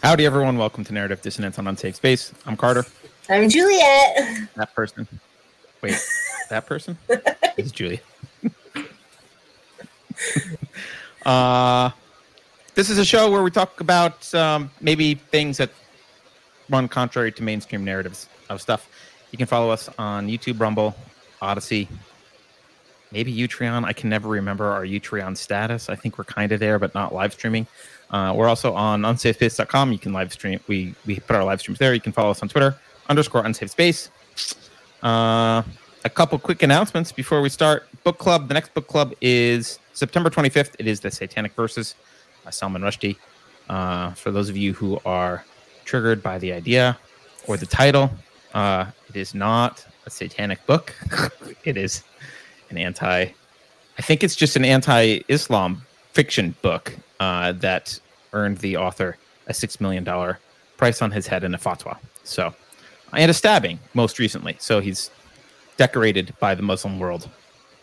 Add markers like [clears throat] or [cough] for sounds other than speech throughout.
Howdy, everyone. Welcome to Narrative Dissonance on Unsafe Space. I'm Carter. I'm Juliet. That person. Wait, [laughs] that person? is Juliet. [laughs] uh, this is a show where we talk about um, maybe things that run contrary to mainstream narratives of stuff. You can follow us on YouTube, Rumble, Odysee, maybe Utreon. I can never remember our Utreon status. I think we're kind of there, but not live streaming. Uh, we're also on unsafespace.com. You can live stream. We we put our live streams there. You can follow us on Twitter underscore unsafe space. Uh, a couple quick announcements before we start. Book club. The next book club is September 25th. It is the Satanic Verses by Salman Rushdie. Uh, for those of you who are triggered by the idea or the title, uh, it is not a satanic book. [laughs] it is an anti. I think it's just an anti-Islam fiction book uh, that earned the author a six million dollar price on his head in a fatwa. So, and a stabbing most recently. So he's decorated by the Muslim world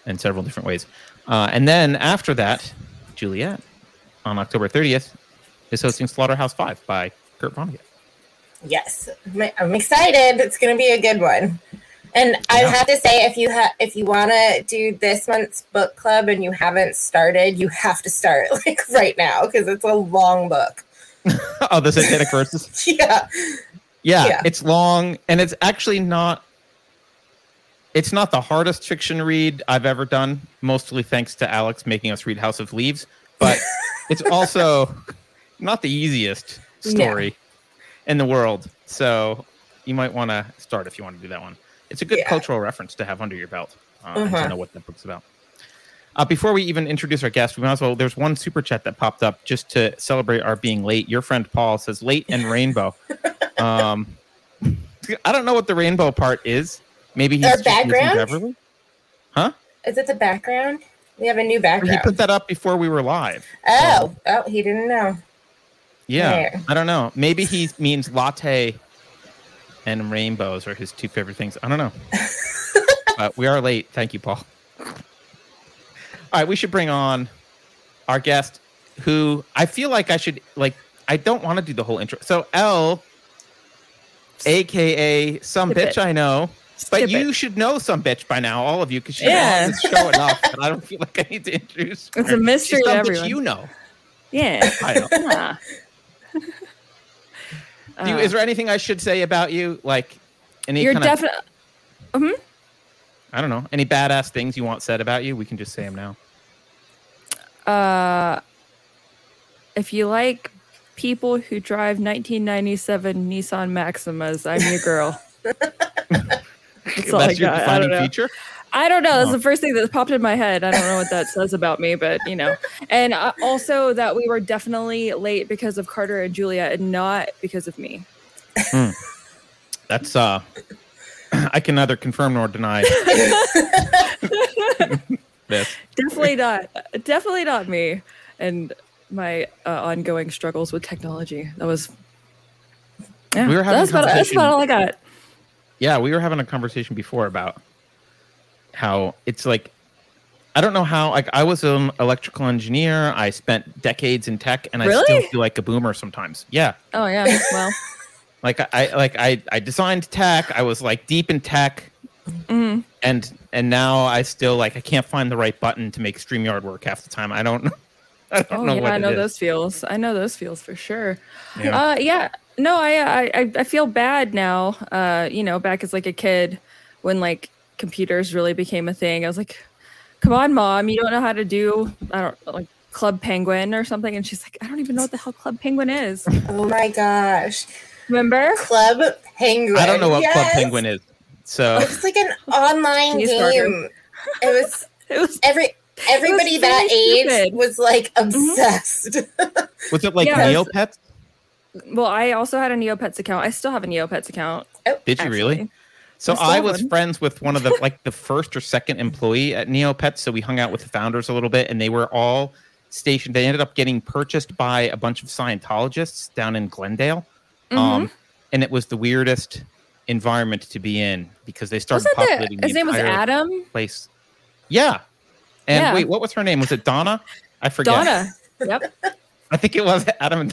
in several different ways. Uh, and then after that, Juliet on October 30th is hosting Slaughterhouse Five by Kurt Vonnegut. Yes, I'm excited. It's going to be a good one. And I have to say, if you have, if you want to do this month's book club and you haven't started, you have to start [laughs] like right now because it's a long book. [laughs] oh, the Satanic Verses. [laughs] yeah. yeah, yeah, it's long, and it's actually not. It's not the hardest fiction read I've ever done. Mostly thanks to Alex making us read House of Leaves, but it's also not the easiest story no. in the world. So you might want to start if you want to do that one. It's a good yeah. cultural reference to have under your belt uh, uh-huh. to know what that book's about. Uh, before we even introduce our guest, we might as well. There's one super chat that popped up just to celebrate our being late. Your friend Paul says late and rainbow. [laughs] um, I don't know what the rainbow part is. Maybe he's our background. Beverly? Huh? Is it the background? We have a new background. He put that up before we were live. Oh, so. oh, he didn't know. Yeah, there. I don't know. Maybe he means latte and rainbows are his two favorite things. I don't know. but [laughs] uh, we are late. Thank you, Paul. All right, we should bring on our guest who I feel like I should like I don't want to do the whole intro. So L aka some Skip bitch it. I know. Skip but you it. should know some bitch by now, all of you, because she's yeah. on this show enough. But I don't [laughs] feel like I need to introduce. Her. It's a mystery she's to everyone. you know. Yeah. I know. [laughs] Do you, is there anything I should say about you? Like any You're definitely. hmm I don't know. Any badass things you want said about you? We can just say them now. Uh, if you like people who drive 1997 Nissan Maximas, I'm your girl. [laughs] That's That's I got. I don't know. feature. I don't know. That's the first thing that popped in my head. I don't know what that [laughs] says about me, but you know. And uh, also that we were definitely late because of Carter and Julia, and not because of me. Mm. That's uh, [clears throat] I can neither confirm nor deny. [laughs] this. Definitely not. Definitely not me. And my uh, ongoing struggles with technology. That was. Yeah, we were having that's about, that's about all I got. Yeah, we were having a conversation before about how it's like I don't know how like I was an electrical engineer. I spent decades in tech and really? I still feel like a boomer sometimes. Yeah. Oh yeah. Well. [laughs] like I like I I designed tech. I was like deep in tech. Mm-hmm. And and now I still like I can't find the right button to make StreamYard work half the time. I don't [laughs] I don't oh, know yeah, I know those feels. I know those feels for sure. Yeah. Uh, yeah. No, I, I I feel bad now. Uh, you know, back as like a kid when like computers really became a thing. I was like, "Come on, mom, you don't know how to do I don't like Club Penguin or something." And she's like, "I don't even know what the hell Club Penguin is." Oh my gosh! Remember Club Penguin? I don't know what yes. Club Penguin is. So it's like an online game. It was. [laughs] It was every. Everybody was that age was like mm-hmm. obsessed. Mm-hmm. [laughs] was it like yeah, Neopets? Well, I also had a Neopets account. I still have a Neopets account. Oh, Did you actually. really? So I, was one. friends with one of the [laughs] like the first or second employee at Neopets. So we hung out with the founders a little bit, and they were all stationed. They ended up getting purchased by a bunch of Scientologists down in Glendale, mm-hmm. um, and it was the weirdest environment to be in because they started Wasn't populating. The, his name was Adam. Place. Yeah. And yeah. wait, what was her name? Was it Donna? I forget. Donna. Yep. [laughs] I think it was Adam.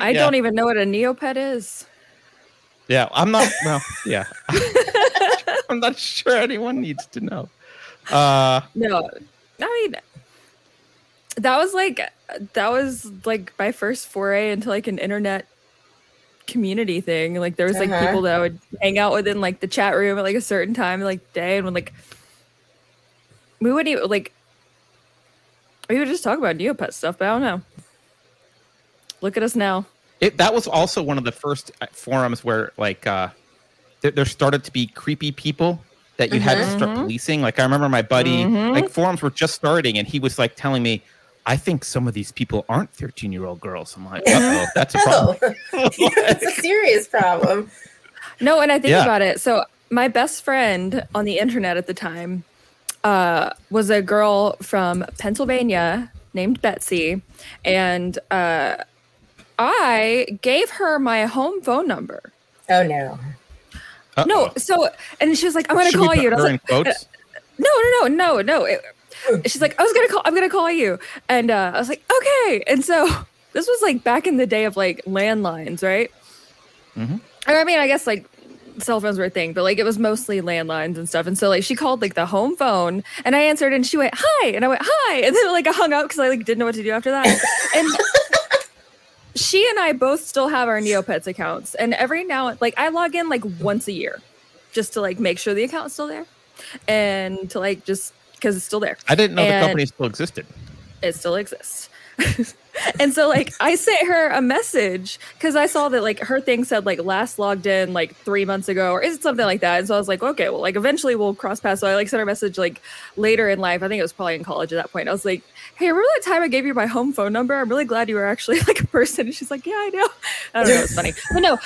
I Yeah. don't even know what a Neopet is. Yeah, I'm not. Well, yeah, [laughs] I'm not sure anyone needs to know. Uh, No, I mean, that was like that was like my first foray into like an internet community thing. Like there was like Uh-huh. people that I would hang out with in like the chat room at like a certain time, like day, and when like we wouldn't even like we would just talk about Neopet stuff. But I don't know. Look at us now. it that was also one of the first uh, forums where like uh, there, there started to be creepy people that you had to start policing. Like I remember my buddy, like forums were just starting, and he was like telling me. I think some of these people aren't 13 year old girls. I'm like, [laughs] oh, that's a problem. [laughs] Oh, it's a serious problem. No, and I think Yeah. about it. So my best friend on the internet at the time uh, was a girl from Pennsylvania named Betsy, and uh, I gave her my home phone number. Oh no. Uh-oh. No, so and she was like, "I'm going to Should we call put you." And I was like, quotes? [laughs] no, no, no, no, no. It- she's like, I was gonna call. I'm gonna call you, and uh, I was like, okay. And so [laughs] this was like back in the day of like landlines, right? Mhm. Or, I mean, I guess like cell phones were a thing, but like it was mostly landlines and stuff. And so like she called like the home phone, and I answered, and she went hi, and I went hi, and then like I hung up because I like didn't know what to do after that. and [laughs] she and I both still have our Neopets accounts, and every now like I log in like once a year, just to like make sure the account's still there, and to like just because it's still there I didn't know the company still existed. it still exists. [laughs] and so like I sent her a message because I saw that like her thing said like last logged in like three months ago or is it something like that? And so I was like, okay, well like eventually we'll cross paths. So I like sent her a message like later in life. I think it was probably in college at that point. I was like, hey, remember that time I gave you my home phone number? I'm really glad you were actually [laughs] like a person. And she's like, yeah, I know. I don't know. It's funny, but no,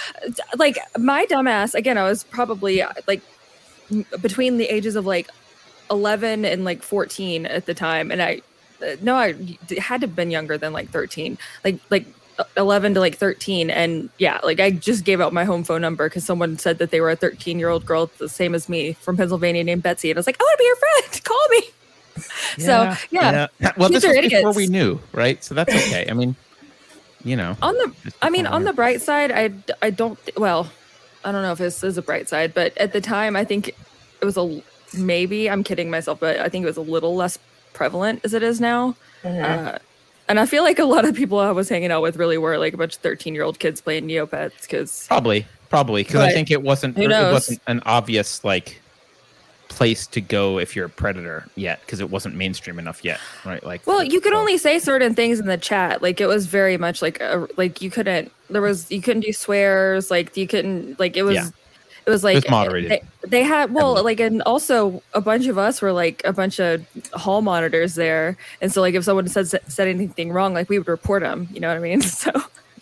like my dumbass. Again, I was probably uh, like between the ages of like 11 and like 14 at the time and i uh, no I had to have been younger than like 13 like like uh, 11 to like 13 and yeah like i just gave out my home phone number because someone said that they were a 13 year old girl the same as me from pennsylvania named betsy and i was like i want to be your friend [laughs] call me [laughs] so yeah, Well, Kids this are was before we knew, right? So that's okay. I mean, you know. on the i mean on the bright side i i don't well i don't know if this is a bright side but at the time i think it was a maybe i'm kidding myself but i think it was a little less prevalent as it is now Mhm. uh, and i feel like a lot of people i was hanging out with really were like a bunch of 13 year old kids playing neopets because Probably, probably, because I think it wasn't it wasn't an obvious like place to go if you're a predator yet, because it wasn't mainstream enough yet, right? Like, well you could only say certain things in the chat like it was very much like a, like you couldn't there was you couldn't do swears like you couldn't like it was Yeah. it was like moderated. They, they had well like and also a bunch of us were like a bunch of hall monitors there and so like if someone said said anything wrong like we would report them you know what i mean [laughs] so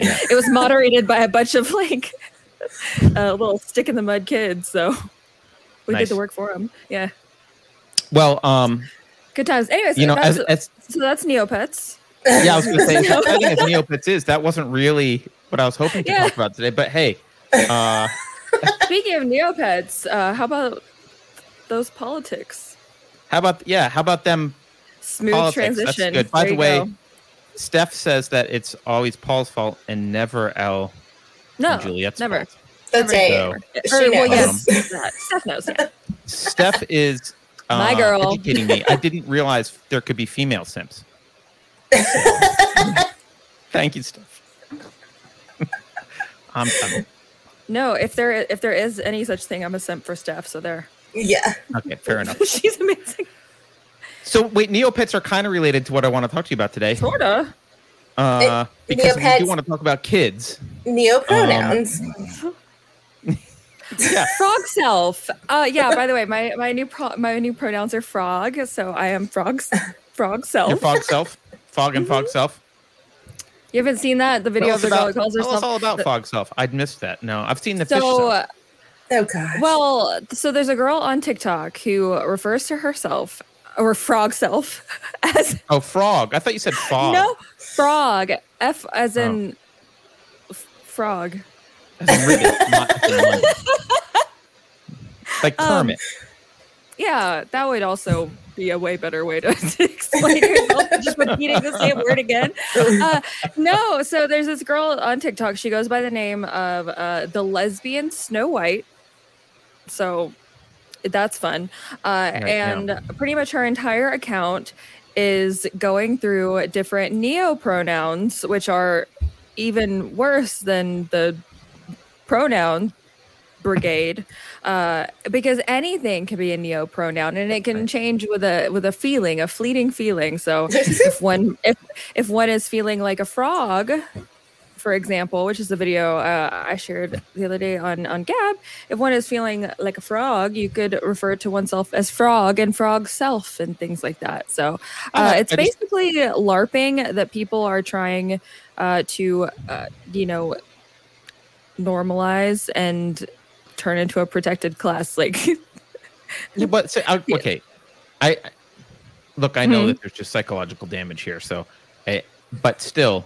Yeah. it was moderated by a bunch of like [laughs] uh, little stick in the mud kids so we Nice. did the work for them yeah Well, um, good times anyways you know, as, as so that's neopets yeah, I was going to say, [laughs] I think as Neopets is, that wasn't really what I was hoping to Yeah. talk about today. But hey, uh, [laughs] Speaking of Neopets, uh, how about those politics? how about yeah, how about them? Smooth Politics, that's transition. good. By There the way, go. Steph says that it's always Paul's fault and never L no, Juliet's never. fault. That's Never. right. So She Or, well, yes, that. Steph knows. Yeah. Steph is [laughs] uh, My girl. educating me. I didn't realize there could be female simps. [laughs] Thank you, Steph. [laughs] I'm, I'm- No, if there if there is any such thing, I'm a simp for Steph. So there, Yeah. okay, fair enough. she's amazing. So wait, Neopets are kind of related to what I want to talk to you about today, Sorta. uh, because we do want to talk about kids. Neo pronouns. [laughs] Yeah, Frog self. Uh, yeah. By the way, my my new pro- my new pronouns are frog. So I am frogs. Frog self. your fog self, fog and fog self. You haven't seen that? The video Tell of us the girl about, that calls tell us herself. all about fog self. I'd missed that. No, I've seen the fish so. self. oh gosh. Well, so there's a girl on TikTok who refers to herself or frog self [laughs] as Oh, frog. I thought you said fog. no frog. F as Oh. in f- frog. Ribbit, not as in one. [laughs] like Um, Kermit. Yeah, that would also be a way better way to, [laughs] to explain yourself. just repeating the same word again. Uh, no, so there's this girl on TikTok. She goes by the name of uh, the lesbian Snow White. So that's fun. Uh, Right, and pretty much her entire account is going through different neo pronouns, which are even worse than the pronoun brigade uh, because anything can be a neo pronoun and it can change with a with a feeling a fleeting feeling. So if [laughs] one if if one is feeling like a frog for example which is the video uh, i shared the other day on on gab if one is feeling like a frog you could refer to oneself as frog and frog self and things like that. So uh, Uh, it's basically larping that people are trying uh, to uh, you know normalize and turn into a protected class like Yeah, but so, I, [laughs] okay, I I- look. I know Mhm. that there's just psychological damage here. So, I, but still,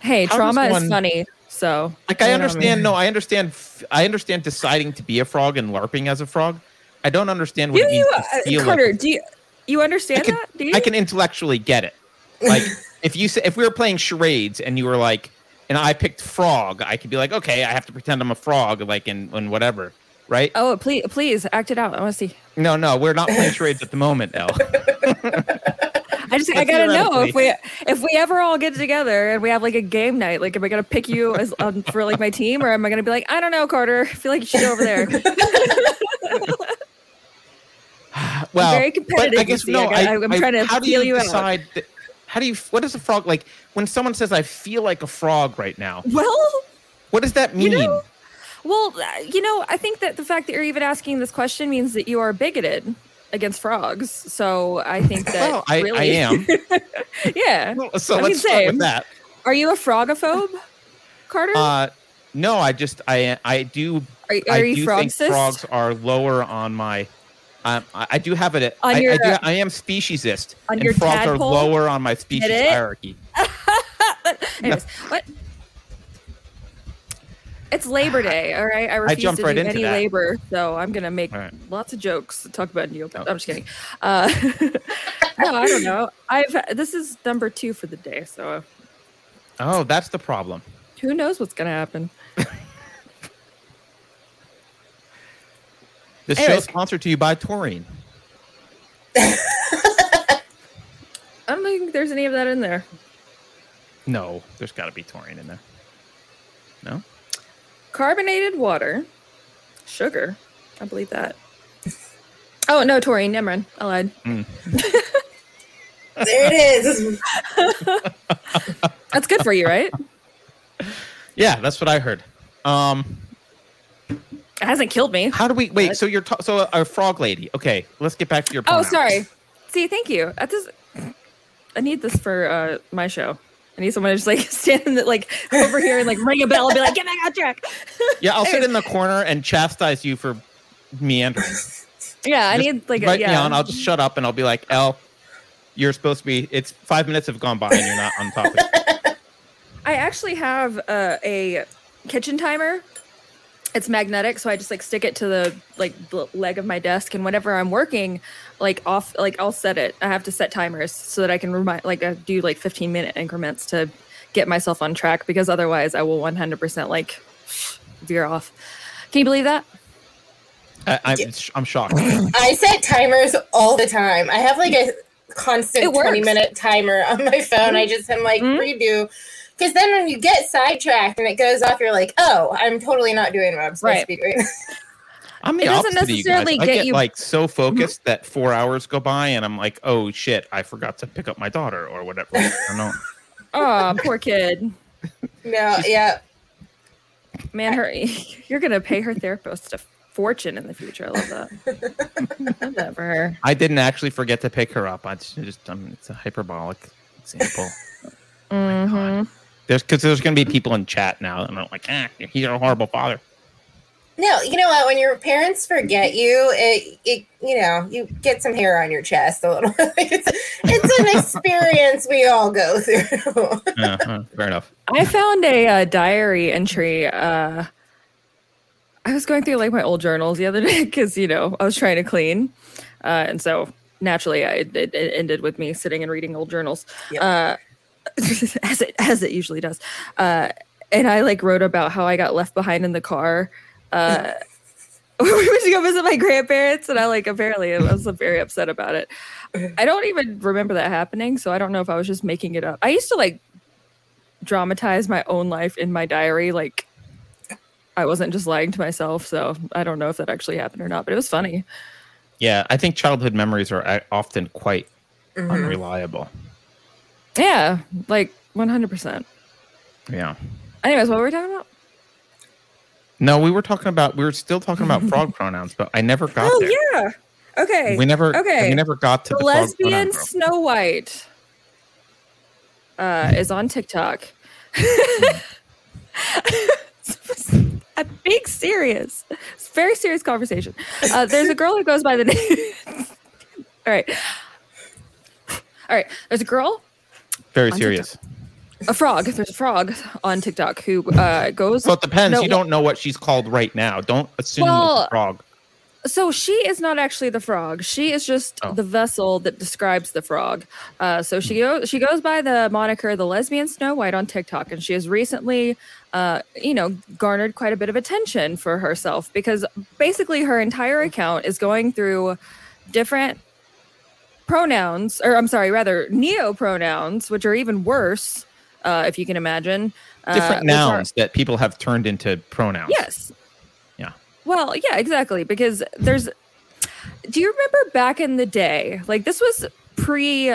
hey trauma does is funny so like I you what I understand. mean? No, I understand. I understand deciding to be a frog and larping as a frog. I don't understand what do you to uh, carter like. do you you understand can- that do you I can intellectually get it. Like [laughs] if you say if we were playing charades and you were like, and I picked frog, I could be like, okay, I have to pretend I'm a frog, like in, in whatever, right? oh please please act it out i want to see No, no, we're not playing charades at the moment, El. [laughs] i just i gotta know if we if we ever all get together and we have like a game night like am i gonna pick you as um, for like my team or am i gonna be like i don't know carter i feel like you should go over there [laughs] [laughs] well, very but competitive, I guess, no, I, I'm trying to how do feel you you out. decide? How do you? What is a frog like? When someone says, "I feel like a frog right now," well what does that mean? You know, Well, uh, you know, I think that the fact that you're even asking this question means that you are bigoted against frogs. So I think [laughs] that well, I, really, I am. [laughs] yeah. Well, so I let's start same. with that. Are you a frogophobe, Carter? Uh, no, I just I I do are, I are you do think frogs are lower on my. Um, I, I do have it. I, your, I, do, I am speciesist, on and your frogs are lower on my species hierarchy. [laughs] Anyways, what? It's Labor Day, all right. I refuse jumped to right do any that. labor, so I'm gonna make right. lots of jokes to talk about neo. Oh. I'm just kidding. Uh, [laughs] no, I don't know. I've this is number two for the day, so Oh, that's the problem. who knows what's gonna happen. This Anyways. show's sponsored to you by Taurine. [laughs] I don't think there's any of that in there. No, there's got to be taurine in there. No. Carbonated water, sugar. I believe that. [laughs] Oh no, taurine. Never mind. I lied. [laughs] There it is. That's good for you, right? Yeah, that's what I heard. Um, It hasn't killed me. how do we wait? What? So you're ta- so a, a frog lady. Okay, let's get back to your. Oh, sorry. See, thank you. That does. I need this for uh, my show. I need someone to just like [laughs] stand in the, like over here and like ring a bell and be like, "Get back on track." [laughs] Yeah, I'll sit in the [laughs] corner and chastise you for meandering. Yeah, I Just need like a, me yeah. on. I'll just shut up and I'll be like, "L, you're supposed to be." It's five minutes have gone by and you're not on topic. I actually have uh, a kitchen timer. It's magnetic, so I just like stick it to the like the leg of my desk, and whenever I'm working, like off, like I'll set it. I have to set timers so that I can remind, like, I do like 15 minute increments to get myself on track, because otherwise I will 100% like veer off. Can you believe that? I, I'm, I'm shocked. [clears throat] I set timers all the time. I have like a constant 20 minute timer on my phone. I just am like Mhm. redo. Because then when you get sidetracked and it goes off, you're like, oh, I'm totally not doing what I'm supposed Right. to be doing. [laughs] I'm the It doesn't opposite of you guys. necessarily I get get you- like so focused that four hours go by and I'm like, "Oh shit, I forgot to pick up my daughter or whatever." I don't know. [laughs] Oh, poor kid. no, yeah. Man, her [laughs] you're gonna pay her therapist a fortune in the future. I love that. love that for her. I didn't actually forget to pick her up. I just, just um, it's a hyperbolic example. hmm There's because there's going to be people in chat now, and I'm like, ah, he's a horrible father. No, you know what? When your parents forget you, it, it you know, you get some hair on your chest a little. [laughs] it's, it's an experience we all go through. [laughs] Uh, uh, fair enough. I found a uh, diary entry. Uh, I was going through like my old journals the other [laughs] day because you know I was trying to clean, uh, and so naturally, I, it, it ended with me sitting and reading old journals, Yep. [laughs] as it as it usually does. Uh, and I like wrote about how I got left behind in the car. Uh, [laughs] we went to go visit my grandparents, and I like apparently I was very upset about it. I don't even remember that happening, so I don't know if I was just making it up. I used to like dramatize my own life in my diary, like I wasn't just lying to myself. So I don't know if that actually happened or not, but it was funny. Yeah, I think childhood memories are uh, often quite Mhm. unreliable. Yeah, like one hundred percent. Yeah. Anyways, what were we talking about? No, we were talking about we were still talking about [laughs] frog pronouns, but I never got oh there. yeah. Okay. We never Okay. we never got to the the, lesbian. Snow White uh, is on TikTok. [laughs] a big serious, very serious conversation. Uh, there's a girl who goes by the [laughs] name. All right. All right. There's a girl, Very serious. a frog. There's a frog on TikTok who uh, goes. So it depends. No, you don't know what she's called right now. Don't assume Well, it's a frog. So she is not actually the frog. She is just Oh. the vessel that describes the frog. Uh, so she goes she goes by the moniker the lesbian Snow White on TikTok, and she has recently, uh, you know, garnered quite a bit of attention for herself because basically her entire account is going through different pronouns, or I'm sorry, rather neo pronouns, which are even worse, uh, if you can imagine. uh, Different are- nouns that people have turned into pronouns. Yes. Yeah. Well, yeah, exactly. Because there's. Do you remember back in the day? Like this was pre.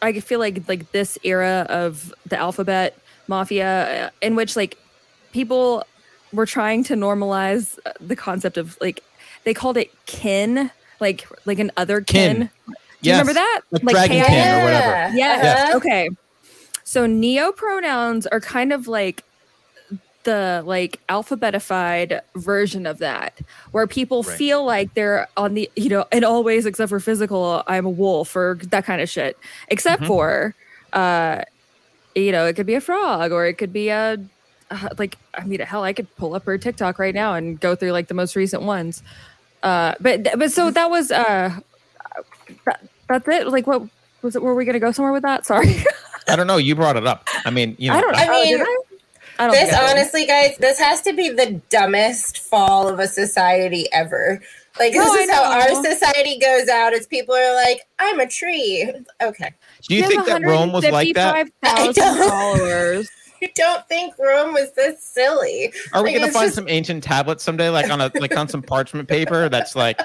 I feel like like this era of the alphabet mafia, uh, in which like people were trying to normalize uh, the concept of like they called it kin, like like an other kin. Kin. Do you Yes. remember that? Like Like dragon KIN? kin or whatever. Yeah. Yes. Uh-huh. Okay. So neo pronouns are kind of like the like alphabetified version of that where people Right. feel like they're on the you know in all ways except for physical i'm a wolf or that kind of shit except Mhm. for uh you know it could be a frog or it could be a uh, like i mean hell i could pull up her tiktok right now and go through like the most recent ones uh but but so that was uh that, that's it like what was it were we gonna go somewhere with that sorry I don't know. You brought it up. I mean, you [laughs] know, I don't. I oh, mean, did I? I don't This think I did. honestly, guys, this has to be the dumbest fall of a society ever. Like No, this I is how our society goes out. As people are like, "I'm a tree." Okay, do you think that Rome was like that? 155,000 [laughs] I don't- [laughs] followers. you don't think Rome was this silly? Are we Like, gonna find just- some ancient tablets someday, like on a like on some parchment paper that's like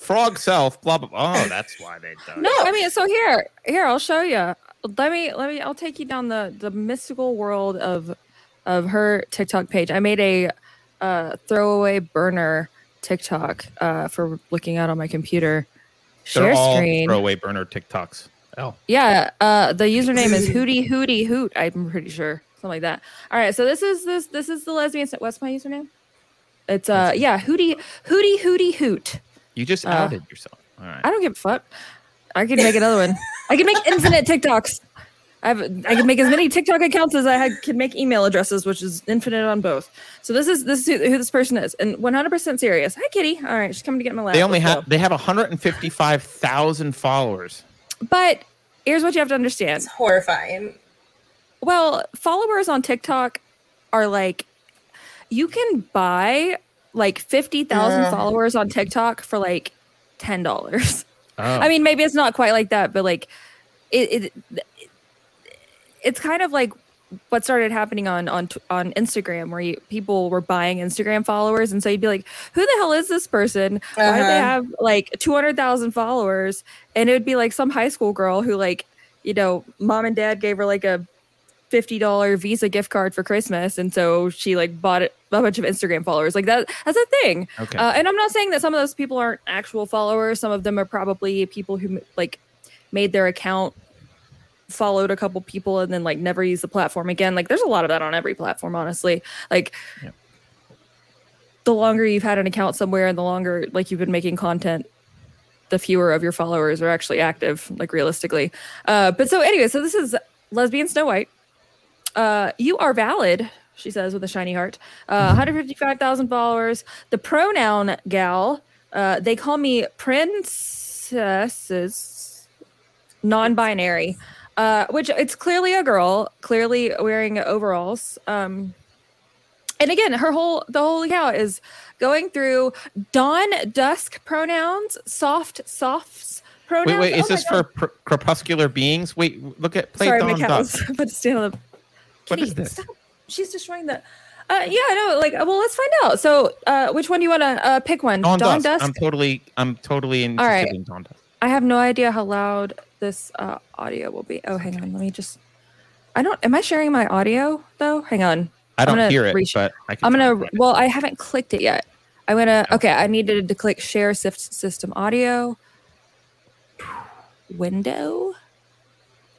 frog self, blah blah. blah. Oh, that's why they done. No, I mean, so here, here, I'll show you. Let me, let me, I'll take you down the the mystical world of of her TikTok page. I made a uh, throwaway burner TikTok uh, for looking out on my computer. They're Share all screen. throwaway burner TikToks. Oh, Yeah, uh, the username is hootie hootie hoot. I'm pretty sure something like that. All right, so this is this this is the lesbian. What's my username? It's uh yeah hootie hootie hootie hoot. You just Uh, outed yourself. All right. I don't give a fuck. I can make another one. I can make infinite TikToks. I have I can make as many TikTok accounts as I had, can make email addresses, which is infinite on both. So this is this is who, who this person is, and 100 percent serious. Hi, Kitty. All right, she's coming to get my lap. They only Let's have go. they have 155,000 followers. But here's what you have to understand. It's horrifying. Well, followers on TikTok are like you can buy like 50,000 Yeah. followers on TikTok for like $10. Oh. I mean, maybe it's not quite like that, but like it, it it's kind of like what started happening on on on Instagram where you, people were buying Instagram followers and so you'd be like, "Who the hell is this person? Why do they Uh-huh. have like 200,000 followers?" And it would be like some high school girl who like, you know, mom and dad gave her like a $50 Visa gift card for Christmas and so she like bought it, a bunch of Instagram followers. Like that that's a thing. okay. Uh, and I'm not saying that some of those people aren't actual followers. Some of them are probably people who like made their account, followed a couple people, and then like never used the platform again. Like there's a lot of that on every platform, honestly. Like Yep. the longer you've had an account somewhere, and the longer like you've been making content, the fewer of your followers are actually active. Like realistically. Uh, but so anyway, so this is lesbian Snow White. Uh, you are valid, she says with a shiny heart. Uh, 155,000 followers. The pronoun gal, uh, they call me princesses, non-binary, uh, which it's clearly a girl, clearly wearing overalls. Um, and again, her whole the whole account is going through dawn, dusk pronouns, soft, softs pronouns. Wait, wait, is Oh this for pr- crepuscular beings? Wait, look at play Sorry, Dawn my cat Dusk. was [laughs] about to stand on the. What is this? Stop. She's destroying the. Uh, yeah, no, like, well, let's find out. So, uh, which one do you want to uh, pick? One, Dawn, Dawn Dusk. Dusk. I'm totally, I'm totally interested right. in Dawn Dusk. I have no idea how loud this uh, audio will be. Oh, hang on. Let me just. I don't. Am I sharing my audio though? Hang on. I don't hear it, reach- but I can I'm gonna. and find it. Well, I haven't clicked it yet. I'm gonna. Okay, I needed to click share sys- system audio. Window.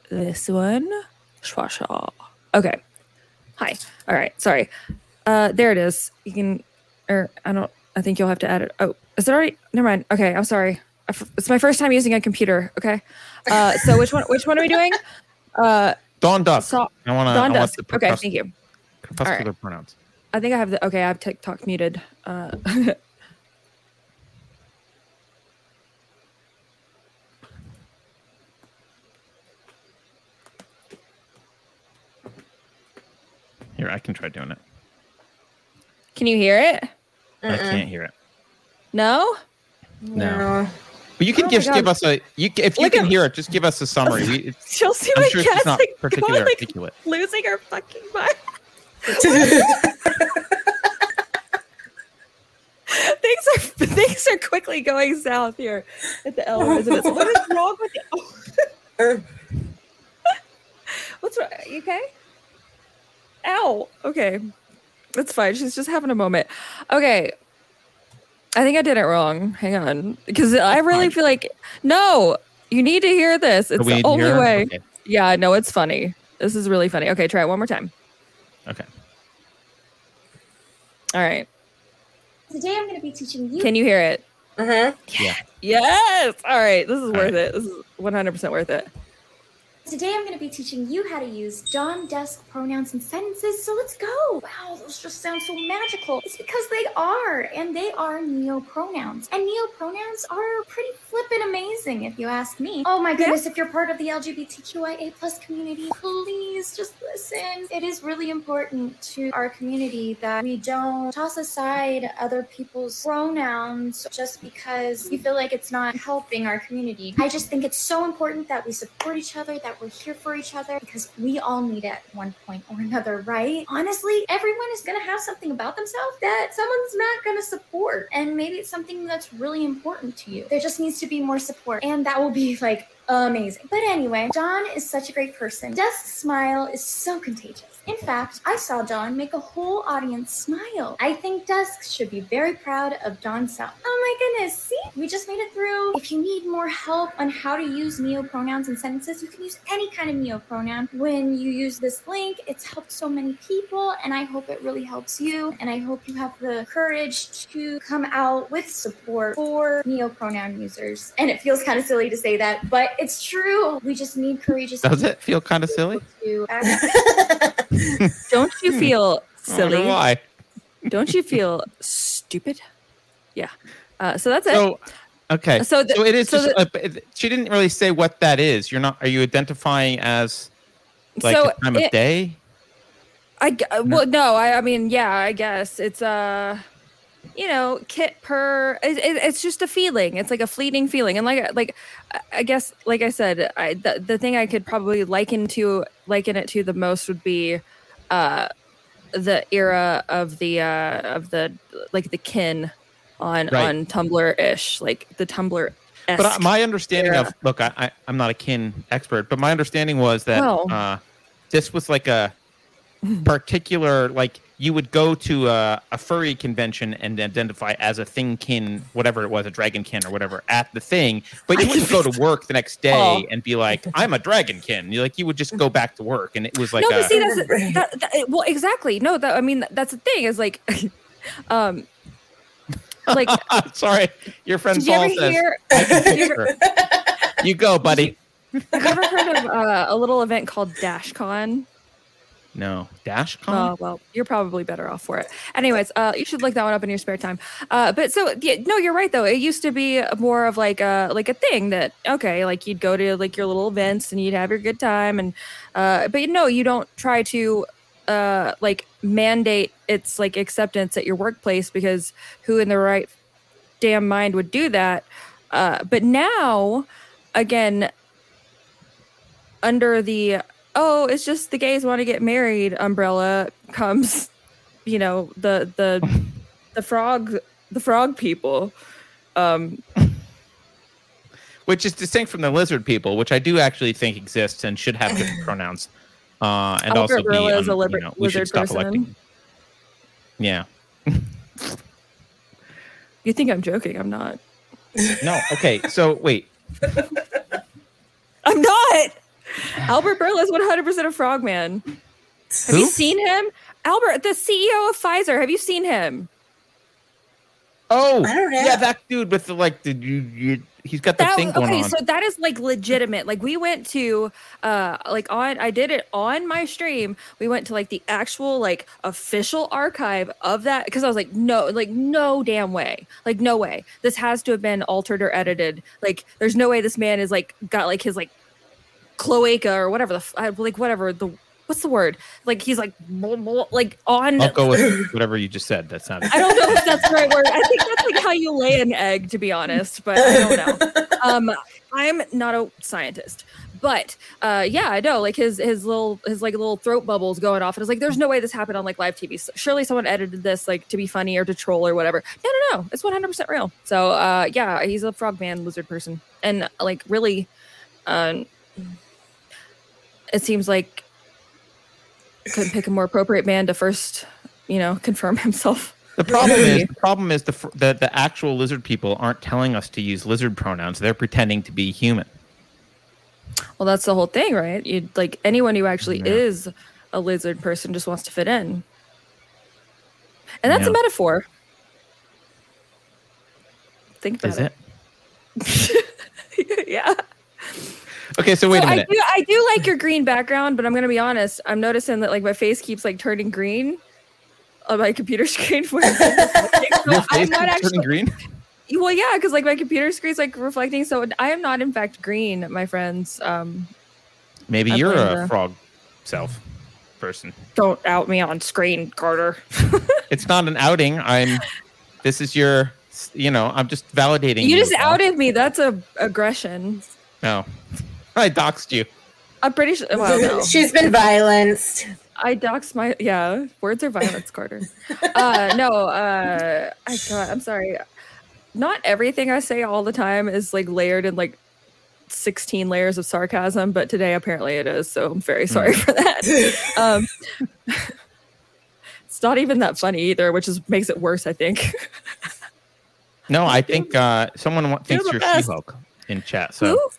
This one. Shwasha. Okay. Hi. All right. Sorry. Uh, there it is. You can. Or I don't. I think you'll have to add it. Oh, is it already? Never mind. Okay. I'm sorry. I f- It's my first time using a computer. Okay. Uh, so [laughs] which one? Which one are we doing? Uh, Dawn Dusk. so I want to. Dawn I want Dusk. the Okay. crepus- Thank you. crepuscular pronouns. I think I have the okay. I have TikTok muted. Uh, [laughs] Here, I can try doing it. can you hear it? I can't hear it. No. No. But you can Oh my give us a. You ca- if you Look can at- hear it, just give us a summary. We, it's, [laughs] She'll see I'm my sure cat's not like particularly going, like articulate. losing her fucking mind. [laughs] things are things are quickly going south here at the L residence. What is wrong with you? [laughs] Er. What's wrong? You okay? Ow. Okay. That's fine. She's just having a moment. Okay. I think I did it wrong. Hang on. Because I really feel like no, you need to hear this. It's the only hear way. Okay. Yeah, no, it's funny. This is really funny. Okay, try it one more time. okay. All right. Today I'm going to be teaching you. Can you hear it? Uh huh. Yeah. Yes. All right. This is All worth right. it. This is 100% worth it. Today I'm going to be teaching you how to use dawn, dusk pronouns and sentences. So let's go. Wow, those just sound so magical. It's because they are, and they are neo pronouns. And neo pronouns are pretty flippin' amazing, if you ask me. Oh my goodness, if you're part of the LGBTQIA plus community, please just listen. It is really important to our community that we don't toss aside other people's pronouns just because we feel like it's not helping our community. I just think it's so important that we support each other, that we're here for each other because we all need it at one point or another, right? Honestly, everyone is going to have something about themselves that someone's not going to support. And maybe it's something that's really important to you. There just needs to be more support. And that will be like amazing. But anyway, Dawn is such a great person. Dusk's smile is so contagious. In fact, I saw Dawn make a whole audience smile. I think Dusk should be very proud of Dawn's self. Oh my goodness, see? We just made it through. If you need more help on how to use neo pronouns in sentences, you can use any kind of neo pronoun. When you use this link, it's helped so many people, and I hope it really helps you. And I hope you have the courage to come out with support for neo pronoun users. And it feels kind of silly to say that, but it's true. We just need courageous Does it feel kind of silly? [laughs] Don't you [laughs] feel silly? why? Don't you feel stupid? Yeah. Uh, so that's it. So, okay. So So, it is so just. uh, it- she didn't really say what that is. You're not. Are you identifying as like so the time of day? I uh, well no I I mean yeah I guess it's uh you know kit per it, it, it's just a feeling it's like a fleeting feeling and like like I- I guess like I said I the, the thing I could probably liken to liken it to the most would be uh the era of the uh of the like the kin on Right. on Tumblr ish like the Tumblr But I, my understanding era. of look, I, I I'm not a kin expert, but my understanding was that uh, this was like a particular like you would go to a, a furry convention and identify as a thing kin, whatever it was, a dragon kin or whatever, at the thing. But you wouldn't go to work the next day Oh. and be like, "I'm a dragon kin." You like you would just go back to work, and it was like no, a, see, that's that, that, well, exactly. No, that I mean, that's the thing is like, [laughs] um, like, [laughs] sorry, your friend you Paul ever says, hear? "I can did you ever, [laughs] "You go, buddy." have you ever heard of uh, a little event called DashCon? No, DashCon. Oh well, you're probably better off for it. Anyways, uh, you should look that one up in your spare time. Uh, but so yeah, no, you're right though. It used to be more of like a like a thing that okay, like you'd go to like your little events and you'd have your good time, and uh, but no, you don't try to uh like mandate its like acceptance at your workplace because who in the right damn mind would do that? Uh, but now, again, under the oh, it's just the gays want to get married umbrella comes, you know, the the the frog the frog people. Um which is distinct from the lizard people, which I do actually think exists and should have different pronouns. Uh, and Albert also be, um, a liber- you know, we should lizard stop person. electing. Yeah. [laughs] you think I'm joking, I'm not. No. Okay. So wait. [laughs] I'm not. Albert Bourla is 100% a frogman. Have you seen him? Albert, the CEO of Pfizer. Have you seen him? Oh, I don't know. yeah, that dude with the like, the you, you he's got the That, thing going okay, on. so that is like legitimate. Like we went to uh like on I did it on my stream. We went to like the actual like official archive of that because I was like, no, like no damn way. Like no way. This has to have been altered or edited. Like there's no way this man is like got like his like cloaca or whatever the f- I- like whatever the what's the word? Like he's like blah, blah, like on I'll go with whatever you just said. That sounded. I don't know if that's the right word. I think that's like how you lay an egg, to be honest, but I don't know. [laughs] Um, I'm not a scientist, but uh, yeah, I know. Like his his little his like little throat bubbles going off, and it's like, there's no way this happened on like live TV. Surely someone edited this like to be funny or to troll or whatever. No, no, no, it's 100 percent real. So uh, yeah, he's a frogman lizard person, and like really, um, it seems like couldn't pick a more appropriate man to first, you know, confirm [laughs] himself. The problem is the problem is the, the the actual lizard people aren't telling us to use lizard pronouns. They're pretending to be human. Well, that's the whole thing, right? You like anyone who actually Yeah. is a lizard person just wants to fit in. And that's Yeah. a metaphor. Think about Is it? it. [laughs] yeah. Okay, so wait So a I minute. do I do like your green background, but I'm gonna be honest. I'm noticing that like my face keeps like turning green on my computer [laughs] screen. When it's reflecting. so Your I'm face not actually turning green. well, yeah, because like my computer screen's like reflecting. So I am not in fact green, my friends. Um, Maybe I you're a the- frog self person. don't out me on screen, Carter. [laughs] [laughs] It's not an outing. I'm. This is your. You know, I'm just validating. You just outed me. That's a aggression. No, [laughs] I doxed you. I'm pretty sure. Well, no. She's been violenced. I dox my yeah. Words are violence, Carter. [laughs] Uh, no. Uh, I God, I'm sorry. Not everything I say all the time is like layered in like 16 layers of sarcasm, but today apparently it is. So I'm very sorry for that. [laughs] Um, it's not even that funny either, which is makes it worse. I think. No, I think uh, someone wa- thinks you're best. She-Hulk in chat. So Who?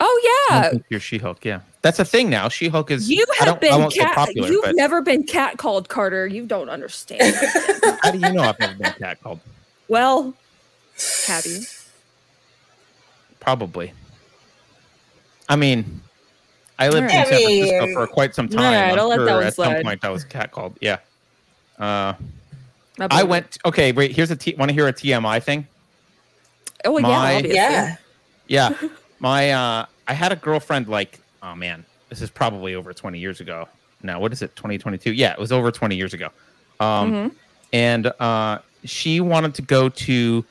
Oh yeah, thinks you're She-Hulk. Yeah, that's a thing now. She-Hulk is. you I have don't- I been won't cat. popular, You've but never been cat called Carter. You don't understand. [laughs] how do you know I've never been cat called? well, have you? Probably. I mean, I lived in Alright. San Francisco I mean- for quite some time. Alright, I'm I'll let sure that one at some slide. point I was cat called. Yeah. Uh, I went. Okay, wait. Here's a. T- Want to hear a TMI thing? Oh yeah, my- obviously. Yeah. Yeah. [laughs] My. uh I had a girlfriend. Like, oh man, this is probably over 20 years ago. Now, what is it? 2022? Yeah, it was over 20 years ago. Um, Mhm. and uh, she wanted to go to.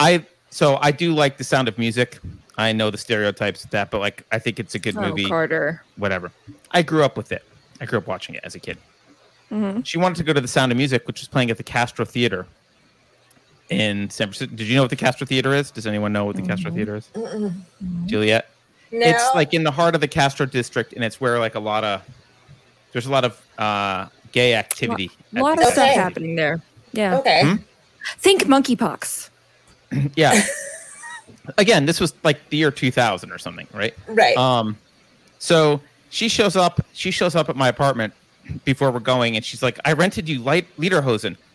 I so I do like the Sound of Music. I know the stereotypes of that, but like I think it's a good Oh, movie. Carter. whatever. I grew up with it. I grew up watching it as a kid. hmm She wanted to go to the Sound of Music, which was playing at the Castro Theater in San Francisco. Did you know what the Castro Theater is? Does anyone know what the Castro Mhm. Theater is? Mm-mm. Juliet? No. It's like in the heart of the Castro district, and it's where like a lot of there's a lot of uh, gay activity. A lot at of stuff Okay. happening there. Yeah. okay. Hmm? Think monkeypox. [laughs] yeah. Again, this was like the year 2000 or something, right? Right. Um, so she shows up. She shows up at my apartment before we're going, and she's like, "I rented you light lederhosen." [laughs]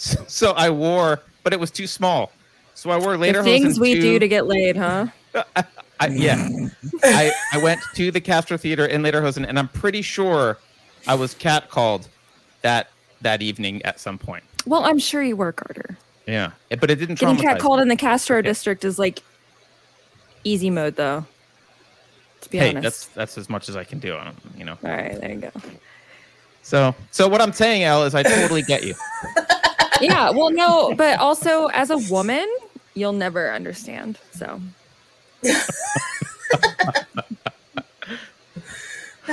So, so I wore, but it was too small. So I wore The lederhosen. things we do to get laid, huh? [laughs] I, yeah, I, I went to the Castro Theater in lederhosen, and I'm pretty sure I was catcalled that that evening at some point. Well, I'm sure you were, Carter. Yeah, It- but it didn't Getting catcalled me. in the Castro Okay. district is like easy mode, though. To be Hey, honest. that's that's as much as I can do. um, You know. All right, there you go. So so what I'm saying, Al, is I totally get you. Yeah, well, no, but [laughs] also as a woman, you'll never understand. So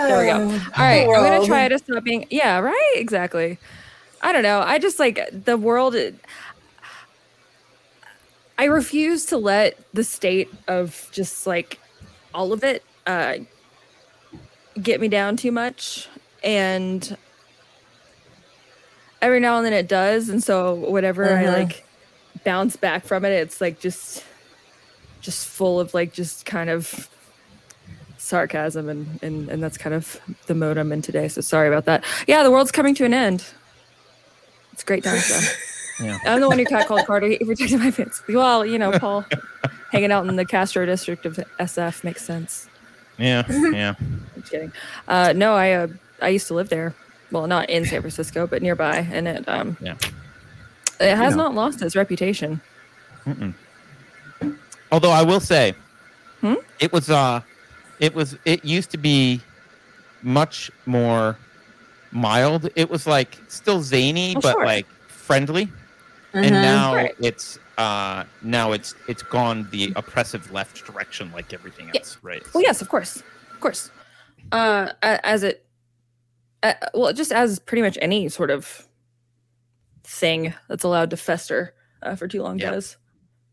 there we go. All right, I'm gonna try to stop being. Yeah, right. Exactly. I don't know. I just like the world. I refuse to let the state of just like all of it uh, get me down too much, and every now and then it does, and so whenever I Mhm. like bounce back from it, it's like just just full of like just kind of sarcasm and, and and that's kind of the mode I'm in today. So sorry about that. Yeah, the world's coming to an end. It's great time though. [laughs] Yeah. I'm the one who cat called Carter. He protected my fence. Well, you know, Paul [laughs] hanging out in the Castro district of SF makes sense. Yeah, [laughs] yeah. I'm just kidding. Uh, no, I uh, I used to live there. Well, not in San Francisco, but nearby, and it um Yeah. it has know. not lost its reputation. Although I will say, Hmm? it was uh, it was it used to be much more mild. It was like still zany, Oh, but sure. like friendly. And Mhm. now Right. it's uh now it's it's gone the oppressive left direction like everything Yeah. else, right? Well, yes, of course, of course. Uh, as it, uh, well, just as pretty much any sort of thing that's allowed to fester uh, for too long Yeah. does.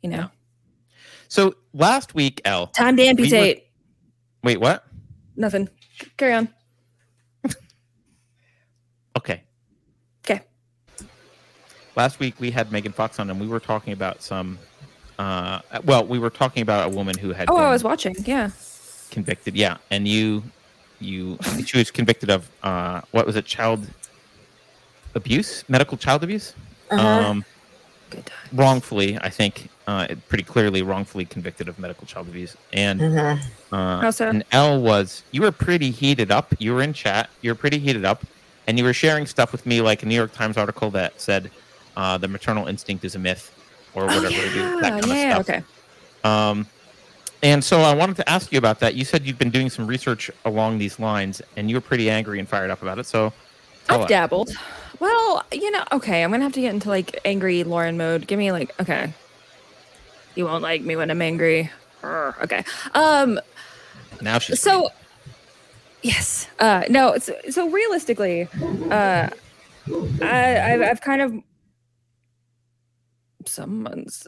You know, Yeah. So last week, L. time to amputate. Wait, what? Nothing. Carry on. [laughs] Okay. Okay. Last week we had Megan Fox on, and we were talking about some. Uh, well, we were talking about a woman who had Oh, I was watching. Yeah. convicted. Yeah, and you, you, [laughs] she was convicted of uh, what was it? Child abuse, medical child abuse. Uh-huh. Um, Good time. wrongfully, I think, uh, pretty clearly wrongfully convicted of medical child abuse. And Mhm. uh, How so? and L was you were pretty heated up. You were in chat. You were pretty heated up, and you were sharing stuff with me, like a New York Times article that said uh, the maternal instinct is a myth, or whatever. Oh, it is, yeah. that kind yeah. of stuff. Okay. Um, and so I wanted to ask you about that. You said you've been doing some research along these lines, and you were pretty angry and fired up about it. So I've us. dabbled. Well, you know, okay, I'm gonna have to get into like angry Lauren mode. Give me like, okay, you won't like me when I'm angry. Urgh, Okay. Um. now she's so yes uh no so, so realistically uh i I've, I've kind of someone's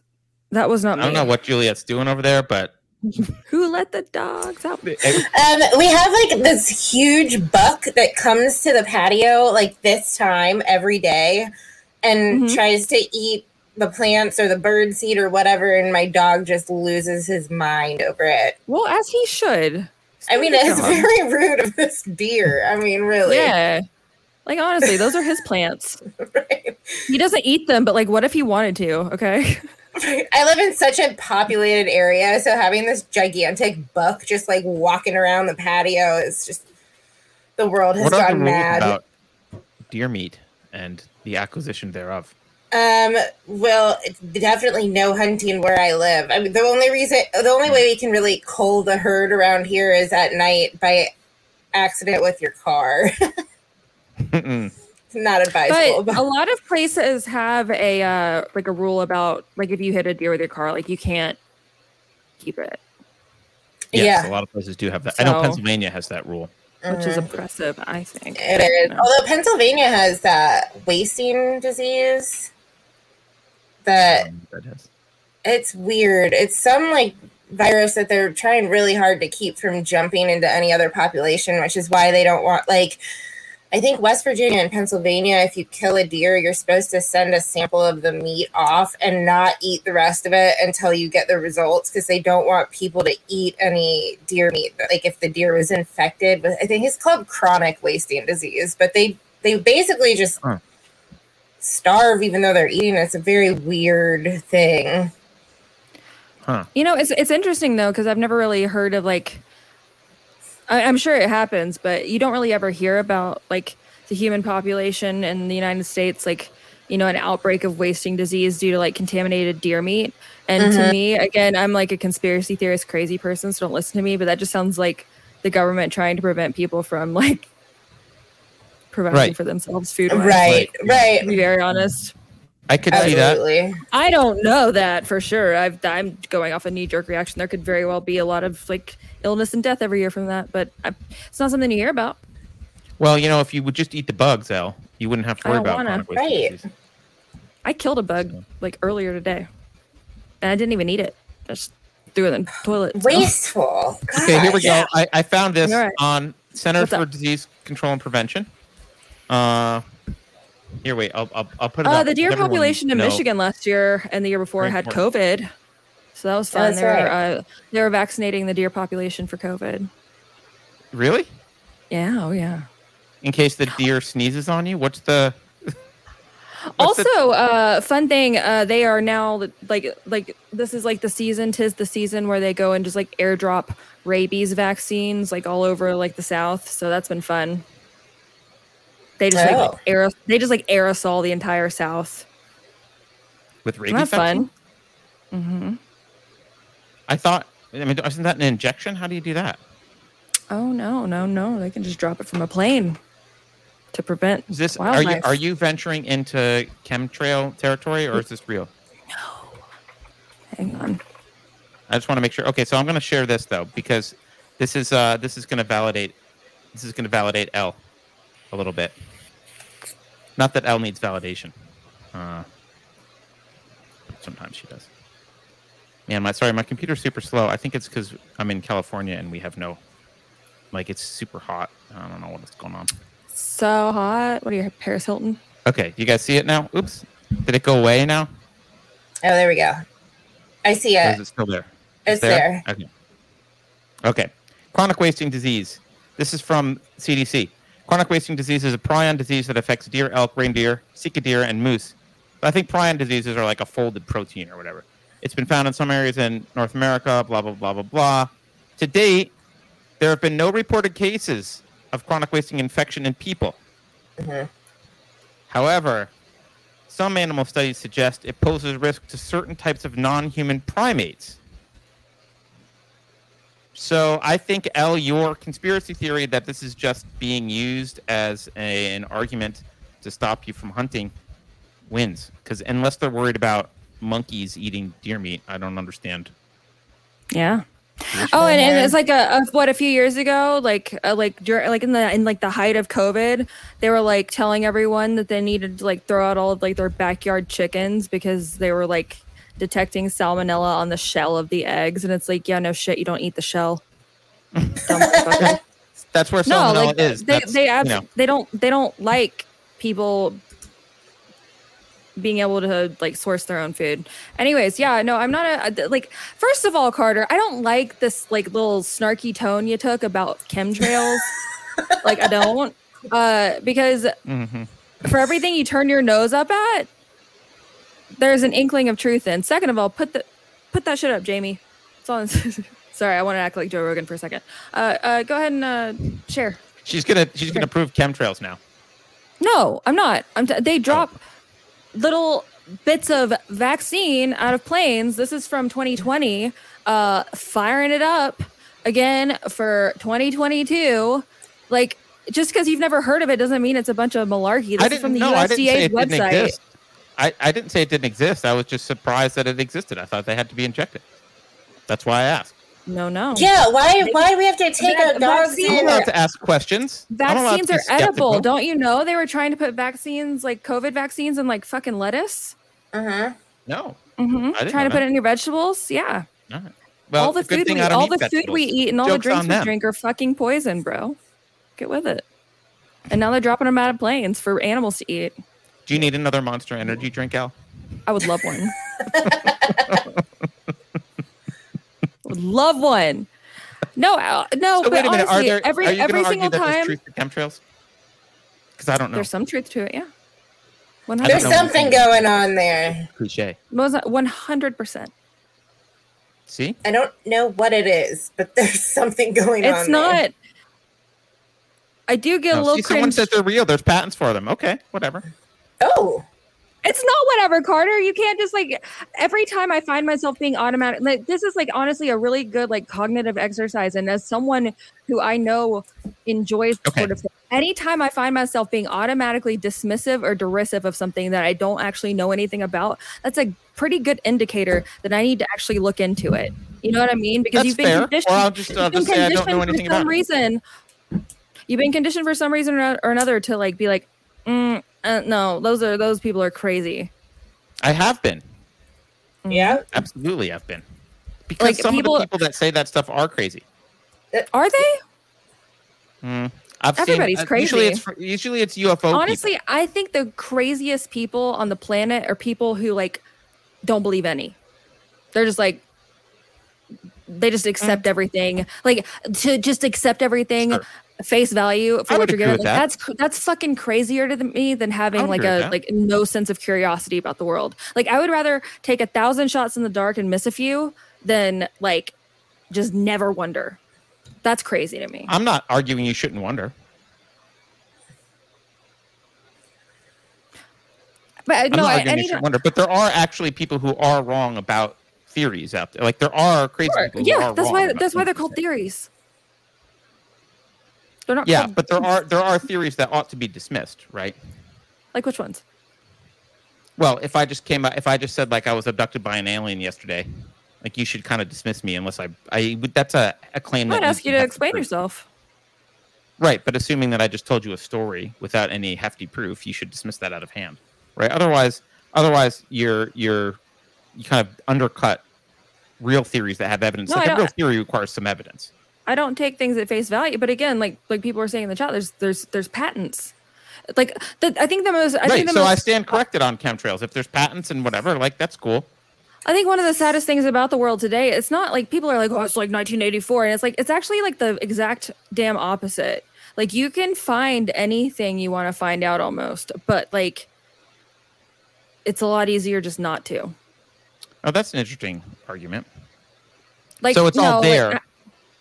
that was not I don't me know what Juliet's doing over there, but [laughs] who let the dogs out [laughs] Um, we have like this huge buck that comes to the patio like this time every day and Mhm. tries to eat the plants or the bird seed or whatever, and my dog just loses his mind over it. well as he should I mean, it's dog. very rude of this deer. I mean, really. yeah like honestly those are his plants [laughs] Right. he doesn't eat them but like what if he wanted to okay I live in such a populated area, so having this gigantic buck just like walking around the patio is just the world has what gone mad. about deer meat and the acquisition thereof? Um, well, it's definitely no hunting where I live. I mean, the only reason, the only way we can really cull the herd around here is at night by accident with your car. [laughs] it's not advisable. but a lot of places have a uh like a rule about like if you hit a deer with your car like you can't keep it Yes, Yeah. a lot of places do have that. I know Pennsylvania has that rule. which is Mhm. oppressive i think It is. No. Although Pennsylvania has that wasting disease that Um, it's weird. It's some like virus that they're trying really hard to keep from jumping into any other population, which is why they don't want like I think West Virginia and Pennsylvania, if you kill a deer, you're supposed to send a sample of the meat off and not eat the rest of it until you get the results because they don't want people to eat any deer meat. Like if the deer was infected with, I think it's called chronic wasting disease, but they they basically just Huh. starve even though they're eating. It's a very weird thing. Huh. You know, it's it's interesting though because I've never really heard of like I, I'm sure it happens, but you don't really ever hear about like the human population in the United States, like you know, an outbreak of wasting disease due to like contaminated deer meat. And to Mhm. me, again, I'm like a conspiracy theorist, crazy person, so don't listen to me. But that just sounds like the government trying to prevent people from like providing Right. for themselves food. Right, To right. be very honest. I could see that. I don't know that for sure. I've, I'm going off a knee jerk reaction. There could very well be a lot of like illness and death every year from that, but I, it's not something you hear about. Well, you know, if you would just eat the bugs, L, you wouldn't have to worry don't about wanna. chronic wasting Right. disease. I killed a bug like earlier today, and I didn't even eat it. I just threw it in the toilet. so- Wasteful. Okay, here we Gosh. go. I, I found this All right. on Center What's for up? Disease Control and Prevention. Uh, here, wait. I'll, I'll, I'll put it Uh, up. the deer everyone population in know. Michigan last year and the year before Very had important. COVID, so that was fun. That's they were right. uh, they were vaccinating the deer population for COVID. Really? Yeah, oh yeah. In case the deer sneezes on you, what's the? [laughs] what's the- also, uh, fun thing, uh, they are now like like this is like the season. Tis the season where they go and just like airdrop rabies vaccines like all over like the South. So that's been fun. They just Oh. like aer- they just like aerosol the entire South. with Isn't rabies that vaccine? fun? hmm I thought. I mean, isn't that an injection? How do you do that? Oh no, no, no! They can just drop it from a plane to prevent Is this? Are you are you venturing into chemtrail territory, or is this real? No. Hang on. I just want to make sure. Okay, so I'm going to share this though because this is uh this is going to validate this is going to validate L a little bit. Not that L needs validation. Uh, sometimes she does. Man, my sorry, my computer's super slow. I think it's because I'm in California and we have no, like, it's super hot. I don't know what is going on. So hot. What are you, Paris Hilton? Okay, you guys see it now? Oops, did it go away now? Oh, there we go. I see Or it. is it still there? It's there. Okay. Okay. Chronic wasting disease. This is from CDC. Chronic wasting disease is a prion disease that affects deer, elk, reindeer, sika deer, and moose. I think prion diseases are like a folded protein or whatever. It's been found in some areas in North America, blah, blah, blah, blah, blah. To date, there have been no reported cases of chronic wasting infection in people. Mhm. However, some animal studies suggest it poses risk to certain types of non human primates. So I think L, your conspiracy theory that this is just being used as a, an argument to stop you from hunting wins. Because unless they're worried about monkeys eating deer meat, I don't understand. Yeah. Oh, and, and it's like a, a what a few years ago, like uh, like during like in the in like the height of COVID, they were like telling everyone that they needed to like throw out all of like their backyard chickens because they were like detecting salmonella on the shell of the eggs, and it's like yeah, no shit, you don't eat the shell. [laughs] That's where no, salmonella like is. they That's, they you know, they don't they don't like people being able to like source their own food. Anyways, yeah, no, I'm not a like. First of all, Carter, I don't like this like little snarky tone you took about chemtrails. [laughs] like I don't, uh, because mhm. for everything you turn your nose up at, there's an inkling of truth in. Second of all, put the put that shit up, Jamie. It's on. [laughs] Sorry, I want to act like Joe Rogan for a second. Uh, uh, go ahead and uh, share. she's gonna she's gonna prove chemtrails now. No, I'm not. I'm t- they drop little bits of vaccine out of planes. This is from 2020. Uh, firing it up again for 2022. Like just because you've never heard of it doesn't mean it's a bunch of malarkey. This I is from the. I USDA's website. Exist. I, I didn't say it didn't exist. I was just surprised that it existed. I thought they had to be injected. That's why I asked. No, no. Yeah, why why do we have to take Vac- our dogs vaccine- I'm in? allowed to ask questions. Vaccines to be are edible. Don't you know they were trying to put vaccines like COVID vaccines in like fucking lettuce? Uh-huh. No. Mm-hmm. I didn't Trying know to put it in your vegetables? Yeah. All right. Well, all the food we all eat the food we eat and all the drinks we drink are fucking poison, bro. Get with it. And now they're dropping them out of planes for animals to eat. Do you need another Monster Energy drink, Al? I would love one. [laughs] would love one. No, Al- no, So but wait a minute. Are honestly, there? every are you every single argue that time truth to chemtrails? Because I don't know. there's some truth to it. Yeah, one I don't There's something going on there. Cliche. one hundred percent. See? I don't know what it is, but [laughs] there's something going on. It's there. not. I do get a No, little see, someone says they're real. There's patents for them. Okay, whatever. Oh, It's not whatever, Carter. You can't just like every time I find myself being automatic. Like this is like honestly a really good like cognitive exercise. And as someone who I know enjoys Okay. sort of thing, anytime I find myself being automatically dismissive or derisive of something that I don't actually know anything about, that's a pretty good indicator that I need to actually look into it. You know what I mean? Because That's you've been fair. conditioned. Or I'll just, I'll just say I don't know anything for some about reason. You've been conditioned for some reason or or another to like be like, mm, uh, no, those are those people are crazy. I have been. yeah. Absolutely, I've been. Because Like, some people- of the people that say that stuff are crazy. Are they? Mm. I've Everybody's seen, uh, Usually crazy. it's usually it's UFO. Honestly, people. I think the craziest people on the planet are people who like don't believe any. They're just like they just accept everything. Like to just accept everything Sure. Face value for what you're getting. Like, that. That's that's fucking crazier to me than having like a like no sense of curiosity about the world. Like I would rather take a thousand shots in the dark and miss a few than like just never wonder. That's crazy to me. I'm not arguing you shouldn't wonder. But uh, I'm no, not I, arguing you any, should wonder. But there are actually people who are wrong about theories out there. Like there are crazy Sure. people. who Yeah, that's why that's why they're called theories. They're not Yeah, but there are there are theories that ought to be dismissed, right? like which ones? Well, if I just came out, if I just said like I was abducted by an alien yesterday, like you should kind of dismiss me unless I, I would. That's a, a claim. I'd ask you to explain proof. yourself. Right, but assuming that I just told you a story without any hefty proof, you should dismiss that out of hand, right? Otherwise, otherwise you're you're you kind of undercut real theories that have evidence. No, like a real theory requires some evidence. I don't take things at face value, but again, like like people are saying in the chat, there's there's there's patents. Like the, I think the most I right, think the so most, I stand corrected on chemtrails. If there's patents and whatever, like that's cool. I think one of the saddest things about the world today, it's not like people are like, oh, it's like 1984. And it's like, it's actually like the exact damn opposite. Like, you can find anything you want to find out almost, but like, it's a lot easier just not to. Oh, that's an interesting argument. Like, so it's all no, like, there. I-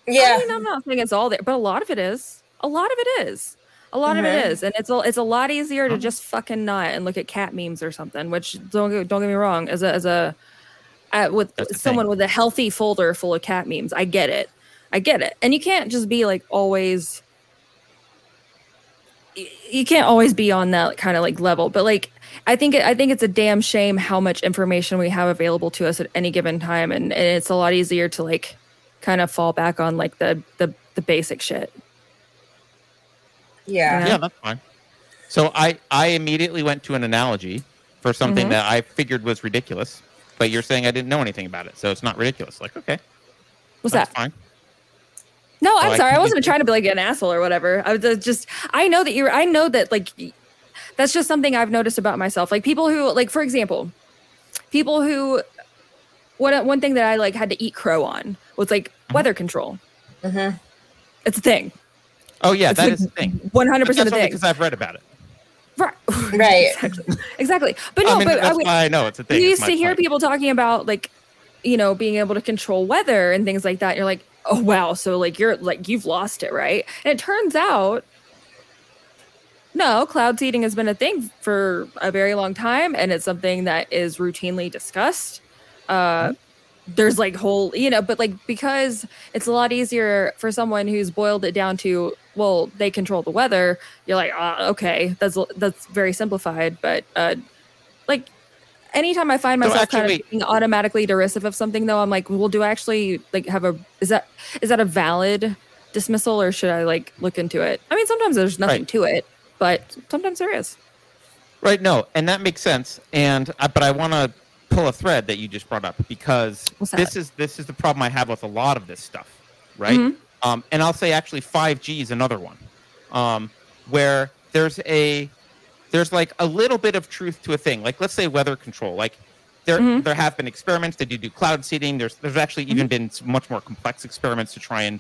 Yeah. I mean, I'm not saying it's all there, but a lot of it is. A lot of it is. A lot of Mhm. it is, and it's a it's a lot easier to Oh. just fucking not and look at cat memes or something. Which don't get, don't get me wrong, as a as a uh, with someone thing. with a healthy folder full of cat memes, I get it, I get it, and you can't just be like always. y- You can't always be on that kind of like level, but like I think it, I think it's a damn shame how much information we have available to us at any given time, and, and it's a lot easier to like kind of fall back on like the the the basic shit. Yeah. Yeah, that's fine. So I I immediately went to an analogy for something Mhm. that I figured was ridiculous, but you're saying I didn't know anything about it, so it's not ridiculous. Like, okay, What's that's that? fine. No, I'm I sorry. I can wasn't trying to be like an asshole or whatever. I was uh, just I know that you're I know that like that's just something I've noticed about myself. Like people who like for example, people who one one thing that I like had to eat crow on was like Mm-hmm. weather control. Mhm. It's a thing. Oh yeah, It's that like is the thing. 100% But a that's thing. because I've read about it. Right. [laughs] Right. exactly. exactly. But no, I mean, but I would, why I know it's a thing. you used my to hear point. people talking about like you know being able to control weather and things like that you're like oh wow so like you're like you've lost it right and it turns out no cloud seeding has been a thing for a very long time and it's something that is routinely discussed uh there's like whole you know but like because it's a lot easier for someone who's boiled it down to well they control the weather you're like ah, okay that's that's very simplified but uh like anytime i find So myself kind of being automatically derisive of something though i'm like well do i actually like have a is that is that a valid dismissal or should i like look into it i mean sometimes there's nothing Right. to it but sometimes there is Right. No, and that makes sense. And uh, but I want to pull a thread that you just brought up because this is this is the problem I have with a lot of this stuff, right? Mhm. Um, and I'll say actually 5G is another one, um, where there's a there's like a little bit of truth to a thing. Like let's say weather control. Like there Mhm. there have been experiments that do do cloud seeding. There's there's actually even been much more complex experiments to try and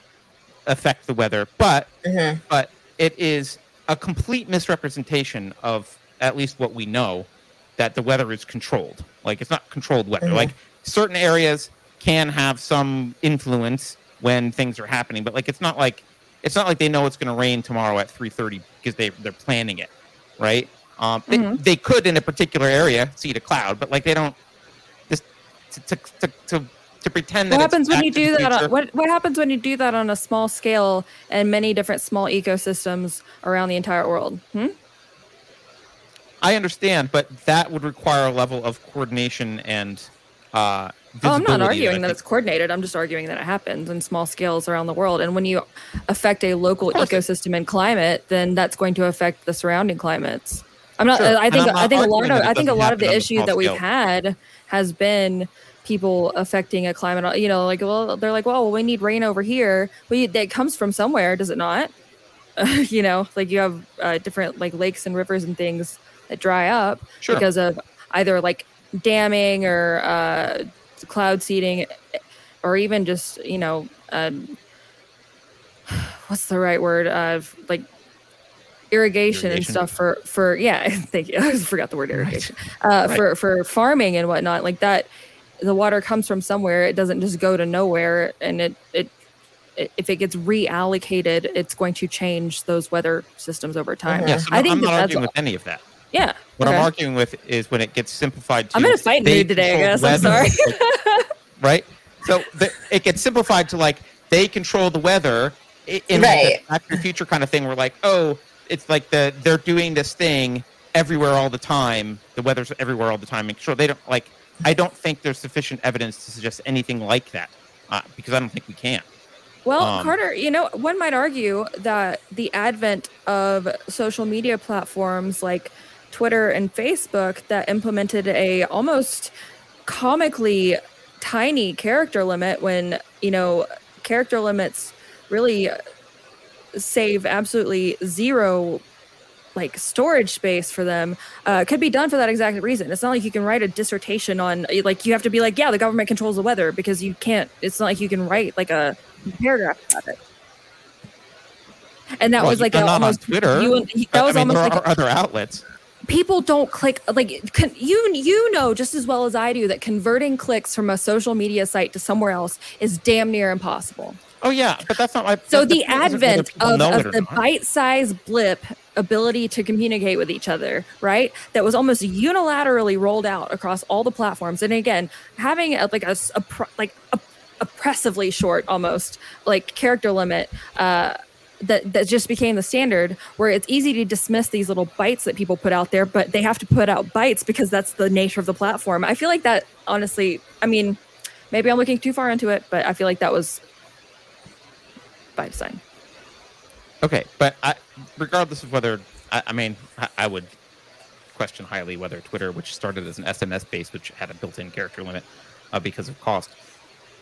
affect the weather, but Mhm. but it is a complete misrepresentation of at least what we know that the weather is controlled. Like it's not controlled weather. Mhm. Like certain areas can have some influence when things are happening, but like it's not like it's not like they know it's going to rain tomorrow at 3:30 because they they're planning it, right? Um, they, Mhm. they could in a particular area see the cloud, but like they don't just to to to, to, to pretend that What it's happens when you do that? On, what What happens when you do that on a small scale and many different small ecosystems around the entire world? Hmm? I understand, but that would require a level of coordination and. Uh, Oh, I'm not arguing that it's coordinated. I'm just arguing that it happens in small scales around the world. And when you affect a local ecosystem and climate, then that's going to affect the surrounding climates. I'm not. Sure. I think. Not I think a lot of. I think a lot of the on a issue that we've scale. had has been people affecting a climate. You know, like well, they're like, well, we need rain over here. Well, that comes from somewhere, does it not? [laughs] you know, like you have uh, different like lakes and rivers and things that dry up Sure. because of either like damming or uh, cloud seeding or even just you know um, [sighs] what's the right word of like irrigation, and stuff for for yeah [laughs] thank you [laughs] i forgot the word Right. irrigation uh, Right. for for farming and whatnot like that the water comes from somewhere it doesn't just go to nowhere and it it it- if it gets reallocated, it's going to change those weather systems over time. Yeah, so I think I'm that not that's arguing all- with any of that. Yeah. What okay. I'm arguing with is when it gets simplified to. I'm in a fight they mood today, I guess. I'm sorry. [laughs] right? So the, it gets simplified to like they control the weather in Right. like a Back to the Future kind of thing. We're like, oh, it's like the they're doing this thing everywhere all the time. The weather's everywhere all the time. Make sure they don't like. I don't think there's sufficient evidence to suggest anything like that uh, because I don't think we can. Well, Um, Carter, you know, one might argue that the advent of social media platforms like Twitter and Facebook that implemented a almost comically tiny character limit when, you know, character limits really save absolutely zero like storage space for them uh, could be done for that exact reason. It's not like you can write a dissertation on like you have to be like, yeah, the government controls the weather because you can't. It's not like you can write like a paragraph about it. And that Well, was like a, almost Twitter. You, that I was mean, almost like are other outlets. People don't click like con, you you know just as well as I do that converting clicks from a social media site to somewhere else is damn near impossible. Oh yeah, but that's not my. So the the point isn't whether advent of, of the bite-sized blip ability to communicate with each other, right? That was almost unilaterally rolled out across all the platforms. And again, having a, like a, pr- like a, oppressively short almost like character limit uh that, that just became the standard where it's easy to dismiss these little bites that people put out there but they have to put out bites because that's the nature of the platform i feel like that honestly i mean maybe i'm looking too far into it but i feel like that was by design Okay, but I, regardless of whether I, I mean, I, I would question highly whether Twitter, which started as an SMS base, which had a built-in character limit uh, because of cost,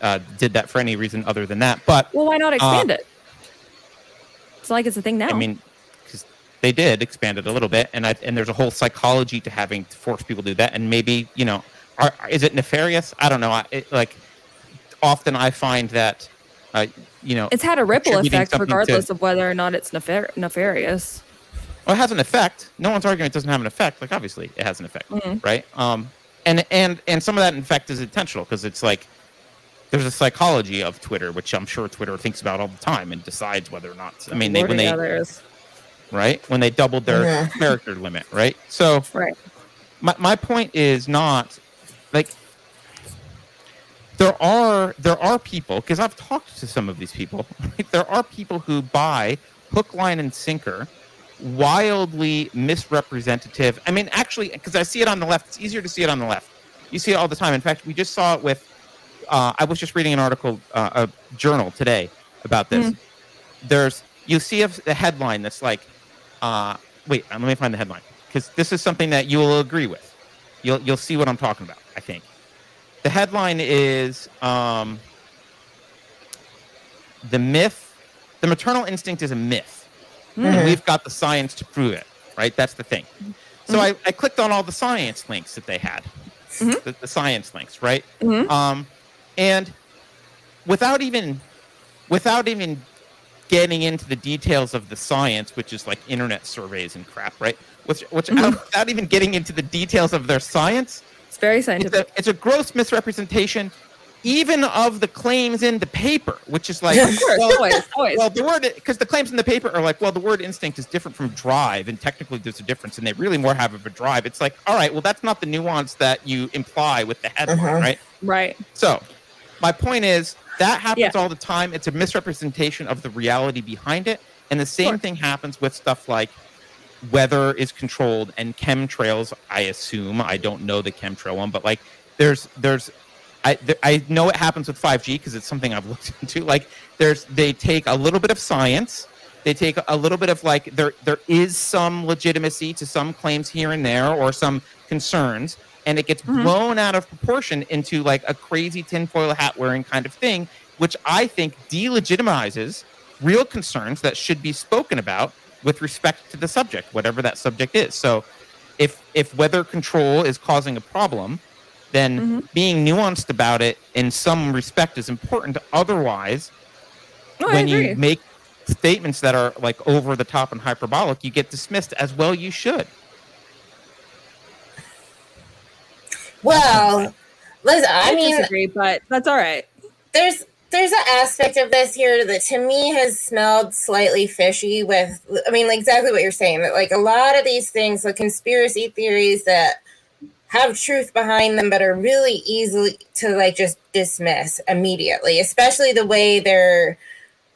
uh, did that for any reason other than that. But Well, why not expand it? It's like it's a thing now. I mean, because they did expand it a little bit, and I, and there's a whole psychology to having to force people to do that, and maybe you know, are, is it nefarious? I don't know. I, it, like often I find that, uh, you know, it's had a ripple effect something to- regardless of whether or not it's nefar- nefarious. Well, it has an effect. No one's arguing it doesn't have an effect. Like obviously, it has an effect, Mhm. right? Um, and and and some of that effect is intentional because it's like there's a psychology of Twitter, which I'm sure Twitter thinks about all the time and decides whether or not. I mean, they, when they yeah, there is. right when they doubled their Yeah. [laughs] character limit, right? So Right. my my point is not like there are there are people because I've talked to some of these people. [laughs] there are people who buy hook, line, and sinker wildly misrepresentative. I mean, actually, because I see it on the left. It's easier to see it on the left. You see it all the time. In fact, we just saw it with. Uh, I was just reading an article, uh, a journal today about this. There's you see a, a headline that's like, uh, wait, let me find the headline because this is something that you will agree with. You'll you'll see what I'm talking about. I think the headline is um, the myth. The maternal instinct is a myth, and Mhm. we've got the science to prove it. Right, that's the thing. So I, I clicked on all the science links that they had, Mhm. the, the science links, right? Mhm. Um, and without even without even getting into the details of the science, which is like internet surveys and crap, right? Which, which Mhm. without even getting into the details of their science, It's very it's scientific. a, it's a gross misrepresentation even of the claims in the paper, which is like, [laughs] course, well, always, always. well, the word because the claims in the paper are like, well, the word instinct is different from drive, and technically there's a difference, and they really more have of a drive. It's like, all right, well, that's not the nuance that you imply with the headline, Uh-huh. right? right. So, my point is that happens Yeah. all the time. It's a misrepresentation of the reality behind it, and the same Sure. thing happens with stuff like weather is controlled and chemtrails. I assume I don't know the chemtrail one, but like there's there's I th- I know it happens with 5G because it's something I've [laughs] looked into. Like there's they take a little bit of science, they take a little bit of like there there is some legitimacy to some claims here and there or some concerns, and it gets Mhm. blown out of proportion into like a crazy tinfoil hat wearing kind of thing, which I think delegitimizes real concerns that should be spoken about with respect to the subject, whatever that subject is. So if if weather control is causing a problem, then Mhm. being nuanced about it in some respect is important. Otherwise, No, when you make statements that are like over the top and hyperbolic, you get dismissed as well you should. Well, listen, I, I mean, disagree, but that's all right. there's there's an aspect of this here that to me has smelled slightly fishy with i mean like exactly what you're saying that like a lot of these things the conspiracy theories that have truth behind them but are really easily to like just dismiss immediately especially the way they're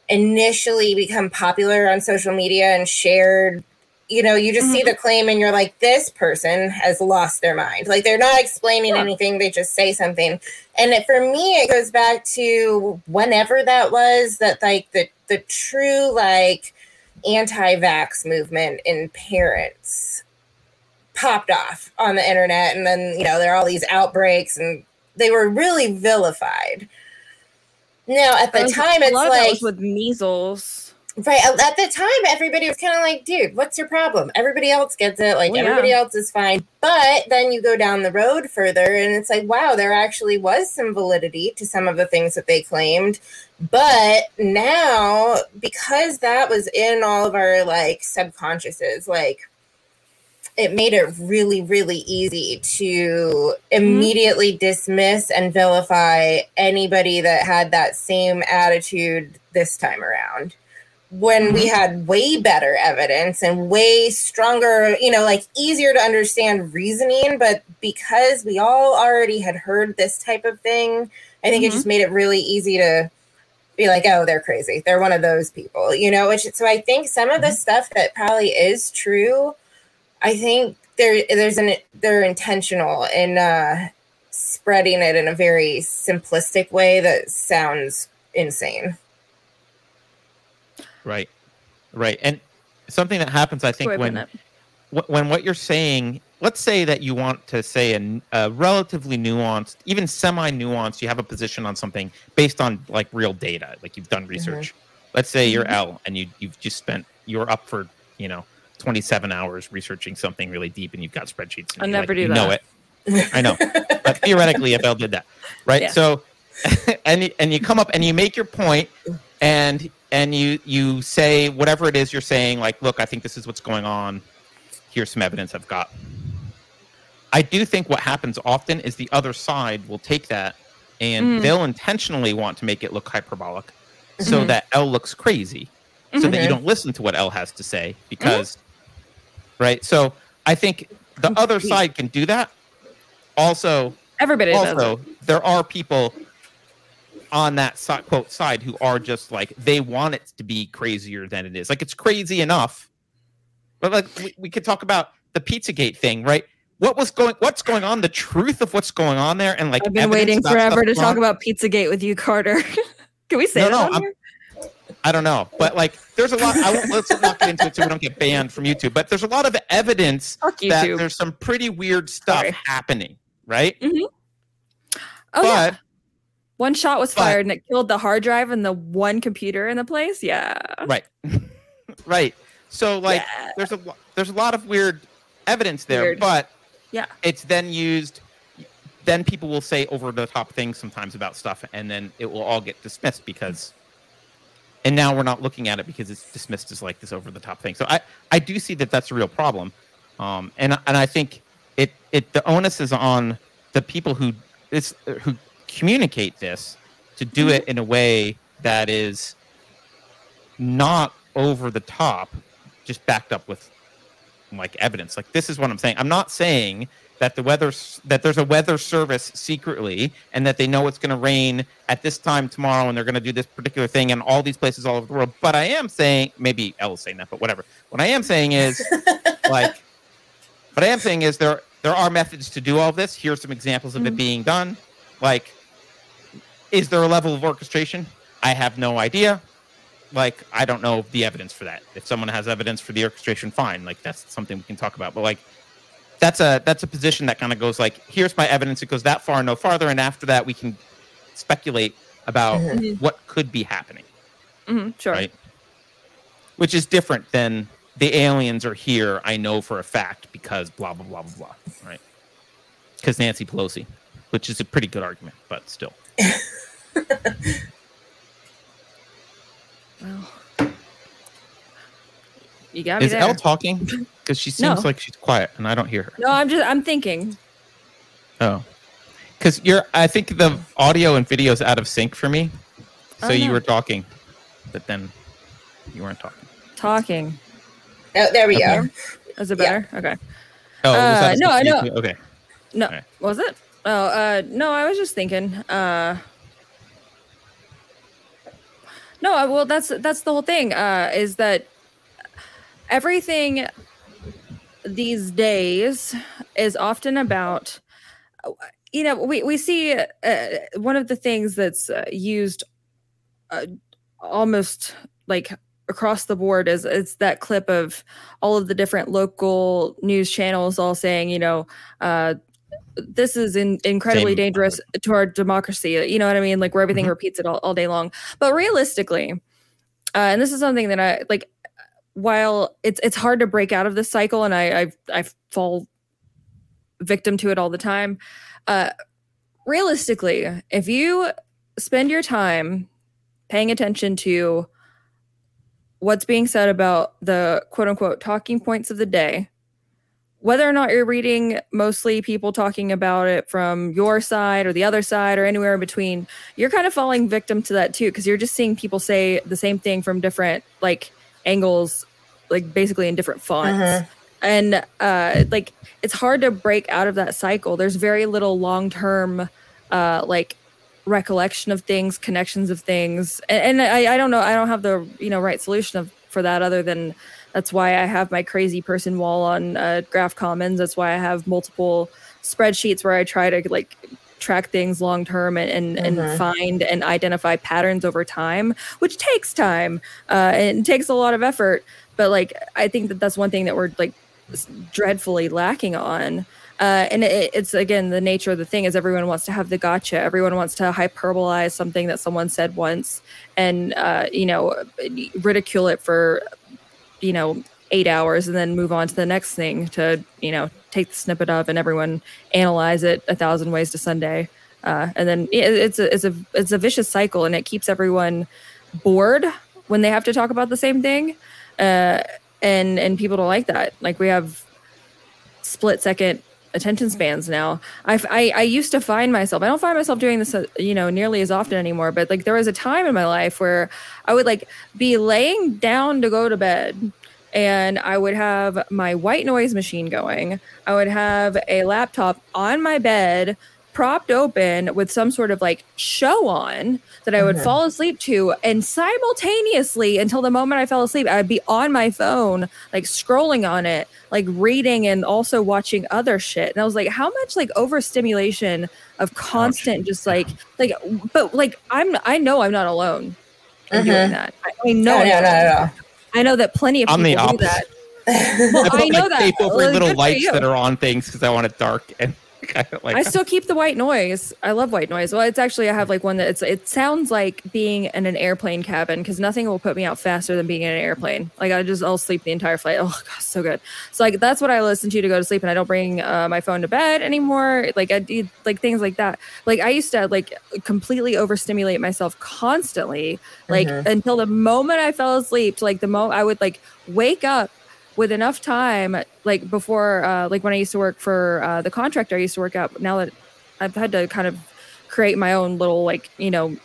initially become popular on social media and shared you know you just see mm-hmm. the claim and you're like this person has lost their mind. Like they're not explaining Yeah. anything they just say something. And it, for me it goes back to whenever that was that like the the true like anti-vax movement in parents popped off on the internet. And then you know there are all these outbreaks and they were really vilified. Now at the time it's lot of that like with measles. Right. At the time, everybody was kind of like, dude, what's your problem? Everybody else gets it. Like, Well, yeah. everybody else is fine. But then you go down the road further, and it's like, wow, there actually was some validity to some of the things that they claimed. But now, because that was in all of our like subconsciouses, like, it made it really, really easy to mm-hmm. immediately dismiss and vilify anybody that had that same attitude this time around when we had way better evidence and way stronger, you know, like easier to understand reasoning. But because we all already had heard this type of thing, I think it Mhm. just made it really easy to be like, oh, they're crazy. They're one of those people, you know, which so I think some of the stuff that probably is true, I think there there's an they're intentional in uh spreading it in a very simplistic way that sounds insane. Right. Right. And something that happens, I think, when putting it. wh- when what you're saying, let's say that you want to say a relatively nuanced, even semi-nuanced, you have a position on something based on like real data, like you've done mm-hmm. research. Let's say you're mm-hmm. L and you you've just spent you're up for you know 27 hours researching something really deep, and you've got spreadsheets. And I'll never do you know that. it. I know, but [laughs] theoretically, if L did that, right? Yeah. So, [laughs] and and you come up and you make your point, and and you you say whatever it is you're saying, like, look, I think this is what's going on. Here's some evidence I've got. I do think what happens often is the other side will take that and Mm. they'll intentionally want to make it look hyperbolic so Mhm. that L looks crazy so that you Mhm. don't listen to what L has to say because right so I think the other side can do that also Everybody also it. there are people on that side, quote side who are just like they want it to be crazier than it is like it's crazy enough but like we, we could talk about the pizzagate thing right what was going what's going on the truth of what's going on there and like I've been waiting forever to talk on. about Pizzagate with you, Carter. [laughs] Can we say No, that no, on here? I don't know, but like, there's a lot. I won't, let's not get into it so we don't get banned from YouTube. But there's a lot of evidence that there's some pretty weird stuff Sorry. happening, right? Mm-hmm. Oh but yeah, one shot was but- fired and it killed the hard drive and the one computer in the place. Yeah. right, [laughs] right. So like, Yeah. there's a there's a lot of weird evidence there, Weird. but Yeah. it's then used. Then people will say over the top things sometimes about stuff, and then it will all get dismissed because. And now we're not looking at it because it's dismissed as like this over the top thing. So I I do see that that's a real problem, um, and and I think it it the onus is on the people who it's who communicate this to do it in a way that is not over the top, just backed up with like evidence. Like this is what I'm saying. I'm not saying that the weather that there's a weather service secretly and that they know it's going to rain at this time tomorrow and they're going to do this particular thing in all these places all over the world. But I am saying maybe Ella's saying that, but whatever. What I am saying is [laughs] like what I am saying is there there are methods to do all this. Here's some examples of mm-hmm. it being done. Like, is there a level of orchestration? I have no idea. Like, I don't know the evidence for that. If someone has evidence for the orchestration, fine. Like, that's something we can talk about. But like, that's a that's a position that kind of goes like, here's my evidence. It goes that far, no farther, and after that, we can speculate about mm-hmm. mm-hmm. what could be happening. Mm-hmm, sure. Right. Which is different than the aliens are here. I know for a fact because blah blah blah blah blah. Right. Because Nancy Pelosi, which is a pretty good argument, but still. [laughs] well, you got me Is there. L talking? [laughs] Because she seems no. like she's quiet, and I don't hear her. No, I'm just I'm thinking. Oh, because you're. I think the audio and video is out of sync for me. So you were talking, but then you weren't talking. Talking. Oh, there we okay. go. Is it better? Yeah. Okay. Oh, uh, no, I know. Okay. No, right. was it? Oh, uh, no, I was just thinking. Uh, no, well, that's that's the whole thing. Uh, is that everything these days is often about you know we, we see uh, one of the things that's uh, used uh, almost like across the board is it's that clip of all of the different local news channels all saying you know uh, this is in, incredibly Same. dangerous to our democracy you know what i mean like where everything mm-hmm. repeats it all, all day long but realistically uh, and this is something that i like while it's it's hard to break out of this cycle and I I, I fall victim to it all the time. Uh, realistically, if you spend your time paying attention to what's being said about the quote unquote talking points of the day, whether or not you're reading mostly people talking about it from your side or the other side or anywhere in between, you're kind of falling victim to that too, because you're just seeing people say the same thing from different like angles, like basically in different fonts. Uh-huh. And uh, like it's hard to break out of that cycle. There's very little long term, uh, like recollection of things, connections of things, and, and I, I, don't know. I don't have the you know right solution of, for that other than that's why I have my crazy person wall on uh, Graph Commons. That's why I have multiple spreadsheets where I try to like track things long term and and, mm-hmm. and, find and identify patterns over time, which takes time uh, and takes a lot of effort. But like, I think that that's one thing that we're like dreadfully lacking on. Uh, and it, it's again the nature of the thing is everyone wants to have the gotcha. Everyone wants to hyperbolize something that someone said once, and uh, you know, ridicule it for you know eight hours, and then move on to the next thing to you know take the snippet of, and everyone analyze it a thousand ways to Sunday, uh, and then it, it's a it's a it's a vicious cycle, and it keeps everyone bored when they have to talk about the same thing uh, and and people don't like that. Like we have split second attention spans now. I, I, I used to find myself. I don't find myself doing this, uh, you know, nearly as often anymore. But like there was a time in my life where I would like be laying down to go to bed, and I would have my white noise machine going. I would have a laptop on my bed propped open with some sort of like show on that I would mm-hmm. fall asleep to. And simultaneously, until the moment I fell asleep, I'd be on my phone, like scrolling on it, like reading and also watching other shit. And I was like, how much like overstimulation of constant, just like, like, but like, I'm, I know I'm not alone in mm-hmm. doing that. I, I know. No, no, no, no, I know that plenty of people do that. well, [laughs] I, I know like, that. Tape over little lights that are on things because I want it dark and [laughs] like I still keep the white noise. I love white noise. Well, it's actually I have like one that it's it sounds like being in an airplane cabin because nothing will put me out faster than being in an airplane. Like I just I'll sleep the entire flight. Oh god, so good. So like that's what I listen to to go to sleep, and I don't bring uh, my phone to bed anymore. Like I do like things like that. Like I used to like completely overstimulate myself constantly, like mm-hmm. until the moment I fell asleep. To like the moment I would like wake up with enough time, like before, uh, like when I used to work for uh, the contractor I used to work at, now that I've had to kind of create my own little like you know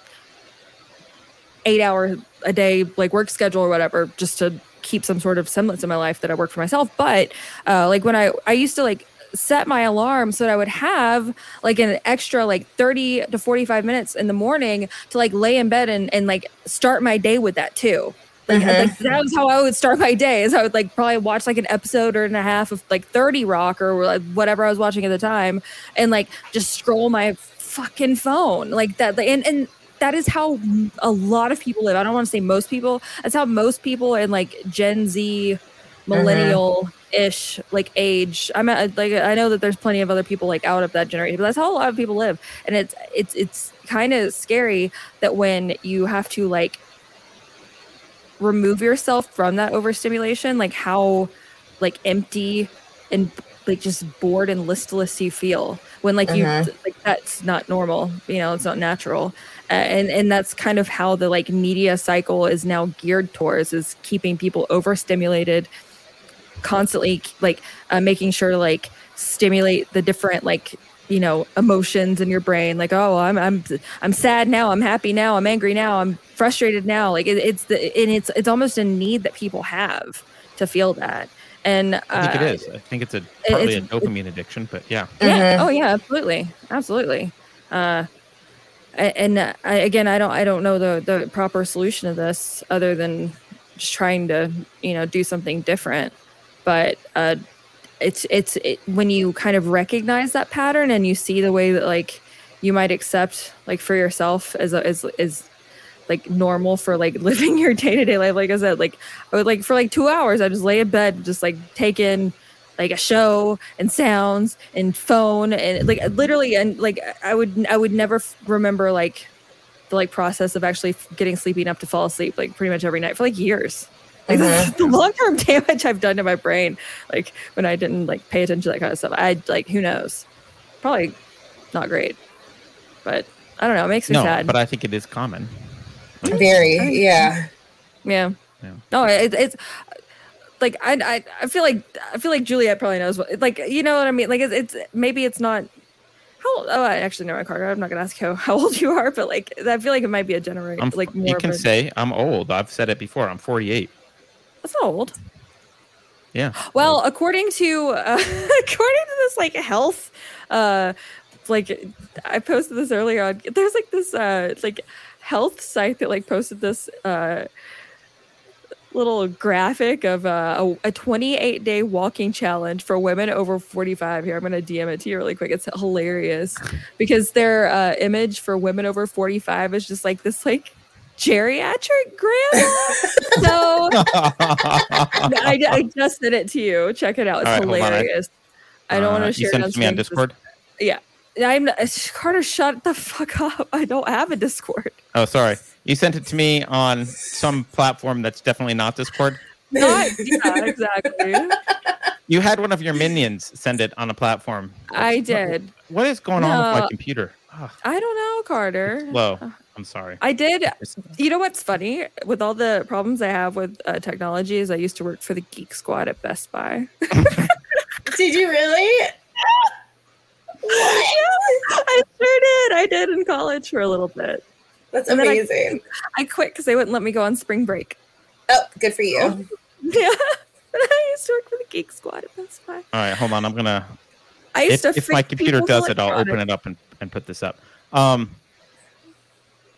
eight hour a day like work schedule or whatever just to keep some sort of semblance in my life that I work for myself. But uh, like when I I used to like set my alarm so that I would have like an extra like 30 to 45 minutes in the morning to like lay in bed and, and like start my day with that too. Like, Mhm. like that was how I would start my day is I would like probably watch like an episode or and a half of like 30 Rock or like whatever I was watching at the time and like just scroll my fucking phone like that and and that is how a lot of people live. I don't want to say most people. That's how most people in like Gen Z, millennial ish like age. I'm at, like I know that there's plenty of other people like out of that generation, but that's how a lot of people live. And it's it's it's kind of scary that when you have to like remove yourself from that overstimulation, like how like empty and like just bored and listless you feel when like you Mhm. like that's not normal you know it's not natural uh, and and that's kind of how the like media cycle is now geared towards is keeping people overstimulated constantly like uh, making sure to, like stimulate the different like you know emotions in your brain like oh i'm i'm i'm sad now i'm happy now i'm angry now i'm frustrated now like it, it's the and it's it's almost a need that people have to feel that and uh, I think it is. I think it's a partly a dopamine addiction, but yeah. yeah. Mhm. Oh yeah. Absolutely. Absolutely. Uh, and uh, I, again, I don't, I don't know the the proper solution to this other than just trying to, you know, do something different. But uh, it's it's it, when you kind of recognize that pattern and you see the way that like you might accept like for yourself as as is like normal for like [laughs] living your day to day life. Like I said, like I would like for like two hours, I just lay in bed, just like take in like a show and sounds and phone and like literally and like I would I would never f- remember like the like process of actually getting sleepy enough to fall asleep like pretty much every night for like years. Like Mhm. the [laughs] long term [laughs] damage I've done to my brain, like when I didn't like pay attention to that kind of stuff. I like who knows, probably not great, but I don't know. It makes me No, sad. but I think it is common. Very, yeah. Yeah. Yeah. No, it, it's like I, I I feel like I feel like Juliet probably knows what like you know what I mean. Like it's, it's maybe it's not. How old, oh, I actually know my Carter. I'm not gonna ask how, [laughs] how old you are, but like I feel like it might be a generation. Like more you of can a, say I'm old. I've said it before. I'm 48. That's not old. Yeah. Well, according to uh, [laughs] according to this like health, uh, like I posted this earlier on. There's like this uh like health site that like posted this uh little graphic of uh, a, a 28 day walking challenge for women over 45 here i'm gonna dm it to you really quick it's hilarious because their uh, image for women over 45 is just like this like geriatric grandma so [laughs] I, I just sent it to you. Check it out. It's right, hilarious. I, don't want Uh, to share You sent it to me on Discord. Yeah. I'm uh, Carter. Shut the fuck up. I don't have a Discord. Oh, sorry. You sent it to me on some platform that's definitely not Discord. Not yeah, exactly. You had one of your minions send it on a platform. I did. What is going on with my computer? Oh, I don't know, Carter. low. I'm sorry. I did. You know what's funny? With all the problems I have with uh, technology, is I used to work for the Geek Squad at Best Buy. [laughs] Did you really? [laughs] I sure did. I did in college for a little bit. That's And then I- amazing. I quit because they wouldn't let me go on spring break. Oh, good for you. [laughs] Yeah. I used to work for the Geek Squad at Best Buy. All right, hold on. I'm gonna. I used If, to if my computer does it, I'll open it up and, and put this up. Um.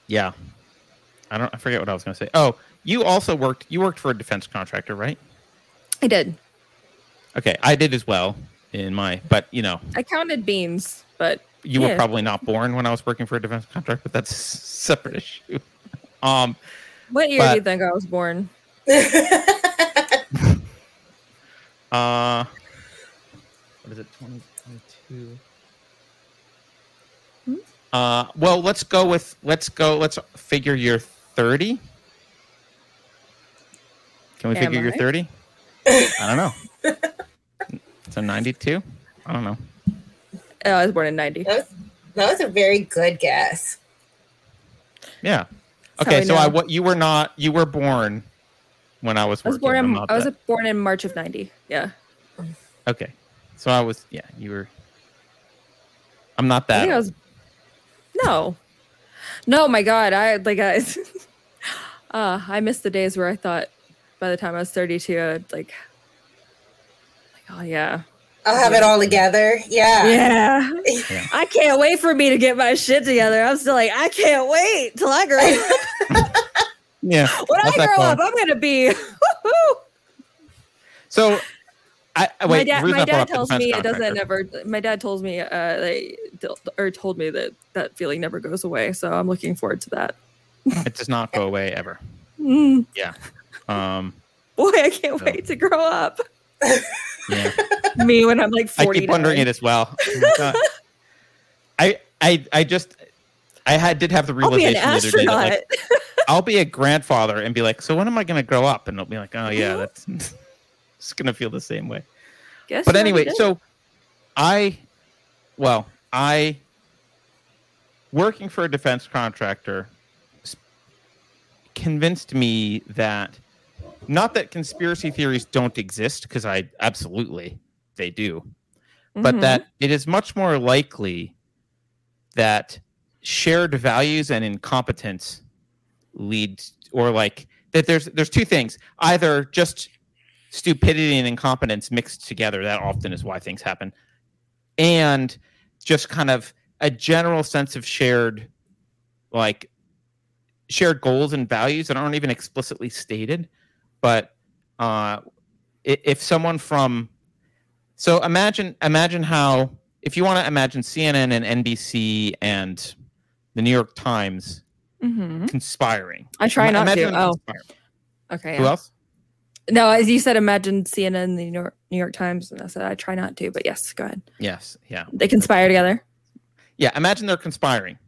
Yeah. I don't. I forget what I was gonna say. Oh, you also worked. You worked for a defense contractor, right? I did. Okay, I did as well in my. But you know, I counted beans, but you were probably not born when I was working for a defense contractor, but that's a separate issue. [laughs] Um. what year But- do you think I was born? [laughs] Uh. What is it? Twenty twenty-two. Hmm? Uh. Well, let's go with. Let's go. Let's figure you're thirty. Can we Am figure you're thirty? [laughs] I don't know. So ninety-two. I don't know. Oh, I was born in 90. that, was, that was a very good guess. Yeah. That's Okay. how I So I what you were not. You were born when I was I was born I'm in I was that- born in March of 90. Yeah. Okay. So I was. Yeah. You were. I'm not I that. think I was No. No, my God. I like I [laughs] uh I miss the days where I thought by the time I was 32, I'd like like, oh yeah. I'll have it all together. Yeah. Yeah. Yeah. [laughs] I can't wait for me to get my shit together. I'm still like, I can't wait till I grow up. [laughs] Yeah. when I grow up, I'm gonna be. So, I I- wait. my dad, my dad tells defense me it doesn't contractor- never. My dad tells me, uh, they, or told me that that feeling never goes away. So I'm looking forward to that. It does not go away ever. Mm, Yeah. Um. boy, I can't So- wait to grow up. Yeah. [laughs] me when I'm like 40. I keep wondering it as well. [laughs] I I I just I had did have the I'll be an realization the other day that like [laughs] I'll be a grandfather and be like, so when am I going to grow up? And it'll be like, oh yeah, that's it's going to feel the same way. Guess But anyway, so I, well, I working for a defense contractor convinced me that not that conspiracy theories don't exist because I absolutely they do, but Mhm. that it is much more likely that shared values and incompetence lead or like that there's there's two things either just stupidity and incompetence mixed together that often is why things happen and just kind of a general sense of shared like shared goals and values that aren't even explicitly stated but uh if someone from so imagine imagine how if you want to imagine CNN and NBC and the New York Times Mhm. conspiring. I try not to. Oh. conspiring. Okay. Who yeah. else? No, as you said, imagine CNN, and the New York, New York Times, and I said I try not to, but yes, go ahead. Yes, yeah. They conspire together. Yeah, imagine they're conspiring.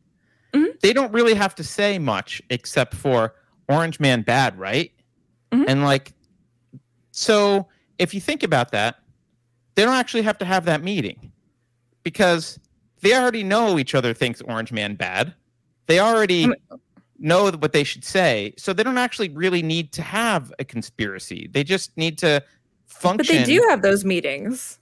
Mhm. They don't really have to say much except for Orange Man bad, right? Mhm. And like, so if you think about that, they don't actually have to have that meeting because they already know each other thinks Orange Man bad. They already know what they should say, so they don't actually really need to have a conspiracy. They just need to function. But they do have those meetings.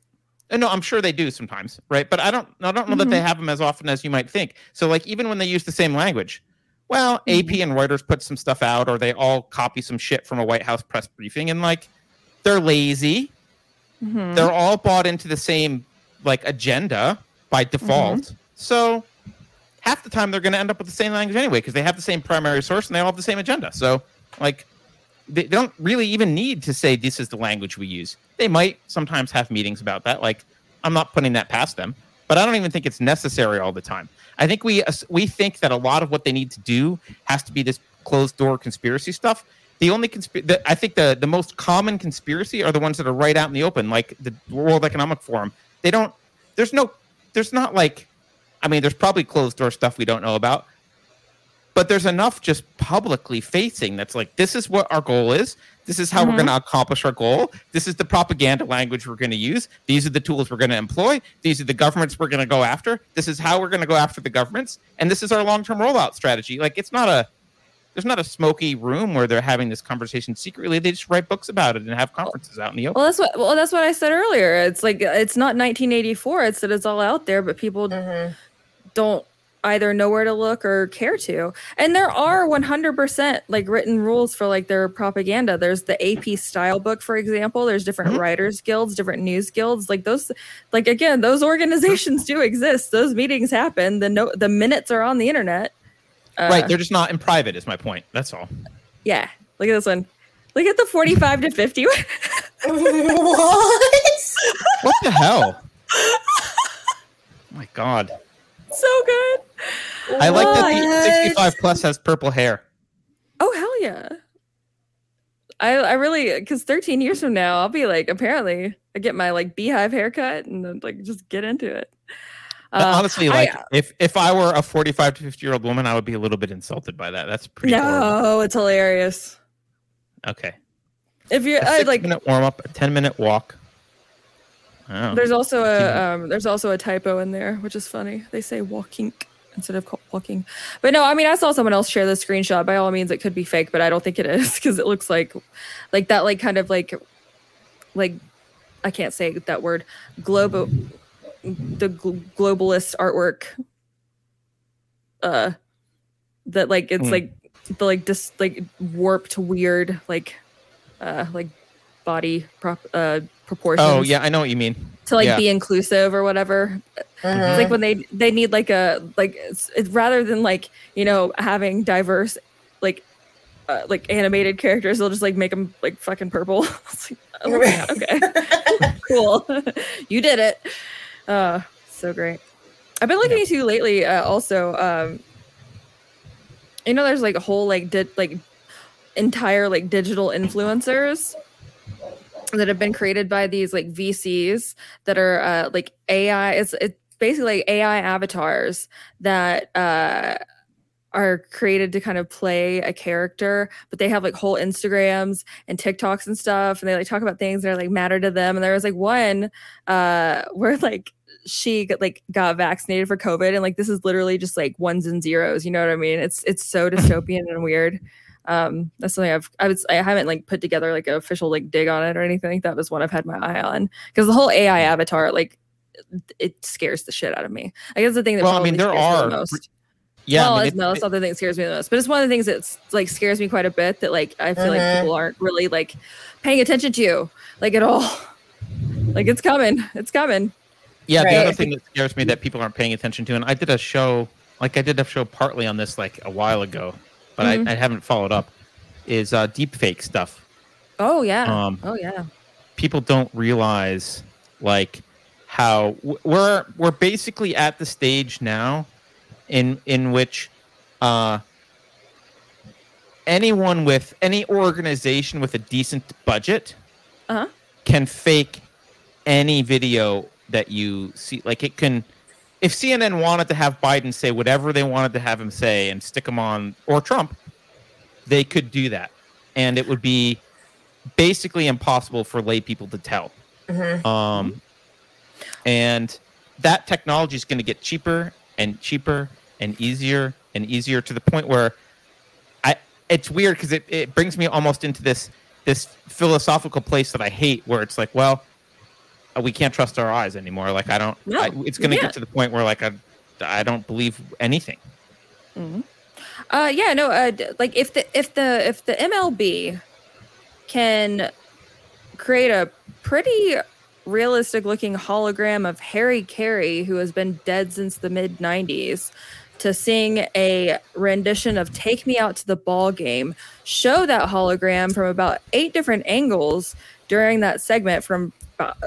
Uh, No, I'm sure they do sometimes, right? But I don't, I don't know that they have them as often as you might think. So, like, even when they use the same language, well, AP and Reuters put some stuff out, or they all copy some shit from a White House press briefing, and like, they're lazy. Mhm. They're all bought into the same like agenda by default. So, half the time they're going to end up with the same language anyway because they have the same primary source and they all have the same agenda. So, like, they don't really even need to say this is the language we use. They might sometimes have meetings about that. Like, I'm not putting that past them, but I don't even think it's necessary all the time. I think we we think that a lot of what they need to do has to be this closed door conspiracy stuff. The only conspiracy, I think the the most common conspiracy are the ones that are right out in the open, like the World Economic Forum. They don't. There's no. There's not like. I mean, there's probably closed door stuff we don't know about, but there's enough just publicly facing that's like this is what our goal is this is how we're Mhm. going to accomplish our goal this is the propaganda language we're going to use these are the tools we're going to employ these are the governments we're going to go after this is how we're going to go after the governments and this is our long-term rollout strategy like it's not a there's not a smoky room where they're having this conversation secretly they just write books about it and have conferences out in the open Well, that's what. Well, that's what I said earlier. It's like it's not 1984. It's that it's all out there, but people Mhm. Don't either know where to look or care to. And there are 100% like written rules for like their propaganda. There's the AP style book, for example. There's different Mhm. writers guilds, different news guilds. Like those, like again, those organizations do exist. Those meetings happen. The no, the minutes are on the internet. Uh, right they're just not in private is my point that's all Yeah. Look at this one. Look at the 45 to 50. [laughs] what? what the hell [laughs] oh my god so good. i like that the 65 plus has purple hair Oh hell yeah! I I really because 13 years from now I'll be like apparently I get my like beehive haircut and then like just get into it. Uh, Honestly, I- like if if I were a forty-five to fifty-year-old woman, I would be a little bit insulted by that. That's pretty. horrible. no, it's hilarious. Okay. If you're A I, like, six-minute warm-up, a ten-minute walk. Oh. there's also a um, there's also a typo in there, which is funny. They say walking instead of walking. But no, I mean I saw someone else share the screenshot. By all means, it could be fake, but I don't think it is [laughs] because it looks like like that like kind of like like I can't say that word global the gl- globalist artwork uh that like it's Hmm. like the like just like warped weird like uh like body prop uh proportions. Oh yeah, I know what you mean. to like yeah. be inclusive or whatever. Mhm. it's like when they they need like a like it's, it's rather than like you know having diverse like uh, like animated characters they'll just like make them like fucking purple. [laughs] It's like, oh, yeah, okay. [laughs] Cool. [laughs] You did it. Uh so great. I've been looking into lately uh, also um you know there's like a whole like did like entire like digital influencers that have been created by these like VCs that are uh, like AI. It's it's basically like AI avatars that uh, are created to kind of play a character, but they have like whole Instagrams and TikToks and stuff, and they like talk about things that are like matter to them. And there was like one uh, [laughs] where like she got, like got vaccinated for COVID, and like this is literally just like ones and zeros. You know what I mean? It's it's so [laughs] dystopian and weird um that's something i've i would i haven't like put together like an official like dig on it or anything. That was one i've had my eye on. Because the whole ai avatar like it scares the shit out of me. I guess the thing that Well, I mean, probably there scares me are the most Yeah, well I mean, that's- it- no that's not the thing that scares me the most but it's one of the things that's like scares me quite a bit that like i feel like Mhm. people aren't really like paying attention to you like at all. [laughs] Like it's coming. It's coming. Yeah, the other thing that scares me that people aren't paying attention to, and I did a show, like I did a show partly on this like a while ago, but Mhm. I, I haven't followed up, is uh, deep fake stuff. oh yeah Um, oh yeah People don't realize like how we're we're basically at the stage now in in which uh, anyone with any organization with a decent budget Uh-huh. can fake any video that you see. Like it can, if CNN wanted to have Biden say whatever they wanted to have him say and stick him on, or Trump, they could do that, and it would be basically impossible for lay people to tell. Mhm. Um, and that technology is going to get cheaper and cheaper and easier and easier to the point where I it's weird because it, it brings me almost into this this philosophical place that I hate where it's like, well, we can't trust our eyes anymore. Like I don't. No, I, it's going to get to the point where like I I don't believe anything. Uh, yeah, no, uh, like if the if the if the MLB can create a pretty realistic looking hologram of Harry Caray, who has been dead since the mid '90s, to sing a rendition of "Take Me Out to the Ball Game," show that hologram from about eight different angles during that segment, from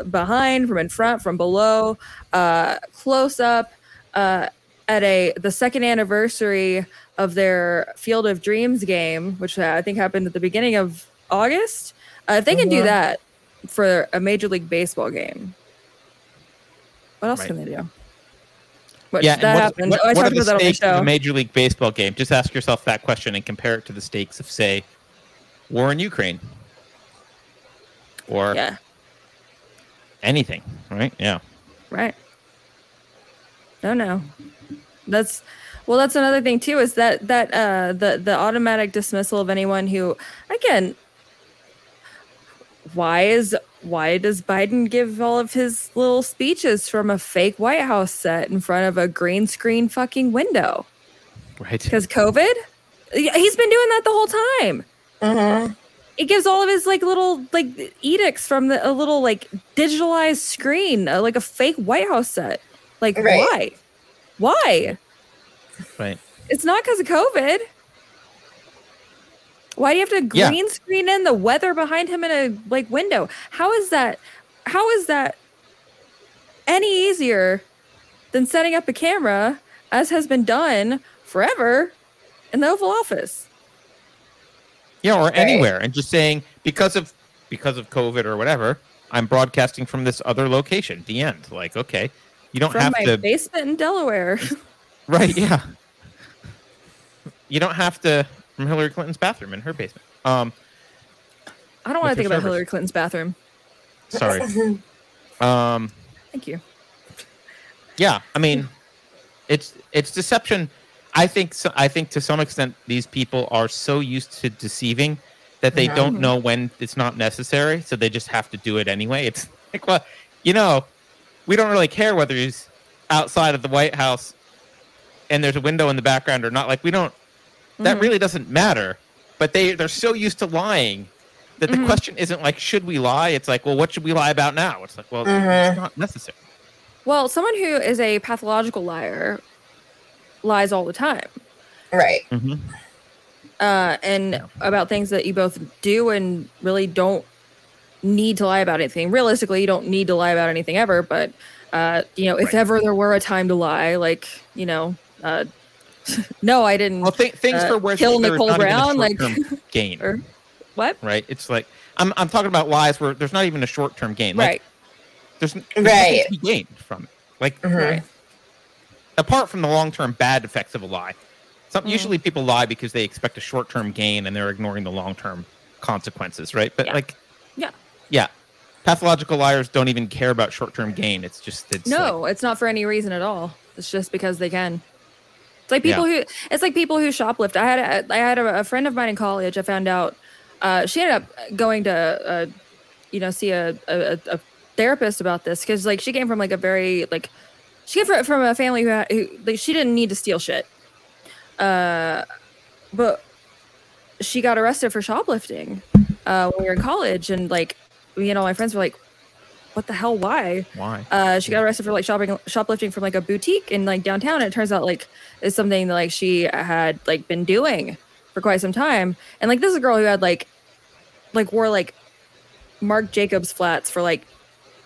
behind, from in front, from below, uh, close up. Uh, at a the second anniversary of their Field of Dreams game, which I think happened at the beginning of August. Uh, if they can do Mhm. that for a Major League Baseball game, what else Right. can they do? Which yeah, that what- oh, I what are talked the about that on the of show. a major league baseball game? Just ask yourself that question and compare it to the stakes of, say, war in Ukraine or yeah, anything. Right? Yeah. right. No, no, that's well. That's another thing too. Is that that uh, the the automatic dismissal of anyone who, again, why is why does Biden give all of his little speeches from a fake White House set in front of a green screen fucking window? Right. Because COVID? Yeah, He's been doing that the whole time. Mhm. He gives all of his like little like edicts from the a little like digitalized screen, uh, like a fake White House set. Like Right. why? Why? Right. It's not because of COVID. Why do you have to Yeah. green screen in the weather behind him in a like window? How is that? How is that any easier than setting up a camera, as has been done forever in the Oval Office? Yeah, or anywhere, and just saying because of because of COVID or whatever, I'm broadcasting from this other location. The end. Like, okay, you don't From have my to. basement in Delaware. [laughs] Right? Yeah. You don't have to from Hillary Clinton's bathroom in her basement. Um, I don't want to think about service. Hillary Clinton's bathroom. sorry. [laughs] Um, Thank you. yeah, I mean, it's it's deception. I think so, I think to some extent these people are so used to deceiving that they don't know when it's not necessary, so they just have to do it anyway. It's like, well, you know, we don't really care whether he's outside of the White House and there's a window in the background or not. Like we don't. That Mhm. really doesn't matter. But they they're so used to lying that the Mhm. question isn't like should we lie. It's like well, what should we lie about now? It's like well, it's not necessary. Well, someone who is a pathological liar lies all the time. Right. Mm-hmm. uh, and about things that you both do and really don't need to lie about anything. Realistically, you don't need to lie about anything ever, but uh, you know, if Right. ever there were a time to lie, like you know, uh, [laughs] no, I didn't. Well, th- things Uh, for where kill Nicole not even a Brown, like- [laughs] gain, or what? right? It's like I'm I'm talking about lies where there's not even a short term gain. Like, right, There's, there's nothing to be gained from it. Like Mhm. right. Apart from the long term bad effects of a lie. Some, Mhm. Usually people lie because they expect a short term gain and they're ignoring the long term consequences, right? But Yeah. like, Yeah. yeah, pathological liars don't even care about short term gain. It's just it's No, like- it's not for any reason at all. It's just because they can. It's like people who it's like people who shoplift. I had a, I had a, a friend of mine in college. I found out uh, she ended up going to uh, you know see a, a, a therapist about this because like she came from like a very like she came from, from a family who, had, who like she didn't need to steal shit. Uh, but she got arrested for shoplifting uh, when we were in college, and like you know my friends were like, "What the hell? Why?" why? uh, she got arrested for like shopping shoplifting from like a boutique in like downtown and it turns out like it's something that like she had like been doing for quite some time and like this is a girl who had like like wore like Marc Jacobs flats for like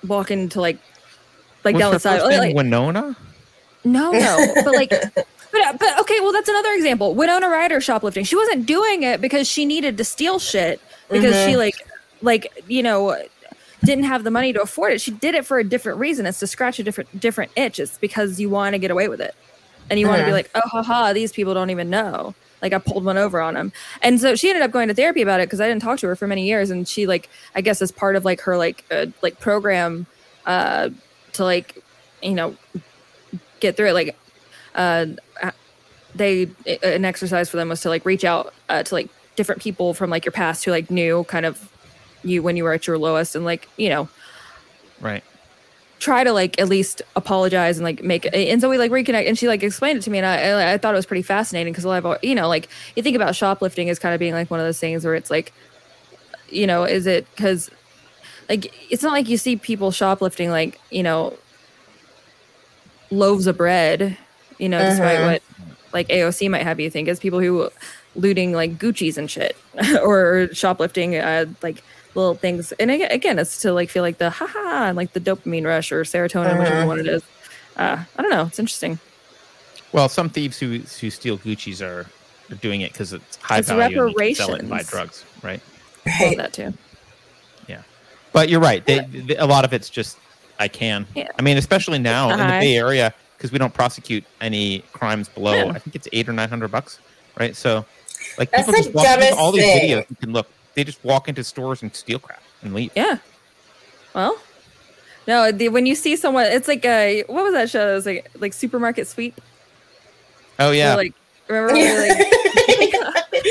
walking to like like Was down her the side first name like, Winona? no no but like [laughs] but, but okay well that's another example. Winona ryder shoplifting. She wasn't doing it because she needed to steal shit because she like like you know didn't have the money to afford it. She did it for a different reason. It's to scratch a different different itch. It's because you want to get away with it. And you want to be Mhm. like oh haha these people don't even know. Like i pulled one over on them and so she ended up going to therapy about it because i didn't talk to her for many years. And she like i guess as part of like her like uh, like program uh to like you know get through it like uh they an exercise for them was to like reach out uh, to like different people from like your past who like knew kind of you when you were at your lowest and like you know Right. try to like at least apologize and like make and so we like reconnect and she like explained it to me and I I thought it was pretty fascinating because I've you know like you think about shoplifting as kind of being like one of those things where it's like you know is it because like it's not like you see people shoplifting like you know loaves of bread you know despite Uh-huh. what like AOC might have you think is people who looting like Gucci's and shit [laughs] or shoplifting uh like little things and aga- again it's to like feel like the haha and like the dopamine rush or serotonin whichever Uh-huh. one it is uh I don't know it's interesting Well, some thieves who who steal Gucci's are, are doing it because it's high It's value and they sell it and buy drugs, right? All Right. that too But you're right. They, they- a lot of it's just I can. Yeah. I mean, especially now in the Uh-huh. Bay Area because we don't prosecute any crimes below. Yeah. I think it's eight or nine hundred bucks, right? So, like That's people just walk into all these thing. videos. You can look. They just walk into stores and steal crap and leave. yeah well no the, when you see someone it's like uh what was that show it was like like supermarket sweep Oh yeah. like remember when we, like [laughs]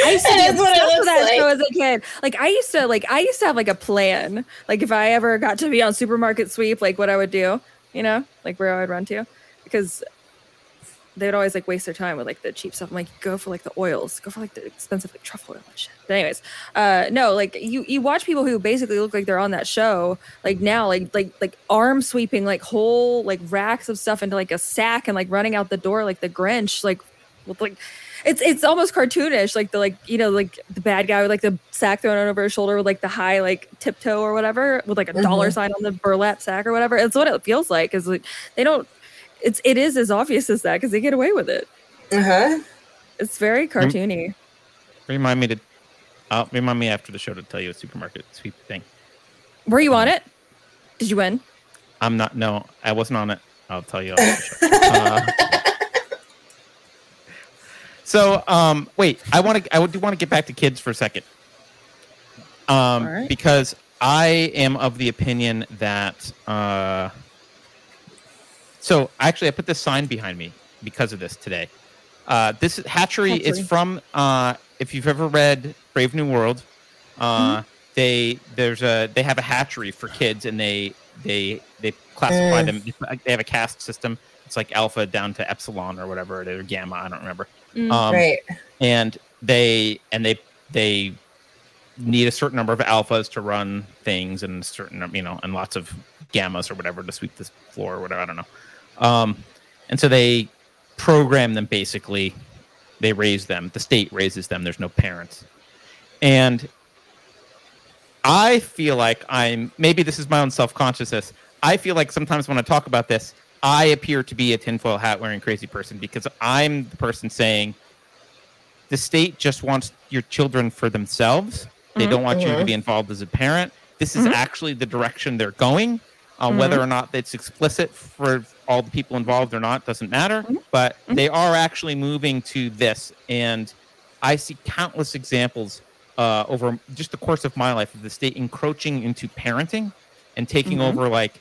I used to [laughs] be That is what it obsessed with that like. show as a kid. Like I used to like I used to have like a plan. Like if I ever got to be on supermarket sweep, like what I would do, you know, like where I would run to, because they'd always like waste their time with like the cheap stuff. I'm like, go for like the oils, go for like the expensive like truffle oil and shit. But anyways, uh, no, like you you watch people who basically look like they're on that show, like now, like like like arm sweeping like whole like racks of stuff into like a sack and like running out the door like the Grinch, like with like it's it's almost cartoonish, like the like you know like the bad guy with like the sack thrown over his shoulder with like the high like tiptoe or whatever with like a dollar Mhm. sign on the burlap sack or whatever. It's what it feels like because like they don't. It's it is as obvious as that because they get away with it. Uh-huh. It's very cartoony. Remind me to. Uh, remind me after the show to tell you a supermarket sweep thing. Were you on it? Did you win? I'm not. No, I wasn't on it. I'll tell you. After the show. [laughs] Uh, so, um, wait. I want to. I do want to get back to kids for a second. Um, right. because I am of the opinion that. Uh, so actually, I put this sign behind me because of this today. Uh, this hatchery is from. Uh, if you've ever read Brave New World, uh, Mm-hmm. they there's a they have a hatchery for kids, and they they they classify Mm. them. They have a caste system. It's like alpha down to epsilon or whatever it is, or gamma. I don't remember. Mm. Um, right. and they and they they need a certain number of alphas to run things and certain you know and lots of gammas or whatever to sweep this floor or whatever i don't know. Um and so they program them basically. They raise them. The state raises them. There's no parents. And i feel like i'm maybe this is my own self-consciousness. I feel like sometimes when i talk about this i appear to be a tinfoil hat wearing crazy person because i'm the person saying the state just wants your children for themselves. They Mhm. don't want you to Mhm. be involved as a parent. This is Mhm. actually the direction they're going. Uh, Whether or not it's explicit for all the people involved or not doesn't matter. Mhm. But they are actually moving to this, and I see countless examples uh, over just the course of my life of the state encroaching into parenting and taking over. Like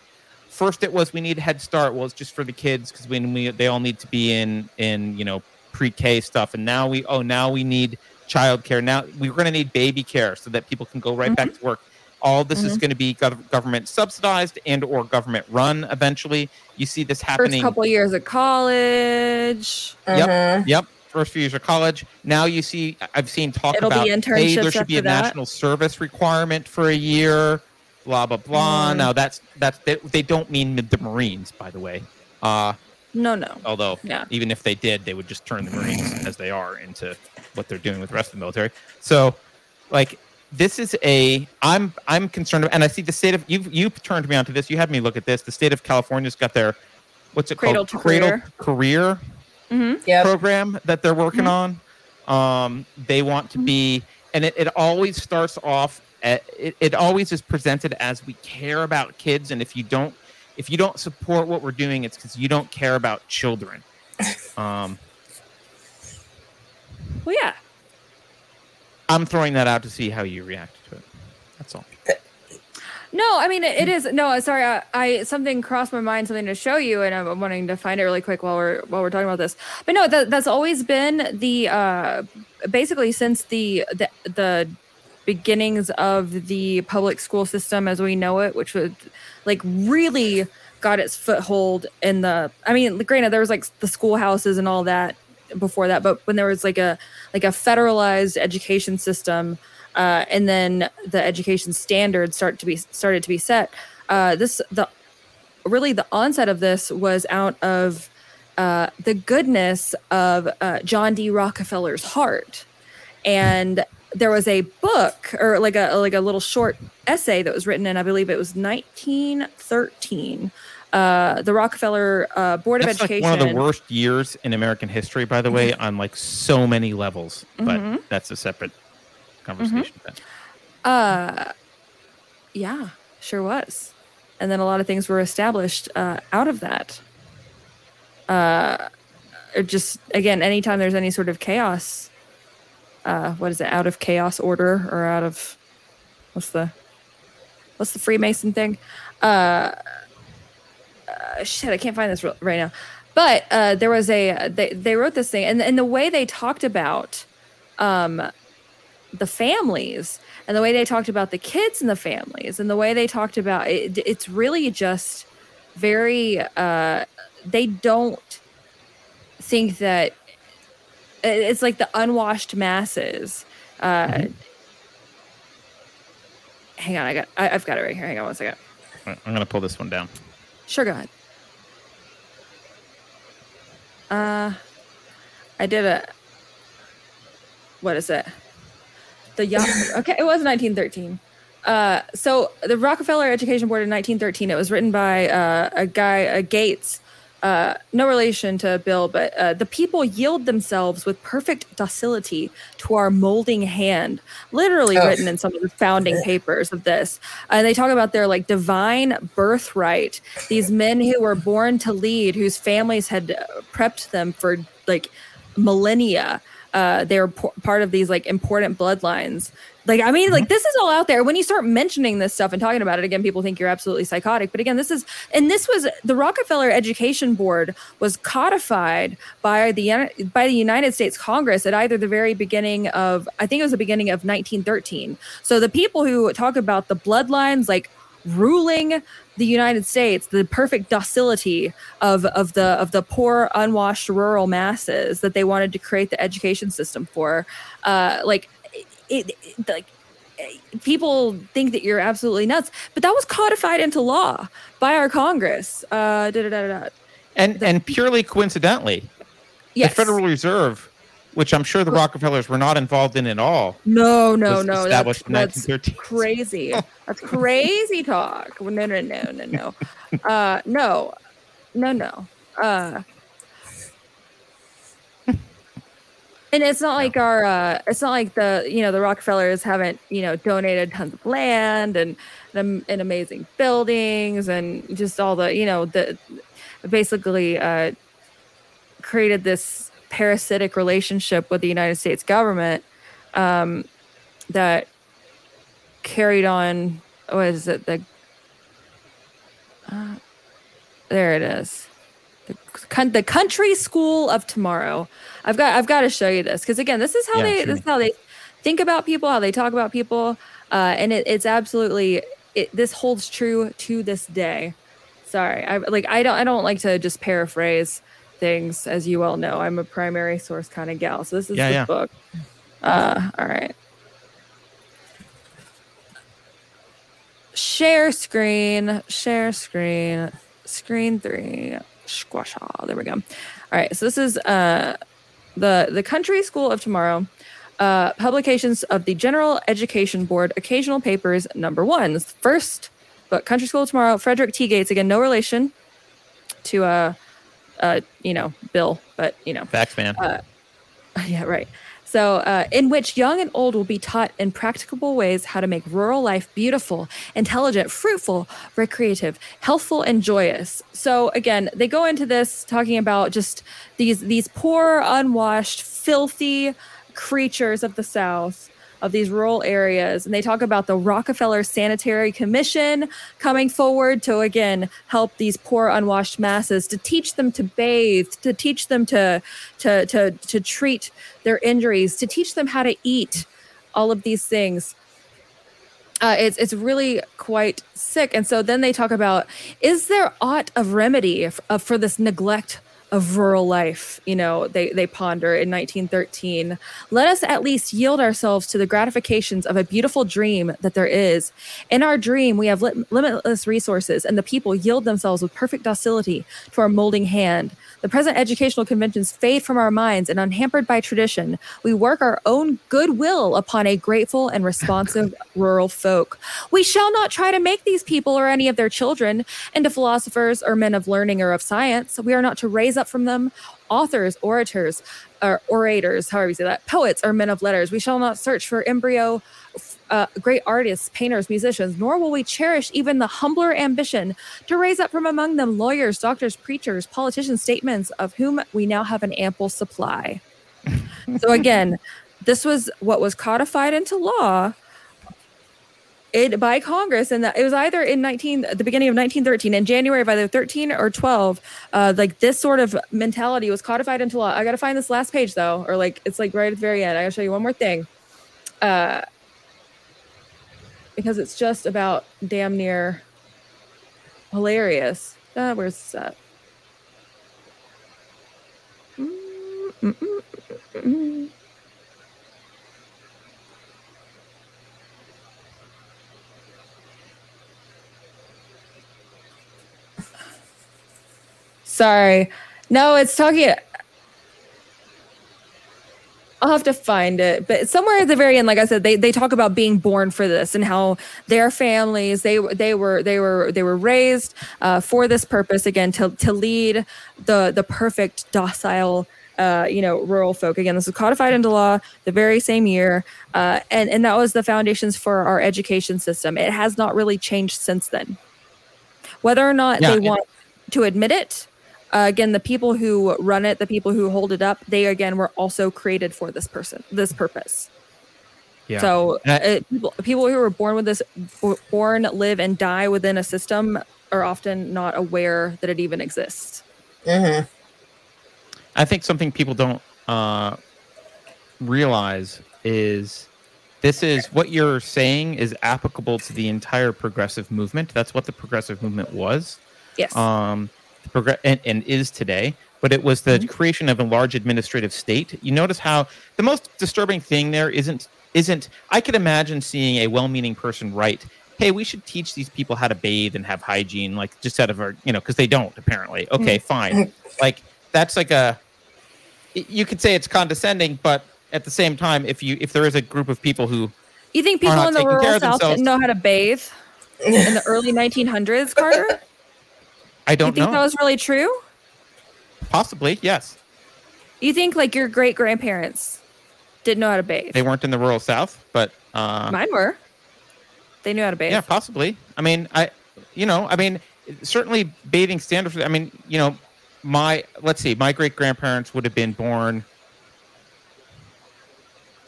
first, it was we need Head Start. Well, it's just for the kids because when we they all need to be in in you know pre-K stuff, and now we oh now we need childcare. Now we're going to need baby care so that people can go right back to work. All this is going to be gov- government subsidized and or government run eventually. You see this happening First couple years of college. Yep. Mhm. Yep. First few years of college. Now you see, I've seen talk It'll be about hey, there should be a that. national service requirement for a year. Blah blah blah. Mm. Now that's that's they, they don't mean the Marines, by the way. Uh, No, no. although Yeah. even if they did, they would just turn the Marines as they are into what they're doing with the rest of the military. So, like, this is a I'm I'm concerned, and I see the state of you've you've turned me onto this. You had me look at this. The state of California's got their what's it Cradle called? to Career. career hmm Yep. program that they're working Mm-hmm. on. Um, they want to be, and it, it always starts off. At, it, it always is presented as we care about kids, and if you don't, if you don't support what we're doing, it's because you don't care about children. Um, Well, yeah. I'm throwing that out to see how you react to it. That's all. No, I mean it, it is. No, sorry. I, I something crossed my mind, something to show you, and I'm wanting to find it really quick while we're while we're talking about this. But no, that, that's always been the uh, basically since the the the beginnings of the public school system as we know it, which was like really got its foothold in the. I mean, granted, there was like the schoolhouses and all that before that, but when there was like a like a federalized education system uh, and then the education standards start to be started to be set. Uh, this the really the onset of this was out of uh, the goodness of uh, John D. Rockefeller's heart, and there was a book or like a like a little short essay that was written in I believe it was 1913. Uh, the Rockefeller uh, Board That's of like Education. one of the worst years in American history, by the way, on like so many levels. But Mhm. that's a separate conversation. But Uh, yeah, sure was. And then a lot of things were established uh, out of that. Uh, just again, anytime there's any sort of chaos, uh, what is it? Out of chaos order or out of what's the what's the Freemason thing? Uh, uh, shit, I can't find this right now. But uh, there was a they they wrote this thing, and and the way they talked about um the families and the way they talked about the kids and the families and the way they talked about it, it's really just very uh they don't think that it's like the unwashed masses uh hang on i got I, i've got it right here hang on one second I'm going to pull this one down. Sure, go ahead. Uh, I did a. What is it? The young. okay, it was 1913. Uh, so the Rockefeller Education Board in 1913. It was written by uh, a guy, uh, Gates. Uh, no relation to Bill, but uh, the people yield themselves with perfect docility to our molding hand. Literally Oh. written in some of the founding papers of this. And they talk about their like divine birthright. These men who were born to lead, whose families had uh, prepped them for like millennia. Uh, they p- part of these like important bloodlines. Like, I mean, like this is all out there. When you start mentioning this stuff and talking about it again, people think you're absolutely psychotic. But again, this is, and this was the Rockefeller Education Board was codified by the by the United States Congress at either the very beginning of, I think it was the beginning of 1913. So the people who talk about the bloodlines, like ruling the United States, the perfect docility of of the of the poor, unwashed rural masses that they wanted to create the education system for. Uh, like it, it like people think that you're absolutely nuts, but that was codified into law by our Congress. Uh, da, da, da, da. And and purely coincidentally, Yes. the Federal Reserve, which I'm sure the Rockefellers were not involved in at all, No, no, no. That's, established in that's crazy. That's crazy talk. No, no, no, no, no. Uh, no, no, no. Uh, and it's not like our, uh, it's not like the, you know, the Rockefellers haven't, you know, donated tons of land and, and, and amazing buildings and just all the, you know, the basically uh, created this parasitic relationship with the United States government um, that carried on. What is it? The uh, there it is. The, con- the country school of tomorrow. I've got I've got to show you this because again, this is how Yeah, they this is how they think about people, how they talk about people, uh, and it, it's absolutely it, this holds true to this day. Sorry, I like I don't I don't like to just paraphrase things as you all know. I'm a primary source kind of gal, so this is Yeah, the yeah. book. Uh, all right. Share screen, share screen, screen three, squash all. There we go. All right, so this is uh, the the Country School of Tomorrow. Uh, publications of the General Education Board, occasional papers, number one. This is the first book, Country School of Tomorrow. Frederick T. Gates, again, no relation to uh, uh, you know, Bill, but you know, Facts, man. yeah, right. So, uh, in which young and old will be taught in practicable ways how to make rural life beautiful, intelligent, fruitful, recreative, healthful, and joyous. So, again, they go into this talking about just these these poor, unwashed, filthy creatures of the South, of these rural areas, and they talk about the Rockefeller Sanitary Commission coming forward to again help these poor unwashed masses to teach them to bathe, to teach them to to to to treat their injuries, to teach them how to eat, all of these things. Uh, it's it's really quite sick, and so then they talk about: is there aught of remedy f- uh, for this neglect of rural life? You know, they they ponder in 1913. Let us at least yield ourselves to the gratifications of a beautiful dream that there is. In our dream, we have limitless resources, and the people yield themselves with perfect docility to our molding hand. The present educational conventions fade from our minds, and unhampered by tradition, we work our own goodwill upon a grateful and responsive [laughs] rural folk. We shall not try to make these people or any of their children into philosophers or men of learning or of science. We are not to raise up from them authors, orators, or orators, however you say that, poets or men of letters. We shall not search for embryo uh, great artists, painters, musicians, nor will we cherish even the humbler ambition to raise up from among them lawyers, doctors, preachers, politicians, statements of whom we now have an ample supply. so [laughs] again, this was what was codified into law it, by Congress, and that it was either in 19 the beginning of 1913, in January of either 13 or 12. Uh, like this sort of mentality was codified into law. I got to find this last page though, or like it's like right at the very end. I got to show you one more thing. Uh, because it's just about damn near hilarious. Uh, where's this at? Mm. Sorry. No, it's talking. I'll have to find it, but somewhere at the very end, like I said, they, they talk about being born for this and how their families they they were they were they were raised uh, for this purpose again to to lead the the perfect docile uh, you know rural folk. Again, this was codified into law the very same year, uh, and and that was the foundations for our education system. It has not really changed since then. Whether or not Yeah, they want to admit it, uh, again, the people who run it, the people who hold it up, they again were also created for this person, this purpose. Yeah. So I- uh, people, people who are born with this, born, live, and die within a system are often not aware that it even exists. hmm I think something people don't uh, realize is this is what you're saying is applicable to the entire progressive movement. That's what the progressive movement was. Yes. Um, the progr- and, and is today. But it was the Mhm. creation of a large administrative state. You notice how the most disturbing thing there isn't isn't. I could imagine seeing a well-meaning person write, "Hey, we should teach these people how to bathe and have hygiene," like just out of our, you know, because they don't apparently. Okay, fine. [laughs] Like that's like a. You could say it's condescending, but at the same time, if you if there is a group of people who You think people in the rural South didn't know how to bathe in the early 1900s, Carter? [laughs] I don't you think know, that was really true? possibly yes, You think like your great grandparents didn't know how to bathe? they weren't in the rural South, but uh, Mine were. They knew how to bathe. Yeah, possibly. I mean, I, you know, I mean, certainly bathing standards. I mean, you know, my let's see, my great grandparents would have been born.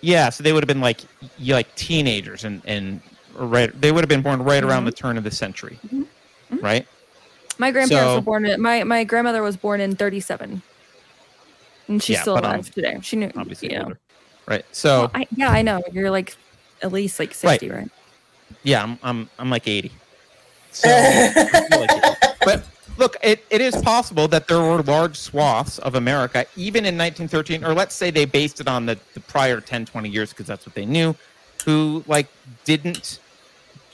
Yeah, so they would have been like like teenagers and and right. They would have been born right around the turn of the century, Mhm. right? My grandparents So- were born in my my grandmother was born in 37. And she's Yeah, still um, alive today. She knew Obviously, you know. right? So Well, I, yeah, I know. You're like at least like 60, right? yeah, I'm I'm I'm like eighty. So, like but look, it, it is possible that there were large swaths of America, even in 1913, or let's say they based it on the, the prior 10, 20 years because that's what they knew, who like didn't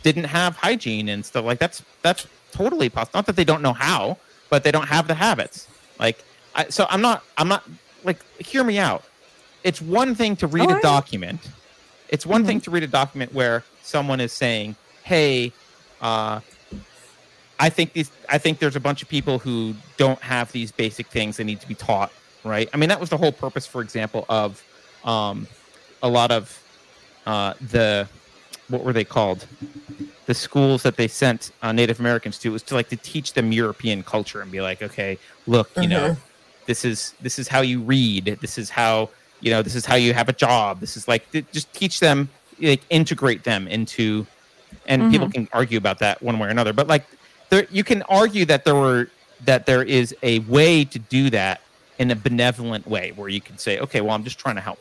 didn't have hygiene and stuff like that's that's totally possible. Not that they don't know how, but they don't have the habits. Like, I, so I'm not I'm not like hear me out. It's one thing to read a document. It's one thing to read a document where someone is saying, "Hey, uh, I think these. I think there's a bunch of people who don't have these basic things. that need to be taught, right? I mean, that was the whole purpose, for example, of um, a lot of uh, the what were they called? The schools that they sent uh, Native Americans to was to like to teach them European culture and be like, okay, look, you know, this is this is how you read. This is how you know. This is how you have a job. This is like th- just teach them, like integrate them into. And people can argue about that one way or another, but like there, you can argue that there were that there is a way to do that in a benevolent way, where you can say, okay, well, I'm just trying to help.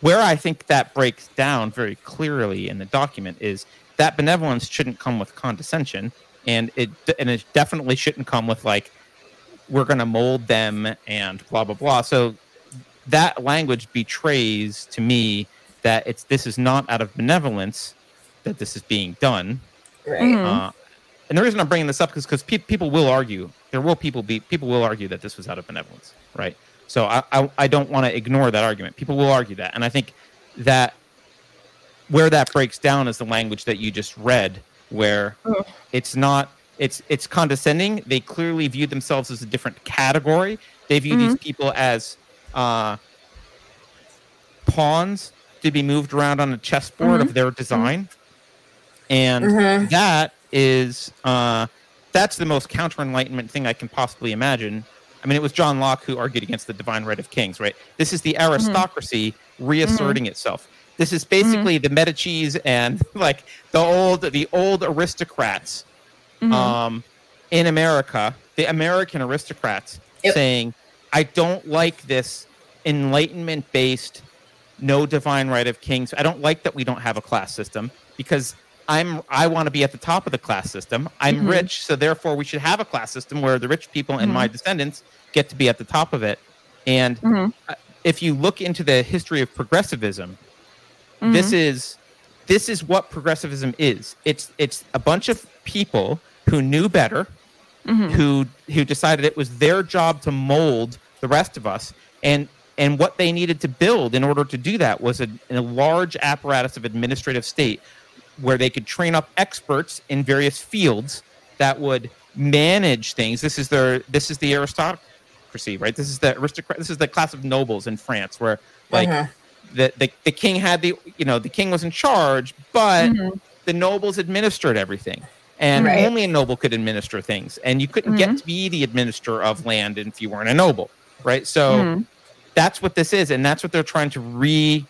Where I think that breaks down very clearly in the document is that benevolence shouldn't come with condescension, and it and it definitely shouldn't come with like we're going to mold them and blah blah blah. So that language betrays to me that it's this is not out of benevolence that this is being done. Right. Mhm. Uh, and the reason I'm bringing this up is because pe- people will argue. There will people be people will argue that this was out of benevolence, right? So I I, I don't want to ignore that argument. People will argue that, and I think that where that breaks down is the language that you just read, where Oh. it's not it's it's condescending. They clearly view themselves as a different category. They view these people as uh, pawns to be moved around on a chessboard of their design, and Mhm. that is uh, that's the most counter enlightenment thing I can possibly imagine. I mean, it was John Locke who argued against the divine right of kings, right? This is the aristocracy reasserting itself. This is basically the Medicis and [laughs] like the old the old aristocrats Mm-hmm. um, in America, the American aristocrats Yep. saying, "I don't like this enlightenment based, no divine right of kings. I don't like that we don't have a class system because." I'm I want to be at the top of the class system. I'm Mhm. rich, so therefore we should have a class system where the rich people and my descendants get to be at the top of it. And Mhm. uh, if you look into the history of progressivism, this is this is what progressivism is. It's it's a bunch of people who knew better, Mhm. who who decided it was their job to mold the rest of us, and and what they needed to build in order to do that was a, a large apparatus of administrative state where they could train up experts in various fields that would manage things. This is their this is the aristocracy, right? This is the aristocrat. This is the class of nobles in France, where like Uh-huh. The, the the king had the you know the king was in charge, but the nobles administered everything, and Right. only a noble could administer things, and you couldn't get to be the administrator of land if you weren't a noble, right? So Mhm. that's what this is, and that's what they're trying to re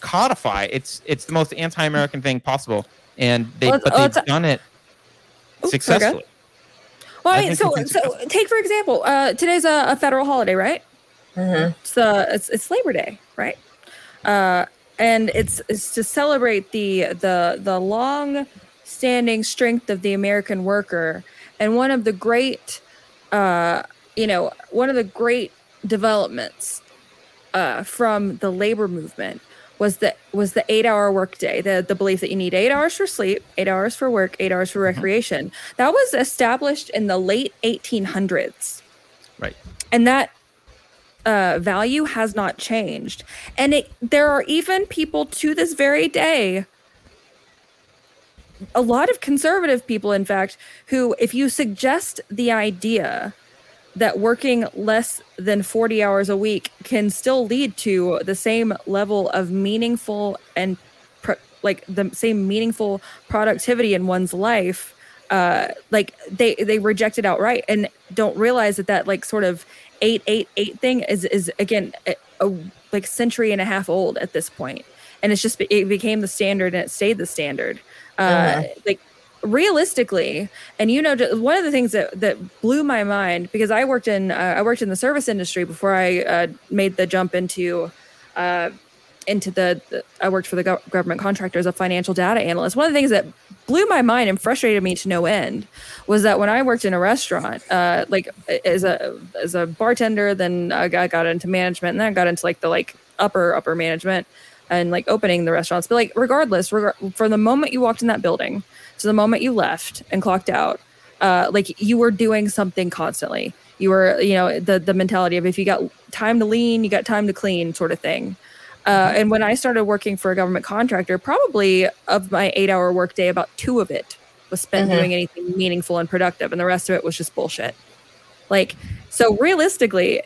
codify. It's it's the most anti-American thing possible, and they Well, but it's- they've done it Oops, successfully. Well, I mean, so so take for example, uh, today's a, a federal holiday, right? Mhm. It's uh, it's it's Labor Day, right? Uh, and it's it's to celebrate the the the long standing strength of the American worker. And one of the great uh you know one of the great developments uh from the labor movement was the was the eight hour workday the the belief that you need eight hours for sleep eight hours for work eight hours for recreation. That was established in the late 1800s Right. and that uh, value has not changed. And it, there are even people to this very day, a lot of conservative people, in fact, who, if you suggest the idea that working less than 40 hours a week can still lead to the same level of meaningful and pro- like the same meaningful productivity in one's life uh like they they reject it outright and don't realize that that like sort of 888 thing is is again a, a like century and a half old at this point. And it's just it became the standard and it stayed the standard. Uh Uh-huh. like realistically and you know one of the things that that blew my mind because i worked in uh, i worked in the service industry before i uh, made the jump into uh into the, the i worked for the gov- government contractor as a financial data analyst. One of the things that blew my mind and frustrated me to no end was that when i worked in a restaurant uh like as a as a bartender then i got, got into management and then i got into like the like upper upper management and like opening the restaurants. But like regardless regar- from the moment you walked in that building to the moment you left and clocked out uh like you were doing something constantly. You were you know the the mentality of if you got time to lean you got time to clean sort of thing uh, and when I started working for a government contractor, probably of my eight hour workday, about two of it was spent Mhm. doing anything meaningful and productive, and the rest of it was just bullshit. Like, so realistically,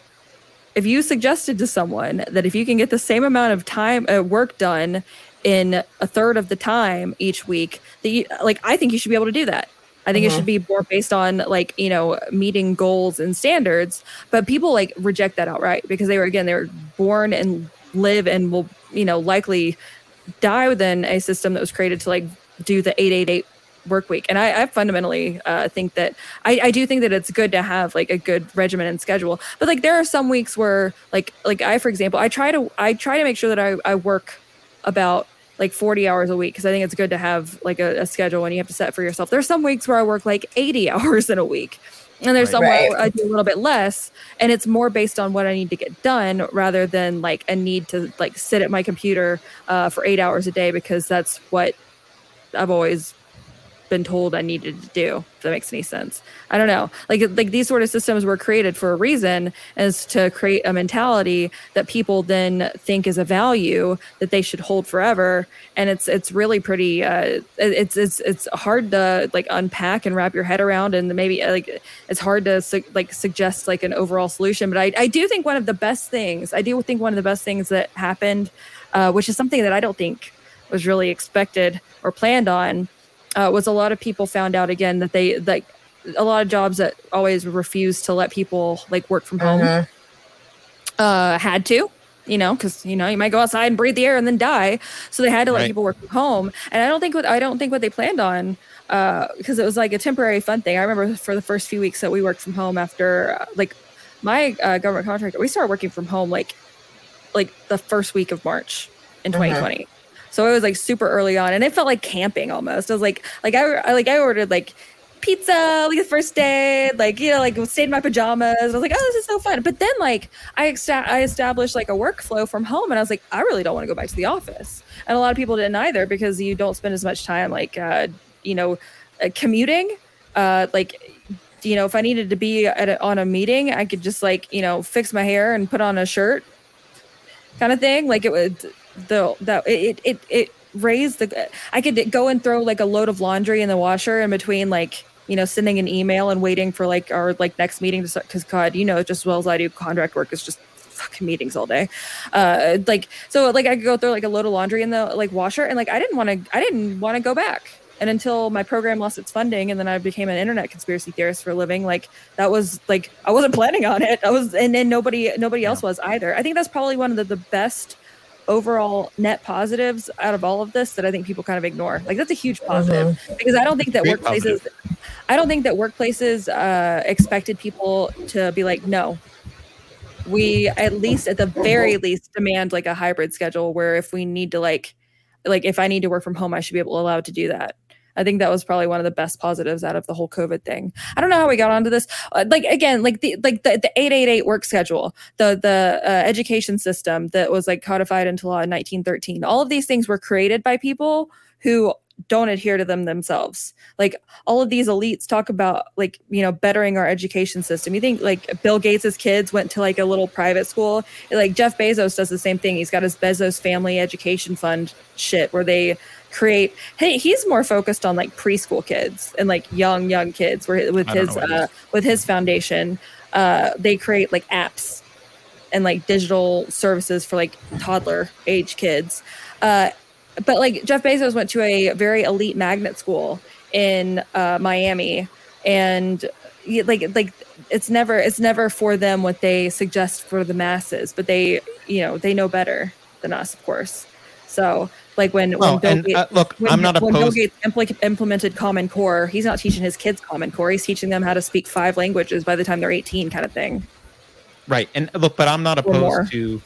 if you suggested to someone that if you can get the same amount of time uh, work done in a third of the time each week, that you, like I think you should be able to do that. I think it Mhm. should be more based on like you know meeting goals and standards. But people like reject that outright because they were again they were born and live and will you know likely die within a system that was created to like do the 888 work week. And i, I fundamentally uh, think that I, I do think that it's good to have like a good regimen and schedule. But like there are some weeks where like like i for example i try to i try to make sure that i, I work about like 40 hours a week because i think it's good to have like a, a schedule and you have to set for yourself. There's some weeks where i work like 80 [laughs] hours in a week and there's Right. some where I do a little bit less, and it's more based on what I need to get done rather than like a need to like sit at my computer uh, for eight hours a day because that's what I've always been told I needed to do. If that makes any sense, I don't know. Like like these sort of systems were created for a reason, is to create a mentality that people then think is a value that they should hold forever, and it's it's really pretty. Uh, it's it's it's hard to like unpack and wrap your head around, and maybe uh, like it's hard to su- like suggest like an overall solution. But I I do think one of the best things I do think one of the best things that happened, uh, which is something that I don't think was really expected or planned on uh, was a lot of people found out again that they like a lot of jobs that always refused to let people like work from home Mhm. uh, had to you know because you know you might go outside and breathe the air and then die so they had to let Right. people work from home and i don't think what i don't think what they planned on because it was like a temporary fun thing i remember for the first few weeks that we worked from home after uh, like my uh, government contractor we started working from home like like the first week of march in Mhm. 2020 so it was like super early on and it felt like camping almost. I was like like i, like i ordered like pizza like the first day like you know like stayed in my pajamas. I was like oh this is so fun. But then like i i established like a workflow from home and i was like i really don't want to go back to the office. And a lot of people didn't either because you don't spend as much time like uh you know uh, commuting. Uh like you know if i needed to be at a, on a meeting i could just like you know fix my hair and put on a shirt kind of thing. Like it would the that it it it raised the i could go and throw like a load of laundry in the washer in between like you know sending an email and waiting for like our like next meeting to start because god you know just as well as i do contract work is just fucking meetings all day. Uh like so like i could go throw like a load of laundry in the like washer and like i didn't want to i didn't want to go back. And until my program lost its funding and then i became an internet conspiracy theorist for a living like that was like i wasn't [laughs] planning on it. I was and then nobody nobody else was either. I think that's probably one of the, the best overall net positives out of all of this that i think people kind of ignore. Like that's a huge positive because i don't think that Great workplaces i don't think that workplaces uh expected people to be like no. We at least at the very least demand like a hybrid schedule where if we need to like like if I need to work from home, I should be able allowed to do that. I think that was probably one of the best positives out of the whole COVID thing. I don't know how we got onto this. Uh, like again, like the like the, the 888 work schedule, the the uh, education system that was like codified into law in 1913. All of these things were created by people who don't adhere to them themselves. Like all of these elites talk about like, you know, bettering our education system. You think like Bill Gates's kids went to like a little private school? Like Jeff Bezos does the same thing. He's got his Bezos family education fund shit where they create hey he's more focused on like preschool kids and like young young kids where with his uh, with his foundation. Uh they create like apps and like digital services for like toddler age kids. Uh but like Jeff Bezos went to a very elite magnet school in uh, Miami, and like like it's never it's never for them what they suggest for the masses, but they you know they know better than us, of course. So like when, well, when Bill and, Gates, uh, look, when, I'm not when Bill. Gates impl- implemented Common Core, he's not teaching his kids Common Core. He's teaching them how to speak five languages by the time they're 18, kind of thing. Right. And look, but I'm not opposed to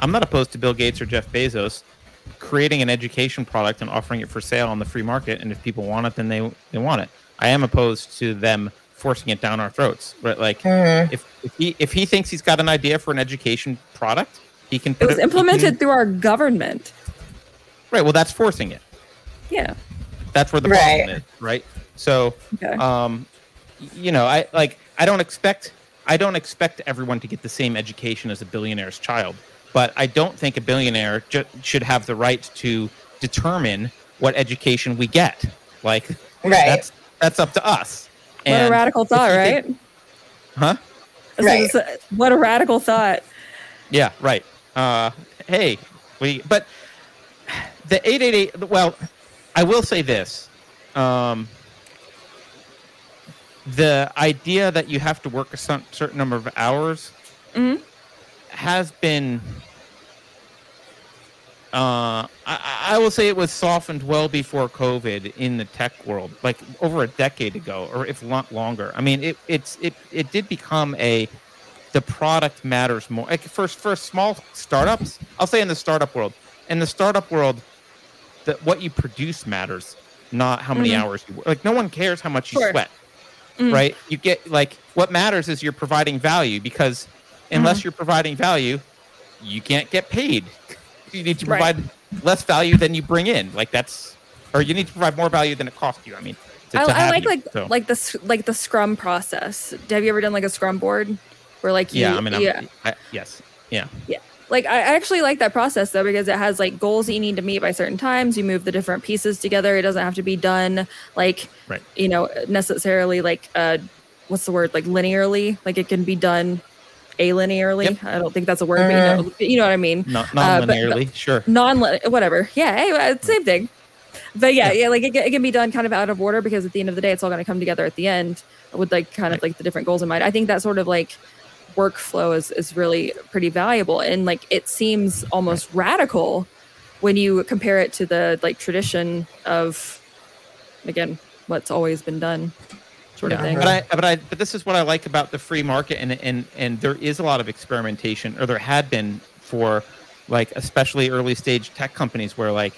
I'm not opposed to Bill Gates or Jeff Bezos creating an education product and offering it for sale on the free market and if people want it then they they want it. I am opposed to them forcing it down our throats. But like Mhm. if if he if he thinks he's got an idea for an education product, he can It was he implemented can- through our government. Right, well that's forcing it. Yeah. That's where the Right. problem is, right? So Okay. um you know, I like I don't expect I don't expect everyone to get the same education as a billionaire's child, but I don't think a billionaire ju- should have the right to determine what education we get. Like Right. that's that's up to us. what a radical thought, right? think- huh? This Right. is- what a radical thought. Yeah, right. Uh, hey, we but the eight eight eight. Well, I will say this: um, the idea that you have to work a certain number of hours Mhm. has been. Uh, I, I will say it was softened well before COVID in the tech world, like over a decade ago, or if not longer. I mean, it it's it it did become a the product matters more. Like first, for small startups, I'll say in the startup world, in the startup world, that what you produce matters, not how many Mhm. hours you work. Like no one cares how much you Sure. sweat, Mm. right? You get like what matters is you're providing value because unless you're providing value, you can't get paid. You need to Right. provide less value than you bring in. Like that's, or you need to provide more value than it costs you. I mean, to, I, to I like you. like So, like the like the Scrum process. Have you ever done like a Scrum board where like you, yeah. I mean, I'm, yeah, I, yes, yeah, yeah. Like I I actually like that process though because it has like goals that you need to meet by certain times. You move the different pieces together. It doesn't have to be done like Right. you know necessarily like uh what's the word like linearly. Like it can be done alinearly. Yep. I don't think that's a word, but you know, you know what I mean. Not Uh, non but- linearly, sure. non whatever yeah hey, uh, same thing but yeah, yeah, like it, can- it can be done kind of out of order because at the end of the day, it's all going to come together at the end with like kind of like the different goals in mind. I think that sort of like workflow is is really pretty valuable and like it seems almost radical when you compare it to the like tradition of again what's always been done sort of thing. But I, but I, but this is what I like about the free market, and and and there is a lot of experimentation, or there had been for, like especially early stage tech companies, where like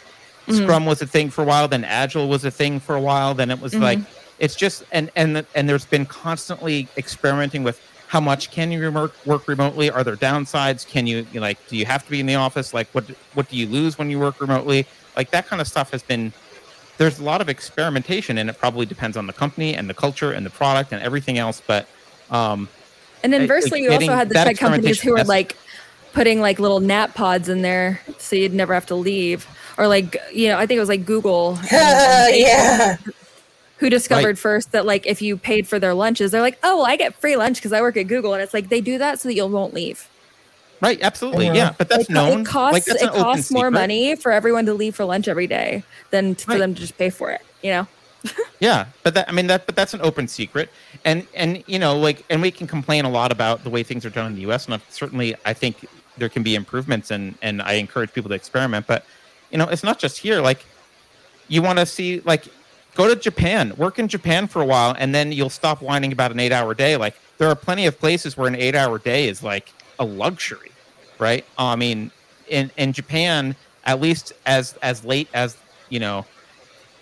Mhm. Scrum was a thing for a while, then Agile was a thing for a while, then it was Mhm. like it's just and and and there's been constantly experimenting with how much can you remote, work remotely? Are there downsides? Can you you like do you have to be in the office? Like what what do you lose when you work remotely? Like that kind of stuff has been there's a lot of experimentation and it probably depends on the company and the culture and the product and everything else but um And It- inversely, you also had the tech companies who were experimentation, like putting like little nap pods in there so you'd never have to leave. Or like, you know, I think it was like Google and- [laughs] and yeah. Who discovered first that like if you paid for their lunches, they're like, oh, well, I get free lunch because I work at Google. And it's like they do that so that you won't leave. right absolutely Mhm. yeah but that's it, known it costs like that's it costs more secret. money for everyone to leave for lunch every day than t- for them to just pay for it, you know? [laughs] yeah but that i mean that but that's an open secret and and you know like and we can complain a lot about the way things are done in the us and I've- certainly i think there can be improvements and and i encourage people to experiment but you know it's not just here like you want to see like go to japan work in japan for a while and then you'll stop whining about an eight hour day like there are plenty of places where an eight hour day is like a luxury, right? I mean, in in Japan, at least as as late as you know,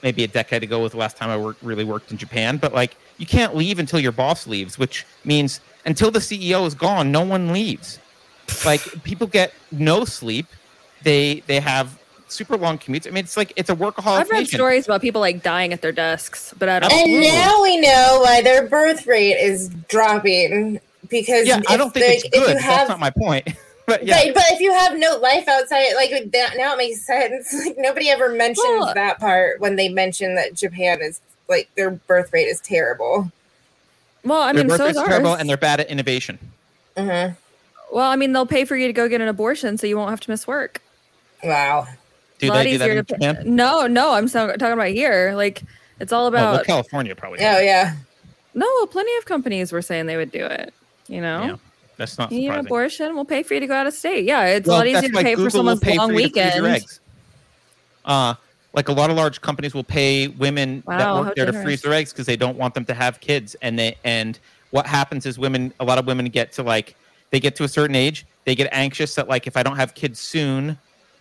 maybe a decade ago was the last time I worked really worked in Japan. But like, you can't leave until your boss leaves, which means until the CEO is gone, no one leaves. Like people get no sleep. They they have super long commutes. I mean, it's like it's a workaholic. I've read nation. stories about people like dying at their desks, but I don't. And Absolutely. now we know why their birth rate is dropping because Yeah, I don't think the- it's if good. you have That's not my point. [laughs] but yeah, But, but if you have no life outside, like that, now it makes [laughs] sense. Like nobody ever mentions Well- that part when they mention that Japan is like their birth rate is terrible. well, I their mean, birth so rate's is terrible, and they're bad at innovation. hmm Well, I mean, they'll pay for you to go get an abortion, so you won't have to miss work. Wow. Do a lot they do that easier in to. Japan? No, no, I'm so, talking about here. Like, it's all Oh, well, about. California probably. Oh does. yeah. no, well, plenty of companies were saying they would do it. You know, Yeah, that's not you need an abortion, we'll pay for you to go out of state. Yeah, it's Well, a lot easier to pay Google for someone's will pay long for you your weekend. eggs. Uh, like a lot of large companies will pay women that work how there to freeze their eggs because they don't want them to have kids. And they and what happens is women, a lot of women get to like they get to a certain age, they get anxious that like if I don't have kids soon,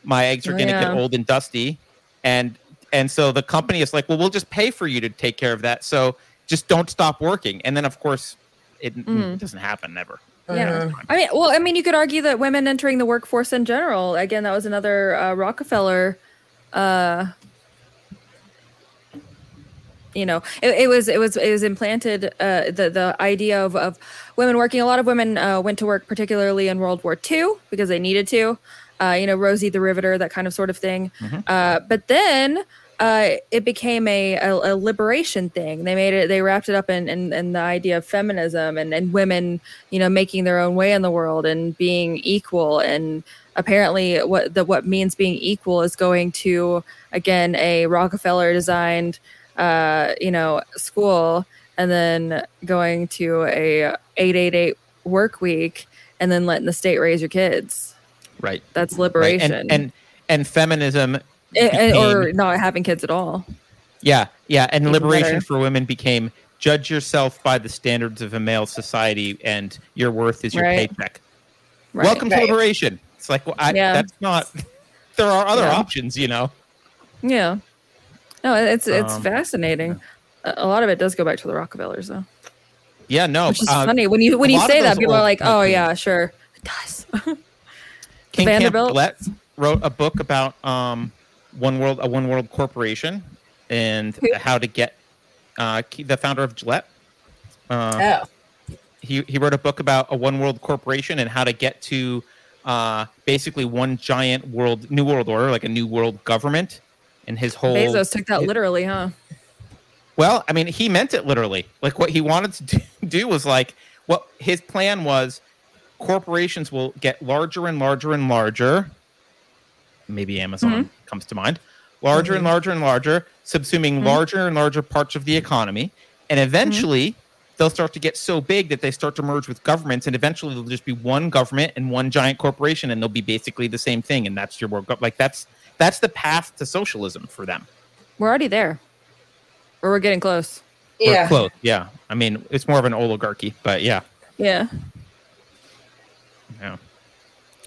my eggs are going to yeah. get old and dusty, and and so the company is like, well, we'll just pay for you to take care of that. So just don't stop working. And then of course, it Mhm. doesn't happen never. Yeah. I mean, well, I mean, you could argue that women entering the workforce in general. Again, that was another uh, Rockefeller. Uh, you know, it, it was it was it was implanted. Uh, the the idea of, of women working. A lot of women uh, went to work, particularly in World War II, because they needed to. Uh, you know, Rosie the Riveter, that kind of sort of thing. Uh, but then uh, it became a, a, a liberation thing. They made it, they wrapped it up in, in, in the idea of feminism and, and women, you know, making their own way in the world and being equal. And apparently, what the what means being equal is going to again a Rockefeller designed, uh, you know, school and then going to a eight eight eight work week and then letting the state raise your kids. Right. That's Right. liberation. And, and and feminism And- and- or not having kids at all. Yeah, yeah, and Even liberation better. for women became judge yourself by the standards of a male society, and your worth is your Right. paycheck. Right. Welcome to liberation. It's like, well, I, Yeah. that's not. [laughs] There are other Yeah. options, you know. Yeah. No, it's it's Um, fascinating. A a lot of it does go back to the Rockefellers, though, Yeah, no. which is uh, funny when you when you say that. People are like, "Oh yeah, sure, it does." [laughs] King Vanderbilt? Camp Gillette wrote a book about um, one world, a one world corporation, and Who? how to get uh, the founder of Gillette. Uh, Oh. he he wrote a book about a one world corporation and how to get to uh, basically one giant world new world order, like a new world government. And his whole Bezos took that it- literally, huh? well, I mean, he meant it literally. Like what he wanted to do [laughs] was like what his plan was. Corporations will get larger and larger and larger. Maybe Amazon mm-hmm. comes to mind. Larger and mm-hmm. larger and larger, subsuming mm-hmm. larger and larger parts of the economy, and eventually they'll start to get so big that they start to merge with governments, and eventually there'll just be one government and one giant corporation, and they'll be basically the same thing, and that's your world. gov- Like that's that's the path to socialism for them. We're already there, or we're getting close. Or Yeah. close. Yeah. I mean, it's more of an oligarchy, but yeah. Yeah. Yeah.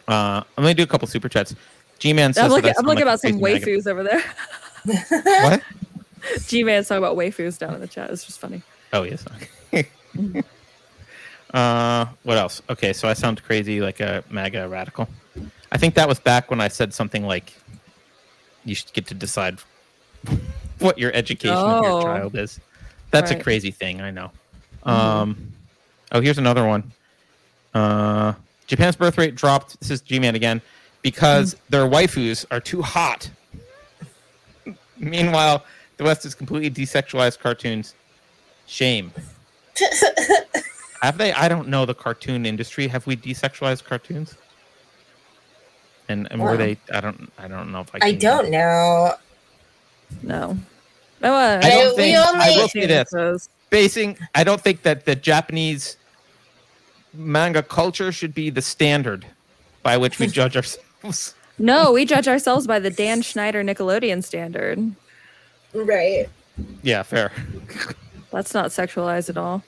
Uh, I'm gonna do a couple super chats. G-Man says I'm looking. I'm looking about some waifus over there. [laughs] What? [laughs] G Man's talking about waifus down in the chat. It's just funny. Oh yes. [laughs] uh, what else? Okay, so I sound crazy like a MAGA radical. I think that was back when I said something like, "You should get to decide what your education of your Oh. child is." That's a crazy thing. I know. Um, oh, here's another one. Uh, Japan's birth rate dropped. This is G-Man again because their waifus are too hot. Meanwhile, the West has completely desexualized cartoons. Shame. [laughs] Have they? I don't know the cartoon industry. Have we desexualized cartoons? And and were they? I don't. I don't know if I. I don't know. No. No, uh, I don't we think. I will say this. Those- Basing. I don't think that the Japanese manga culture should be the standard by which we judge [laughs] ourselves. No, we judge ourselves by the Dan Schneider Nickelodeon standard. Right. Yeah, fair. That's not sexualized at all.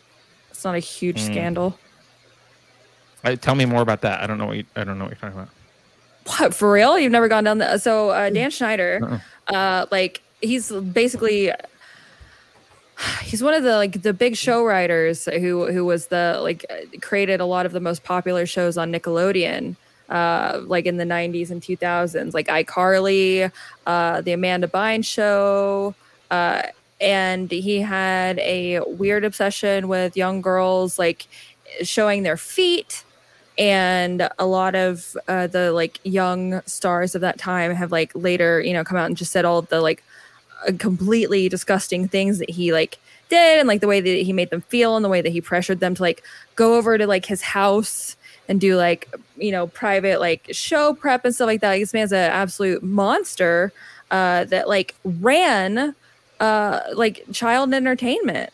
It's not a huge Mm. scandal. Uh, tell me more about that. I don't know what you, I don't know what you're talking about. What for real? You've never gone down the so uh, Dan Schneider, uh, like he's basically [sighs] he's one of the like the big show writers who who was the like created a lot of the most popular shows on Nickelodeon. Uh, like in the 90s and 2000s, like iCarly, uh, the Amanda Bynes show, uh, and he had a weird obsession with young girls, like showing their feet and a lot of uh, the like young stars of that time have like later you know come out and just said all the like completely disgusting things that he like did and like the way that he made them feel and the way that he pressured them to like go over to like his house and do like you know private like show prep and stuff like that. Like, this man's an absolute monster uh that like ran uh like child entertainment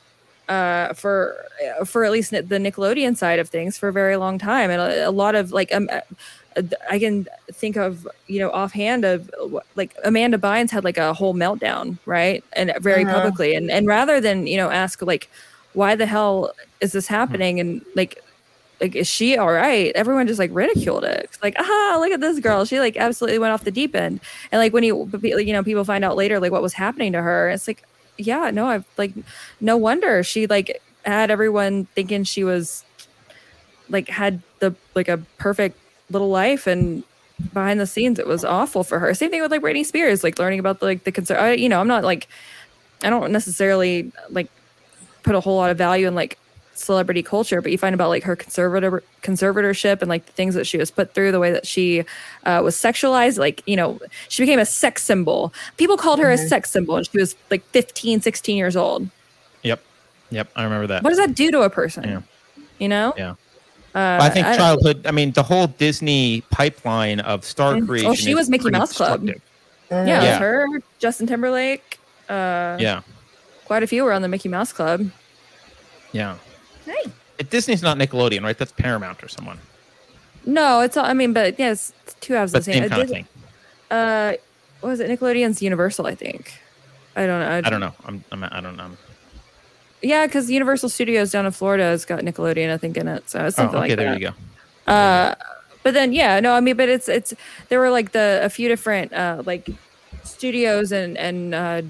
uh, for for at least the Nickelodeon side of things for a very long time, and a, a lot of like um, uh, I can think of you know offhand of like Amanda Bynes had like a whole meltdown, right, and very uh-huh. publicly, and and rather than you know ask like why the hell is this happening, and like like is she all right? Everyone just like ridiculed it. It's like ah look at this girl. She like absolutely went off the deep end. And like when you you know people find out later like what was happening to her it's like yeah, no, I've like no wonder she like had everyone thinking she was like had the like a perfect little life and behind the scenes it was awful for her. Same thing with like Britney Spears, like learning about the, like the concern. I, you know, I'm not like I don't necessarily like put a whole lot of value in like celebrity culture, but you find about like her conservative conservatorship and like the things that she was put through, the way that she uh, was sexualized. Like, you know, she became a sex symbol. People called her mm-hmm. a sex symbol and she was like 15, 16 years old. Yep. Yep. I remember that. What does that do to a person? Yeah. You know? Yeah. Uh, I think childhood, I, I, mean, the whole Disney pipeline of star mm-hmm. creation. Oh, she was Mickey Mouse Club. Mm-hmm. Yeah, yeah. her, Justin Timberlake. Uh, yeah. Quite a few were on the Mickey Mouse Club. Yeah. Hey. Disney's not Nickelodeon, right? That's Paramount or someone. No, it's all, I mean, but yes, yeah, two halves the same. kind of thing. Uh, what was it? Nickelodeon's Universal, I think. I don't know. I, I don't know. I'm, I'm I don't know. Yeah, because Universal Studios down in Florida has got Nickelodeon, I think, in it. So it's something oh, okay, like there that. you go. Uh, but then yeah, no, I mean, but it's it's there were like the a few different uh like studios and and uh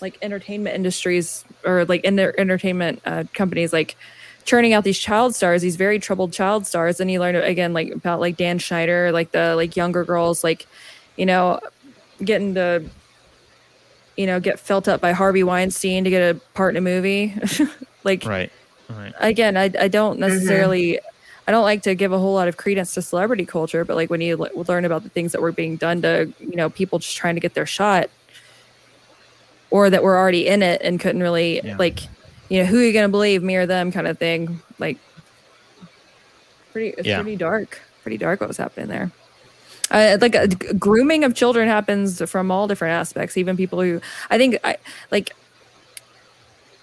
like entertainment industries or like in their entertainment uh, companies like churning out these child stars these very troubled child stars and you learn again like about like dan schneider like the like younger girls like you know getting to you know get felt up by harvey weinstein to get a part in a movie [laughs] like right right again i, I don't mm-hmm. necessarily mm-hmm. I don't like to give a whole lot of credence to celebrity culture, but like when you learn about the things that were being done to, you know, people just trying to get their shot, or that were already in it and couldn't really yeah. like you know who are you going to believe me or them kind of thing like pretty it's yeah. pretty dark pretty dark what was happening there uh, like uh, grooming of children happens from all different aspects even people who i think i like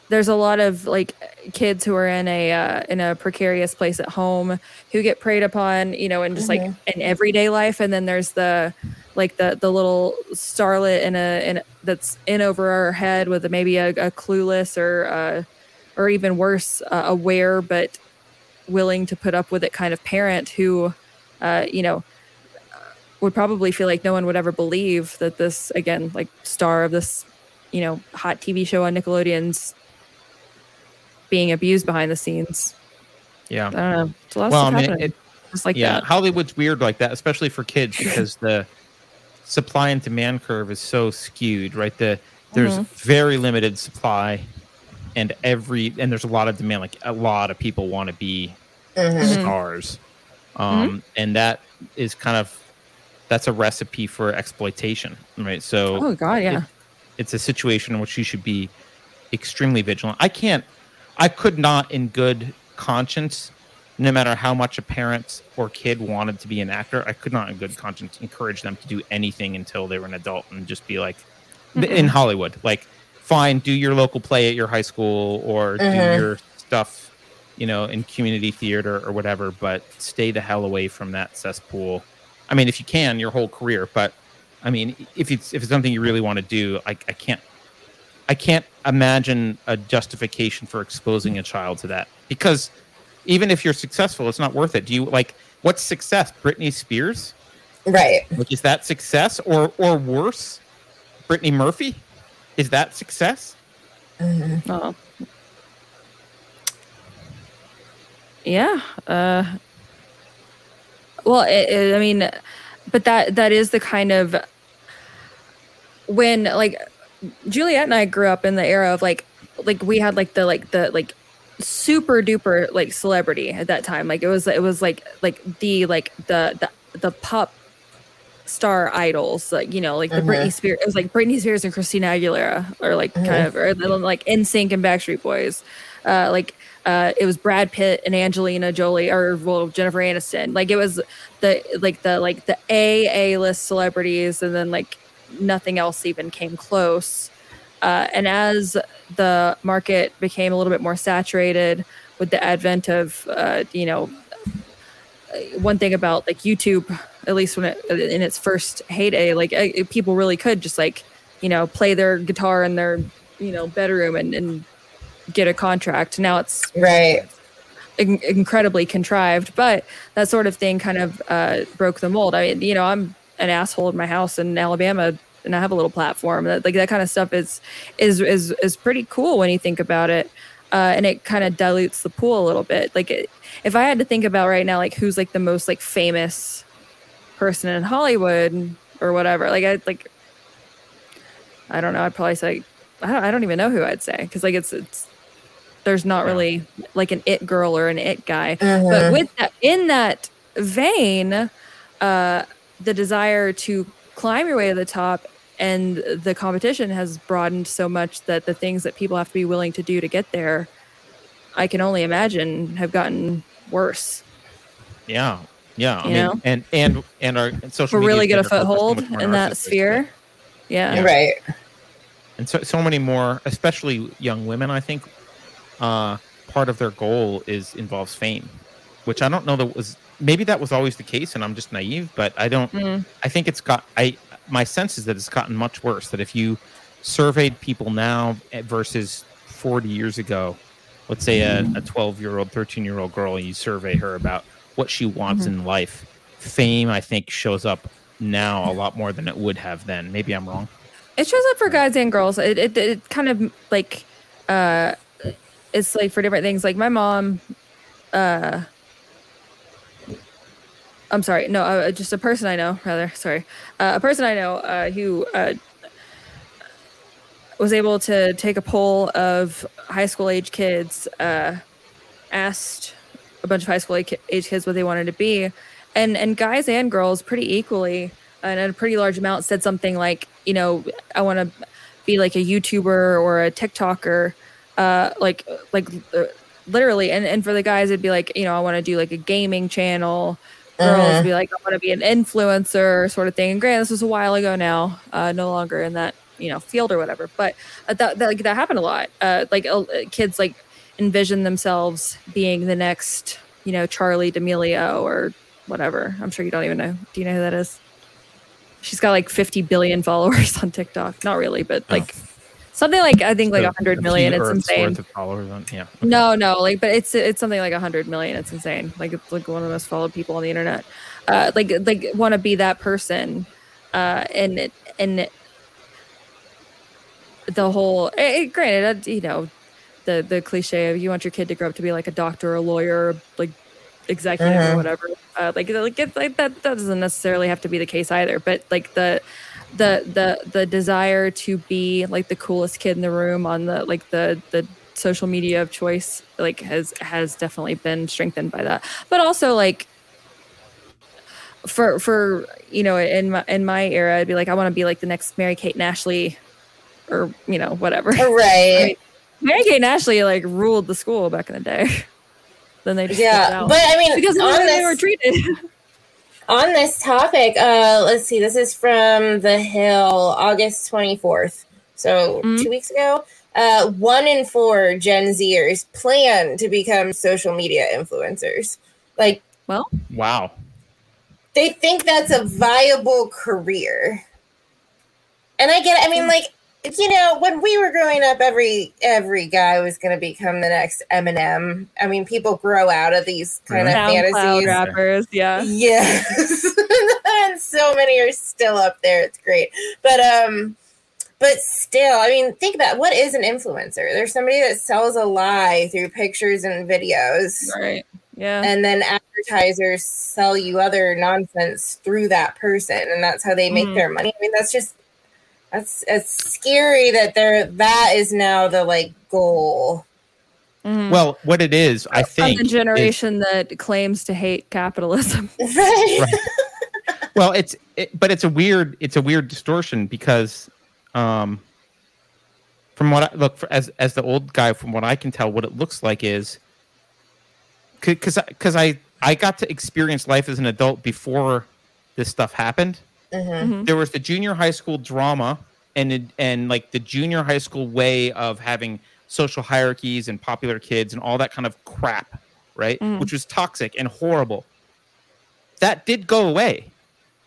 there's a lot of like kids who are in a uh, in a precarious place at home who get preyed upon you know in just mm-hmm. like in everyday life and then there's the like the the little starlet in a in that's in over our head with maybe a, a clueless or uh, or even worse uh, aware but willing to put up with it kind of parent who uh, you know would probably feel like no one would ever believe that this again like star of this you know hot TV show on Nickelodeon's being abused behind the scenes. Yeah, I don't know. It's a lot well, I mean, it, just like yeah, that. Hollywood's weird like that, especially for kids [laughs] because the supply and demand curve is so skewed, right? The there's mm-hmm. very limited supply, and every and there's a lot of demand. Like a lot of people want to be mm-hmm. stars, um, mm-hmm. and that is kind of that's a recipe for exploitation, right? So, oh god, yeah, it, it's a situation in which you should be extremely vigilant. I can't I could not, in good conscience, no matter how much a parent or kid wanted to be an actor, I could not, in good conscience, encourage them to do anything until they were an adult and just be like, mm-hmm. in Hollywood, like, fine, do your local play at your high school or mm-hmm. do your stuff, you know, in community theater or whatever, but stay the hell away from that cesspool. I mean, if you can, your whole career, but I mean, if it's if it's something you really want to do, I, I can't I can't imagine a justification for exposing a child to that because even if you're successful, it's not worth it. Do you like what's success? Britney Spears? Right. Like, is that success or or worse? Brittany Murphy? Is that success? Oh. Yeah. Uh, well, it, it- I mean, but that that is the kind of when like Juliet and I grew up in the era of like like we had like the like the like super duper like celebrity at that time. Like it was it was like like the like the the the pop star idols, like you know, like the Mhm. Britney Spears. It was like Britney Spears and Christina Aguilera, or like kind of, or like NSYNC and Backstreet Boys. Uh, like uh, it was Brad Pitt and Angelina Jolie, or well Jennifer Aniston. Like it was the like the like the A A list celebrities, and then like nothing else even came close. Uh, and as the market became a little bit more saturated with the advent of uh, you know one thing about like YouTube, at least when it in its first heyday, like uh, people really could just like you know play their guitar in their you know bedroom and, and get a contract. Now it's Right. in- incredibly contrived, but that sort of thing kind of uh, broke the mold. I mean, you know, I'm an asshole in my house in Alabama, and I have a little platform. That like that kind of stuff is is is is pretty cool when you think about it, uh, and it kind of dilutes the pool a little bit. Like, it, if I had to think about right now, like who's like the most like famous person in Hollywood or whatever, like I like. I don't know. I'd probably say I don't, I don't even know who I'd say because like it's it's there's not Yeah. really like an it girl or an it guy but Mhm. with that in that vein uh the desire to climb your way to the top and the competition has broadened so much that the things that people have to be willing to do to get there i can only imagine have gotten worse Yeah. Yeah. I You mean, know? and and and our and social to really media get a is so foothold in that sphere yeah, Yeah. Right. and so so many more, especially young women. I think uh, part of their goal is involves fame, which I don't know that was maybe that was always the case, and I'm just naive. But I don't. Mm. I think it's got. I my sense is that it's gotten much worse. That if you surveyed people now versus 40 years ago, let's say a 12 year old, 13 year old girl, and you survey her about what she wants in life, fame I think shows up now a lot more than it would have then. Maybe I'm wrong. it shows up for guys and girls it, it, it kind of like uh it's like for different things. Like my mom uh i'm sorry no uh, just a person i know rather sorry. Uh, a person i know uh, who uh, was able to take a poll of high school age kids uh, asked a bunch of high school age kids what they wanted to be. And and guys and girls pretty equally and a pretty large amount said something like you know i want to be like a youtuber or a tiktoker uh like like uh, literally and and for the guys it'd be like you know i want to do like a gaming channel. Girls Uh-huh. be like i want to be an influencer sort of thing and granted this was a while ago now uh no longer in that you know field or whatever but uh, that, that like that happened a lot. Uh like uh, kids like envision themselves being the next you know charli d'amelio or whatever. I'm sure you don't even know. Do you know who that is? She's got like 50 billion [laughs] followers on tiktok. Not really but Oh. Something like i think like a 100 the million it's insane followers on- yeah. no, no, like, but it's it's something like a hundred million. It's insane. Like, it's like one of the most followed people on the internet. Uh, like, like want to be that person, uh, and it- and it- the whole. eh, eh, granted, uh, you know, the the cliche of you want your kid to grow up to be like a doctor, or a lawyer, or, like executive or Mhm. whatever. Uh, like, like, it, like that that doesn't necessarily have to be the case either. But like the the the the desire to be like the coolest kid in the room on the like the the social media of choice like has has definitely been strengthened by that but also like for for you know in my in my era i'd be like i want to be like the next mary kate and ashley or you know whatever oh, [laughs] Right. mary kate and ashley like ruled the school back in the day then they just Yeah. But I mean, because of the on way they were treated [laughs] on this topic, uh, let's see. This is from The Hill, August 24th. So Mhm. two weeks ago. Uh, one in four Gen Zers plan to become social media influencers. Like, well Wow. they think that's a viable career. And I get it. I mean, like, you know, when we were growing up, every every guy was going to become the next Eminem. I mean, people grow out of these kind of SoundCloud fantasies. rappers, yeah. Yes, [laughs] and so many are still up there. It's great, but um, but still, I mean, think about what is an influencer? There's somebody that sells a lie through pictures and videos, Right. Yeah. and then advertisers sell you other nonsense through that person, and that's how they make Mhm. their money. I mean, that's just that's it's scary that there that is now the like goal. Mhm. Well, what it is, I From think, the is- generation that claims to hate capitalism. [laughs] Right. well, it's it, but it's a weird it's a weird distortion because, um, from what I look for, as as the old guy, from what I can tell, what it looks like is because because I I got to experience life as an adult before this stuff happened. Mhm. there was the junior high school drama and and like the junior high school way of having social hierarchies and popular kids and all that kind of crap, right? Mhm. Which was toxic and horrible. That did go away.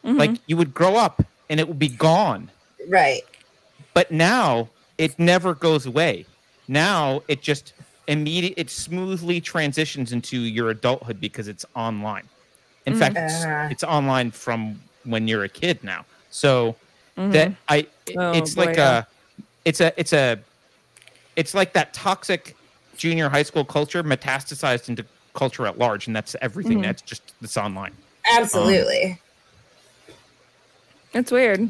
Mhm. Like you would grow up and it would be gone. Right. But now it never goes away. Now it just immediate it smoothly transitions into your adulthood because it's online. In Mhm. fact, it's, Ah. it's online from when you're a kid now. So Mhm. that I Oh, it's boy, like yeah. a it's a it's a it's like that toxic junior high school culture metastasized into culture at large and that's everything Mhm. that's just that's online Absolutely. it's weird.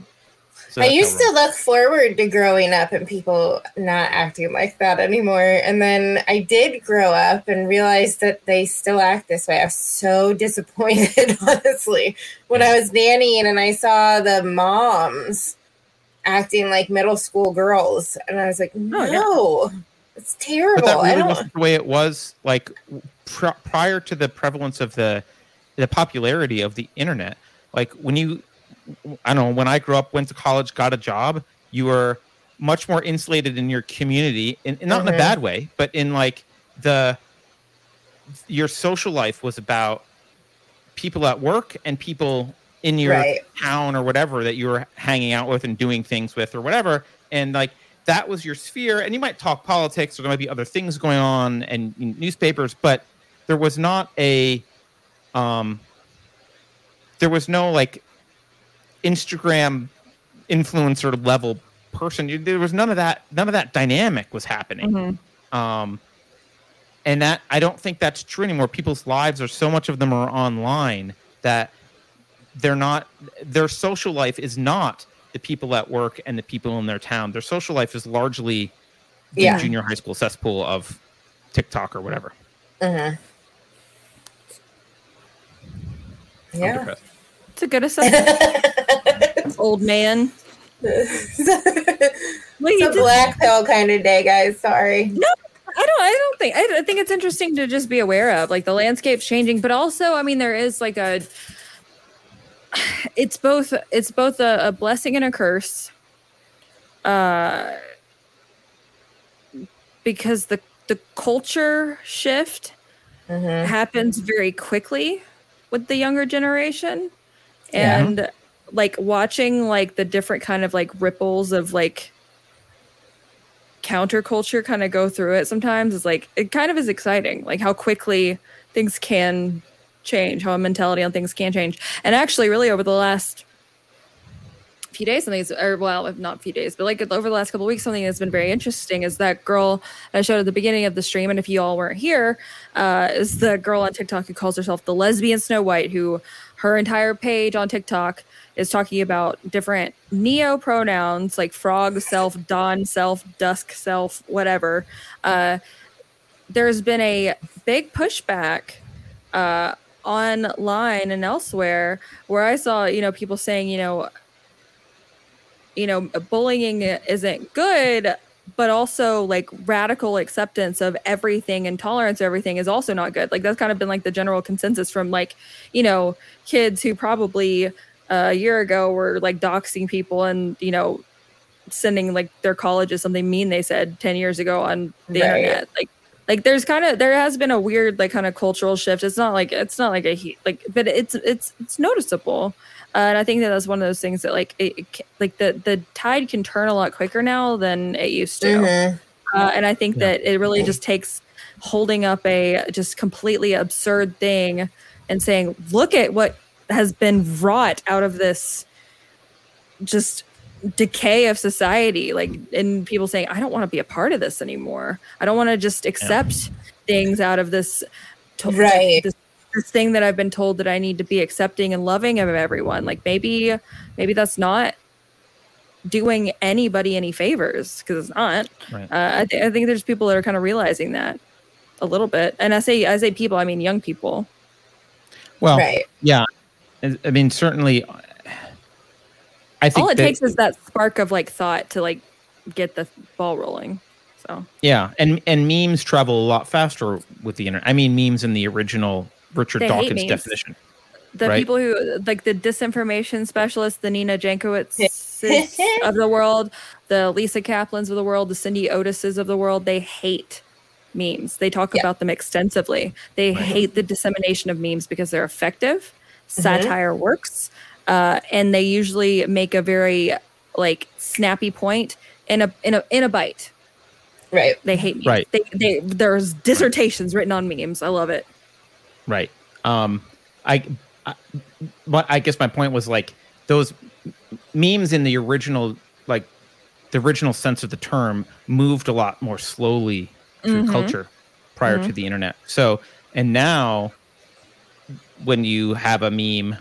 So I used to look forward to growing up and people not acting like that anymore. And then I did grow up and realized that they still act this way. I was so [laughs] disappointed, honestly, when I was nannying and I saw the moms acting like middle school girls. And I was like, oh, no, yeah. it's but terrible. that I really don't. wasn't the way it was like pr- prior to the prevalence of the the popularity of the internet like when you i don't know when i grew up went to college got a job you were much more insulated in your community and, and not in Mhm. a bad way but in like the your social life was about people at work and people in your Right. town or whatever that you were hanging out with and doing things with or whatever and like that was your sphere and you might talk politics or there might be other things going on and newspapers but there was not a um there was no like instagram influencer level person there was none of that none of that dynamic was happening Mhm. um and that i don't think that's true anymore people's lives are so much of them are online that they're not their social life is not the people at work and the people in their town their social life is largely the Yeah. junior high school cesspool of tiktok or whatever. I'm Yeah. It's a good assessment. [laughs] Old man. [laughs] it's a black pill kind of day, guys. Sorry. No, I don't. I don't think. I, I think it's interesting to just be aware of, like the landscape's changing, but also, I mean, there is like a. [sighs] It's both. It's both a, a blessing and a curse. Uh, because the the culture shift Mhm. happens very quickly with the younger generation Yeah. Like watching like the different kind of like ripples of like counterculture kind of go through it sometimes is like it kind of is exciting like how quickly things can change how a mentality on things can change. And actually really over the last few days something is or well if not few days but like over the last couple weeks something that's been very interesting is that girl i showed at the beginning of the stream and if you all weren't here uh, is the girl on tiktok who calls herself the lesbian snow white who her entire page on tiktok is talking about different neo pronouns like frog self dawn self dusk self whatever. Uh, there's been a big pushback uh, online and elsewhere where i saw you know people saying you know you know bullying isn't good but also like radical acceptance of everything and tolerance of everything is also not good. Like that's kind of been like the general consensus from like you know kids who probably a year ago were like doxing people and you know sending like their colleges something mean they said 10 years ago on the Right. internet like like there's kind of there has been a weird like kind of cultural shift it's not like it's not like a he- like but it's it's it's noticeable Uh, and I think that that's one of those things that like it, it like the the tide can turn a lot quicker now than it used to. Mhm. Uh, and I think Yeah. that it really just takes holding up a just completely absurd thing and saying, look at what has been wrought out of this just decay of society. Like, and people saying, I don't want to be a part of this anymore. I don't want to just accept things out of this. to- Right. This, this thing that I've been told that I need to be accepting and loving of everyone. Like maybe, maybe that's not doing anybody any favors because it's not. Right. Uh, I, th- I think there's people that are kind of realizing that a little bit. And I say, I say people, I mean young people. Well, Right. yeah. I I mean, certainly. I think All it that- takes is that spark of like thought to like get the ball rolling. So Yeah, and and memes travel a lot faster with the internet. I mean, memes in the original Richard They Dawkins definition. the Right. people who like the disinformation specialists, the Nina Jankowicz [laughs] of the world, the Lisa Kaplans of the world, the Cindy Otises of the world, they hate memes. They talk Yeah. about them extensively. They hate the dissemination of memes because they're effective. Satire works, uh, and they usually make a very like snappy point in a in a in a bite. Right. They hate memes. Right. They, they there's dissertations written on memes. I love it. Right. Um, I, I, but I guess my point was like those memes in the original, like the original sense of the term, moved a lot more slowly through Mhm. culture prior to the internet. So, and now when you have a meme,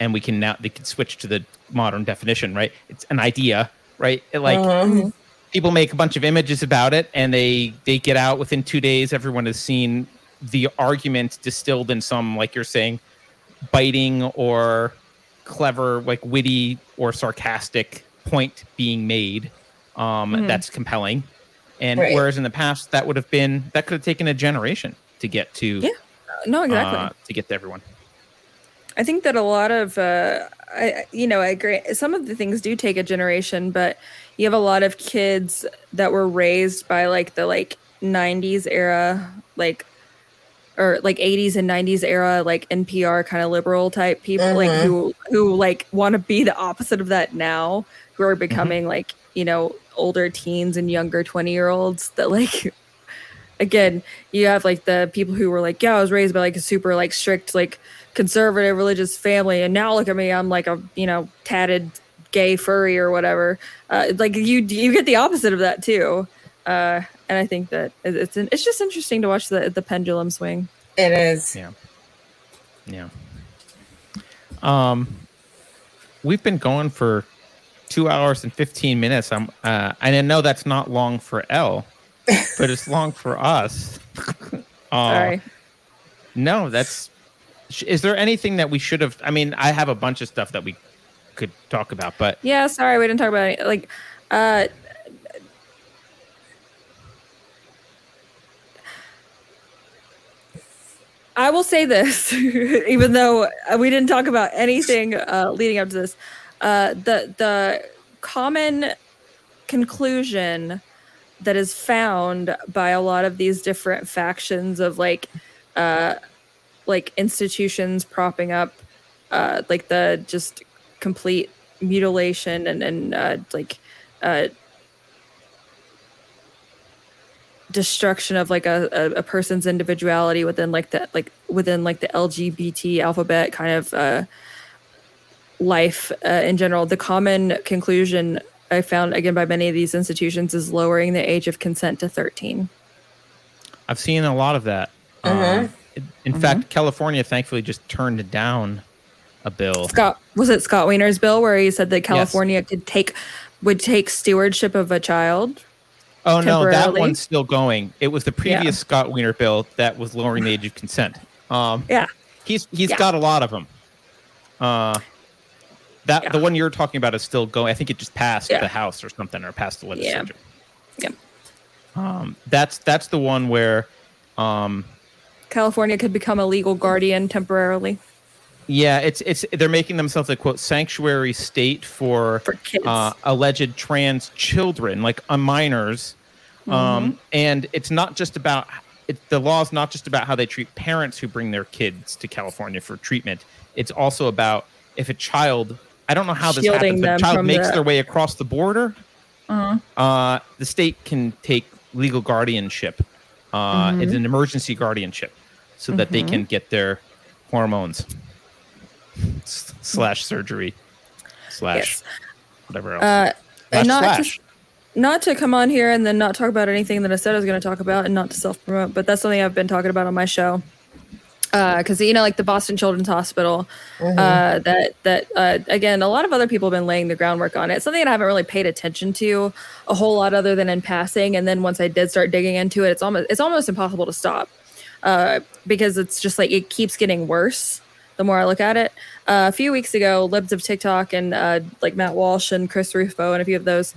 and we can now they can switch to the modern definition, right? It's an idea, right? It, like Mhm. people make a bunch of images about it and they they get out within two days everyone has seen the argument distilled in some like you're saying biting or clever like witty or sarcastic point being made um Mhm. that's compelling and Right. whereas in the past that would have been that could have taken a generation to get to Yeah, No, exactly. uh, to get to everyone I think that a lot of, uh, I, you know, I agree. Some of the things do take a generation, but you have a lot of kids that were raised by like the like 90s era, like, or like 80s and 90s era, like NPR kind of liberal type people, like Mhm. who, who like want to be the opposite of that now, who are becoming like, you know, older teens and younger 20 year olds that like, again, you have like the people who were like, yeah, I was raised by like a super like strict, like, conservative religious family and now look at me i'm like a you know tatted gay furry or whatever uh, like you you get the opposite of that too uh, and i think that it- it's it's just interesting to watch the the pendulum swing It is. Yeah. Yeah. Um, we've been going for two hours and fifteen minutes. I'm, uh, and I know that's not long for L, but it's long for us. [laughs] uh, sorry No, that's. Is there anything that we should have? I mean, I have a bunch of stuff that we could talk about, but yeah sorry we didn't talk about it like uh I will say this, [laughs] even though we didn't talk about anything uh, leading up to this, uh, the the common conclusion that is found by a lot of these different factions of like uh, like institutions propping up uh, like the just complete mutilation and and uh, like uh, destruction of like a, a, a person's individuality within like the like within like the LGBT alphabet kind of uh, life uh, in general. The common conclusion I found again by many of these institutions is lowering the age of consent to 13. I've seen a lot of that. Um, in fact, California thankfully just turned down a bill. Scott was it Scott Wiener's bill where he said that California could take would take stewardship of a child. Oh no, that one's still going. It was the previous Yeah. Scott Wiener bill that was lowering the age of consent. Um, Yeah. he's he's Yeah. got a lot of them. Uh, that Yeah. the one you're talking about is still going. I think it just passed Yeah. the House or something, or passed the Yeah. legislature. Yep. Um, that's that's the one where, um, California could become a legal guardian temporarily yeah, it's it's they're making themselves a quote sanctuary state for for kids. uh, alleged trans children, like uh, minors. Mm-hmm. Um, and it's not just about it, the law is not just about how they treat parents who bring their kids to California for treatment. It's also about if a child, I don't know how this happens, but a child makes the- their way across the border, Uh-huh. uh, the state can take legal guardianship. Uh, Mm-hmm. It's an emergency guardianship, so that they can get their hormones s- slash surgery slash Yes. whatever else. Uh, Slash, not slash. to, not to come on here and then not talk about anything that I said I was going to talk about and not to self promote, but that's something I've been talking about on my show. Because you know, like the Boston Children's Hospital, uh, that that uh, again, a lot of other people have been laying the groundwork on it. Something that I haven't really paid attention to a whole lot, other than in passing. And then once I did start digging into it, it's almost it's almost impossible to stop uh, because it's just like it keeps getting worse the more I look at it. Uh, a few weeks ago, Libs of TikTok and uh, like Matt Walsh and Chris Rufo and a few of those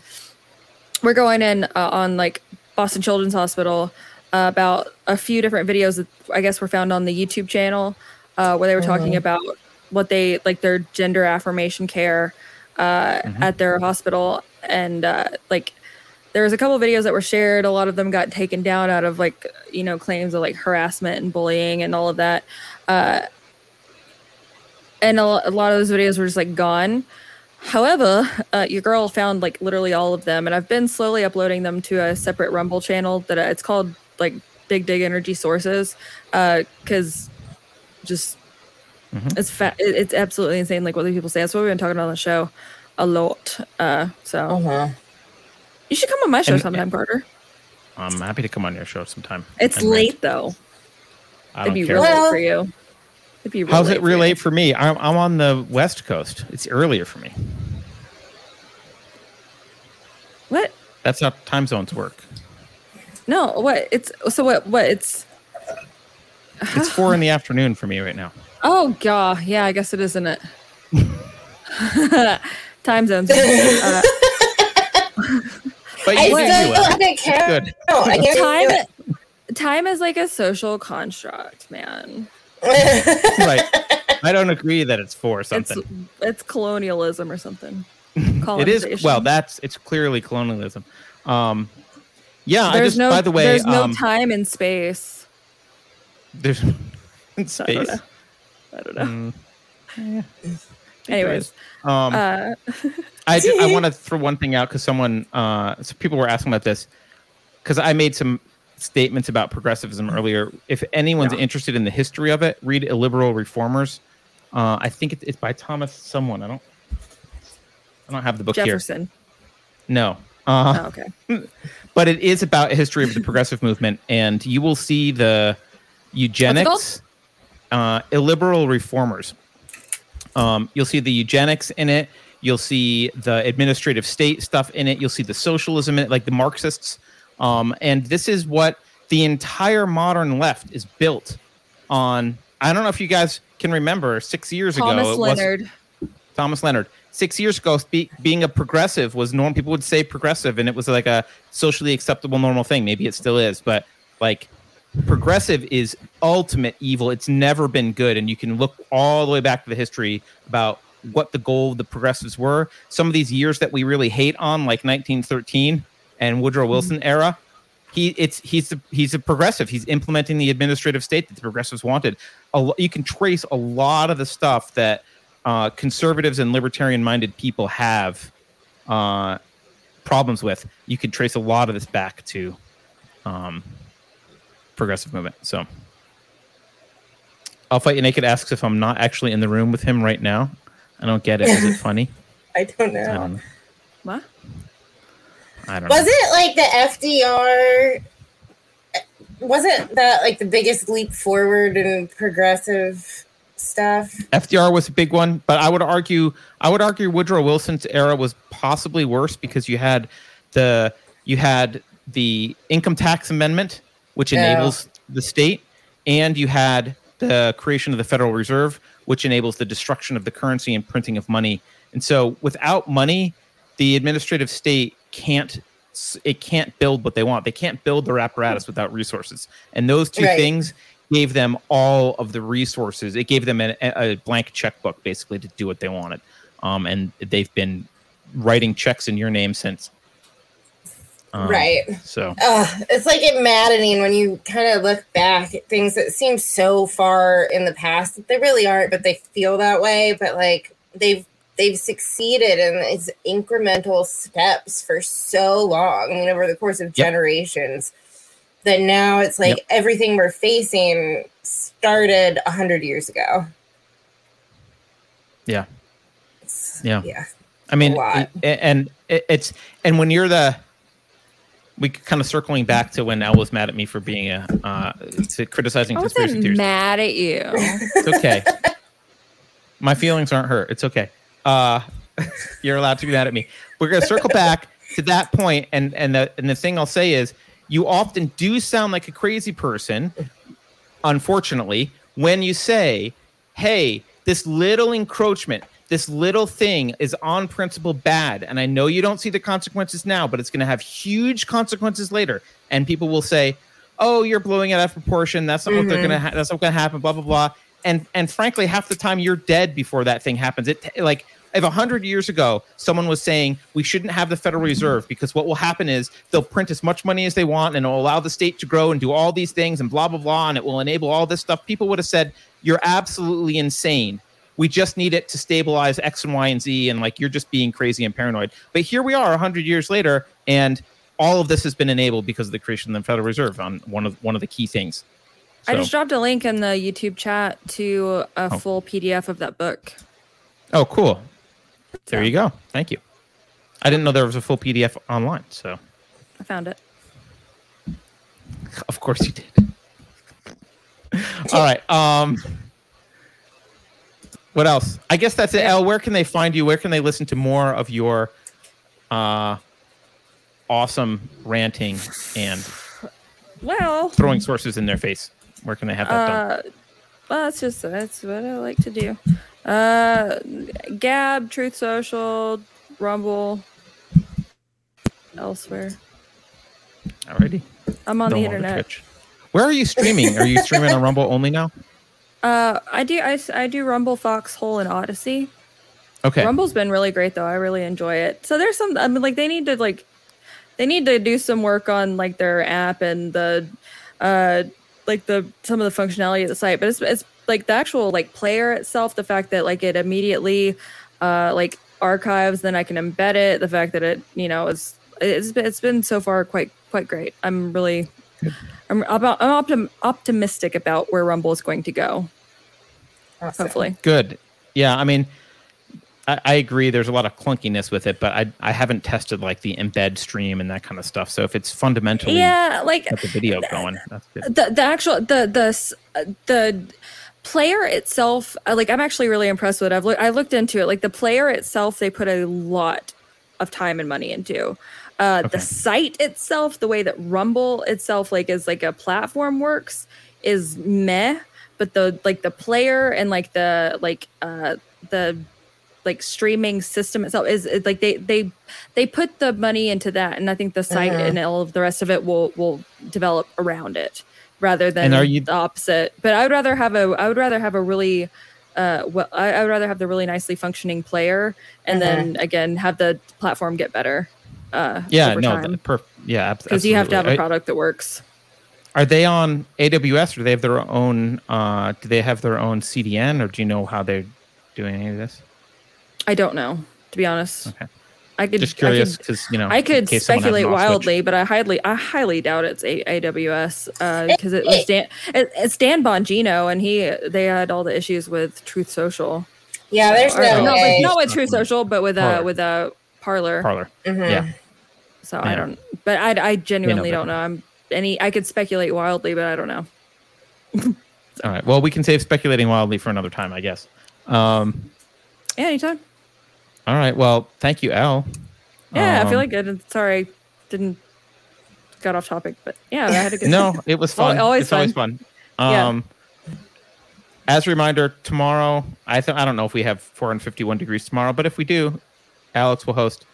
we're going in uh, on like Boston Children's Hospital uh, about a few different videos that I guess were found on the YouTube channel uh, where they were talking about what they like their gender affirmation care uh, at their hospital. And uh, like there was a couple of videos that were shared. A lot of them got taken down out of like you know claims of like harassment and bullying and all of that. Uh, and a, a lot of those videos were just like gone. However, uh, your girl found like literally all of them, and I've been slowly uploading them to a separate Rumble channel that uh, it's called like Big Dig Energy Sources, uh, because just it's fa- it, it's absolutely insane. Like what the people say. That's what we've been talking about on the show a lot. Uh, so Uh-huh. you should come on my show And- sometime, Carter. I'm happy to come on your show sometime. It's and rant. late though. I It'd don't be care. real late for you. It'd be real How's late it for real late for me? I'm, I'm on the West Coast. It's earlier for me. What? That's how time zones work. No. What? It's so what? What? It's It's [sighs] four in the afternoon for me right now. Oh god, yeah, I guess it isn't it? [laughs] Time zones. Uh, [laughs] But I you still can do it. haven't count. good. No, I [laughs] can't time, time is like a social construct, man. Right. I don't agree that it's four something. it's colonialism or something. It is well. That's it's clearly colonialism. Um, yeah. I There's just no. by the way, there's no um, time and space. there's in [laughs] I don't space. know. I don't know. Mm, [laughs] Anyways, um, uh, I I want to [laughs] throw one thing out because someone, uh, so people were asking about this because I made some statements about progressivism earlier. If anyone's Yeah. interested in the history of it, read "Illiberal Reformers." Uh, I think it, it's by Thomas someone. I don't. I don't have the book here. Jefferson. No. Uh, Oh, okay. [laughs] but it is about a history of the progressive movement, and you will see the eugenics, uh, illiberal reformers. Um, you'll see the eugenics in it. You'll see the administrative state stuff in it. You'll see the socialism in it, like the Marxists. Um, and this is what the entire modern left is built on. I don't know if you guys can remember six years Thomas ago. was- Leonard. Thomas Leonard. Six years ago, spe- being a progressive was norm. People would say progressive, and it was like a socially acceptable, normal thing. Maybe it still is, but like progressive is ultimate evil. It's never been good, and you can look all the way back to the history about what the goal of the progressives were. Some of these years that we really hate on, like 1913 and Woodrow mm-hmm. Wilson era, he it's he's a, he's a progressive. He's implementing the administrative state that the progressives wanted. A, you can trace a lot of the stuff that uh, conservatives and libertarian-minded people have uh, problems with. You can trace a lot of this back to um, progressive movement. So, I'll fight you naked. Asks if I'm not actually in the room with him right now. I don't get it. Is it funny? [laughs] I don't I know. don't know. What? I don't Was know. it like the FDR? Wasn't that like the biggest leap forward in progressive stuff? FDR was a big one, but I would argue I would argue Woodrow Wilson's era was possibly worse because you had the you had the income tax amendment, which Yeah. enables the state, and you had the creation of the Federal Reserve, which enables the destruction of the currency and printing of money. And so, without money, the administrative state can't it can't build what they want. They can't build their apparatus without resources. And those two Right. things gave them all of the resources. It gave them a, a blank checkbook basically to do what they wanted. Um, and they've been writing checks in your name since. Um, right. So Ugh, it's like it maddening when you kind of look back at things that seem so far in the past. That they really aren't, but they feel that way. But like they've they've succeeded in these incremental steps for so long. I mean, over the course of Yep. generations, that now it's like Yep. everything we're facing started a hundred years ago. Yeah. It's- Yeah. yeah. I mean, A and it- it's and when you're the we kind of circling back to when L was mad at me for being a uh, to criticizing I conspiracy wasn't theories. mad at you. It's okay. My feelings aren't hurt. It's okay. Uh, [laughs] you're allowed to be mad at me. We're gonna circle back to that point, and and the and the thing I'll say is, you often do sound like a crazy person. Unfortunately, when you say, "Hey, this little encroachment." This little thing is on principle bad, and I know you don't see the consequences now, but it's going to have huge consequences later. And people will say, "Oh, you're blowing it out of proportion. That's not what they're Mhm. gonna. Ha- that's not gonna happen." Blah blah blah. And and frankly, half the time you're dead before that thing happens. It like if a hundred years ago someone was saying we shouldn't have the Federal Reserve because what will happen is they'll print as much money as they want and it'll allow the state to grow and do all these things and blah blah blah and it will enable all this stuff. People would have said you're absolutely insane. We just need it to stabilize X and Y and Z, and like you're just being crazy and paranoid. But here we are, hundred years later, and all of this has been enabled because of the creation of the Federal Reserve on one of one of the key things. I just dropped a link in the YouTube chat to a Oh. full PDF of that book. Oh, cool. There you go. Thank you. I didn't know there was a full PDF online, so I found it. of course you did. [laughs] All right. Um what else? I guess that's it. L, where can they find you? Where can they listen to more of your uh awesome ranting and Well, throwing sources in their face? Where can they have that done? uh, well, that's just that's what I like to do. Uh, Gab, Truth Social, Rumble, elsewhere. Alrighty. I'm on No the internet. Where are you streaming? Are you streaming on Rumble only now? [laughs] Uh, I do I, I do Rumble, Foxhole, and Odysee. Okay. Rumble's been really great though. I really enjoy it. So there's some I mean like they need to like they need to do some work on like their app and the uh like the some of the functionality of the site. But it's it's like the actual like player itself, the fact that like it immediately uh like archives, then I can embed it, the fact that it, you know, is it's been, it's been so far quite quite great. I'm really I'm about I'm optim- optimistic about where Rumble is going to go. Awesome. Hopefully. Good. Yeah, I mean, I, I agree. There's a lot of clunkiness with it, but I I haven't tested like the embed stream and that kind of stuff. So if it's fundamentally Yeah, like the video going, that's good. the the actual the the uh, the player itself uh, like i'm actually really impressed with it i've looked i looked into it like the player itself they put a lot of time and money into uh Okay. the site itself the way that rumble itself like is like a platform works is meh but the like the player and like the like uh the like streaming system itself is is, like they they they put the money into that and i think the site Mhm. and all of the rest of it will will develop around it rather than And are you- the opposite. But i would rather have a i would rather have a really uh well i, I would rather have the really nicely functioning player and then again have the platform get better uh Yeah, over no, time. the, per, yeah, ab- because you have to have a product that works. Are they on AWS or do they have their own? Uh, do they have their own CDN or do you know how they're doing any of this? i don't know to be honest. Okay, i could just curious because you know I could case someone has speculate an switch. wildly, but I highly, I highly doubt it's a- AWS because it was Dan, it, it's Dan Bongino, and he they had all the issues with Truth Social. Yeah, there's Or, no no, way. but not with Truth Social, but with uh Parler. with uh Parler. Parler. Mhm. Yeah. So Yeah. I don't, but I I genuinely but- don't know. I'm any I could speculate wildly, but I don't know. All right. Well, we can save speculating wildly for another time, I guess. Um, Yeah, anytime. All right. Well, thank you, L. Yeah, I Um, feel like good. Sorry, I didn't got off topic, but yeah, I had a good. no, it was [laughs] fun. Always it's always fun. Yeah. Um, As a reminder, tomorrow I th- I don't know if we have 451 degrees tomorrow, but if we do, Alex will host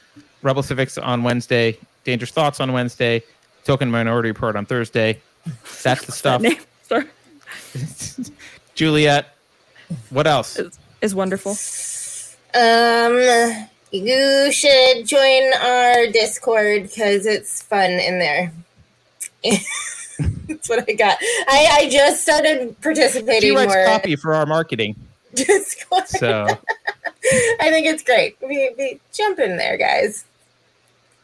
Rebel Civics on Wednesday, Dangerous Thoughts on Wednesday, Token Minority Report on Thursday. That's the [laughs] stuff. [laughs] Sorry, Juliet, what else? is wonderful. Um, you should join our Discord because it's fun in there. [laughs] That's what I got. I, I just started participating She writes more. copy for our marketing, [laughs] Discord. so [laughs] I think it's great. We, we jump in there, guys.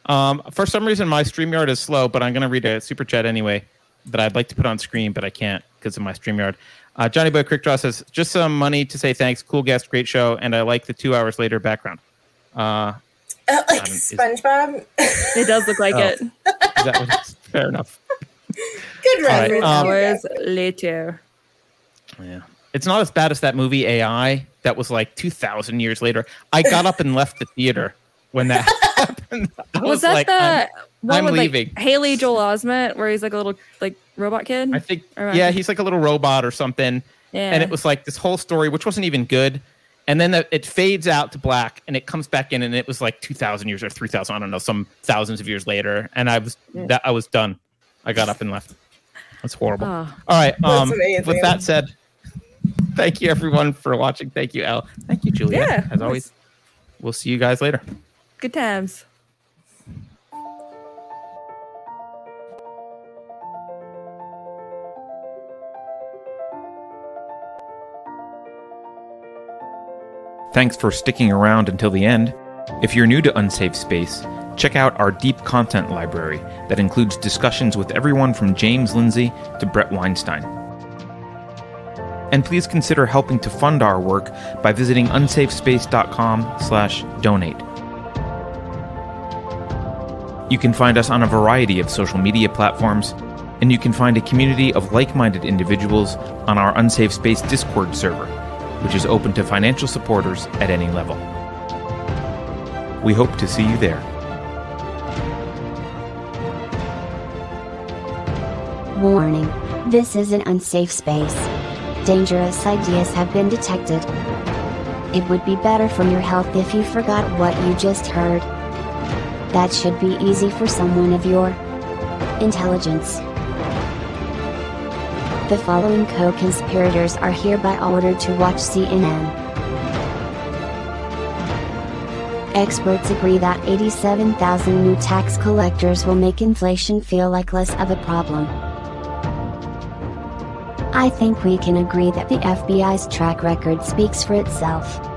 Um, for some reason, my StreamYard is slow, but I'm going to read a super chat anyway that I'd like to put on screen, but I can't because of my StreamYard. Uh, Johnny Boy Crickdraw says, just some money to say thanks. Cool guest, great show, and I like the two hours later background. Uh, Uh, like Um, is- SpongeBob. It does look like Oh. it. that was fair enough. Good right, reference. um, Hours later. Yeah. It's not as bad as that movie AI that was like 2,000 years later. I got up and left the theater when that [laughs] happened. I Was, that like, the I'm- one I'm with leaving. like Haley Joel Osment, where he's like a little like robot kid? I think, Or- yeah, he's like a little robot or something. yeah. And it was like this whole story, which wasn't even good. And then the, it fades out to black and it comes back in and it was like 2,000 years or 3,000, I don't know, some thousands of years later. And I was, that, I was done. I got up and left. That's horrible. Oh. All right. Um, with that said, thank you everyone for watching. Thank you, L. Thank you, Julia. Yeah, as always. We'll see you guys later. Good times. Thanks for sticking around until the end. If you're new to Unsafe Space, check out our deep content library that includes discussions with everyone from James Lindsay to Bret Weinstein. And please consider helping to fund our work by visiting unsafespace.com/donate. You can find us on a variety of social media platforms, and you can find a community of like-minded individuals on our Unsafe Space Discord server which is open to financial supporters at any level. We hope to see you there. Warning. This is an unsafe space. Dangerous ideas have been detected. It would be better for your health if you forgot what you just heard. That should be easy for someone of your intelligence. The following co-conspirators are hereby ordered to watch CNN. Experts agree that 87,000 new tax collectors will make inflation feel like less of a problem. I think we can agree that the FBI's track record speaks for itself.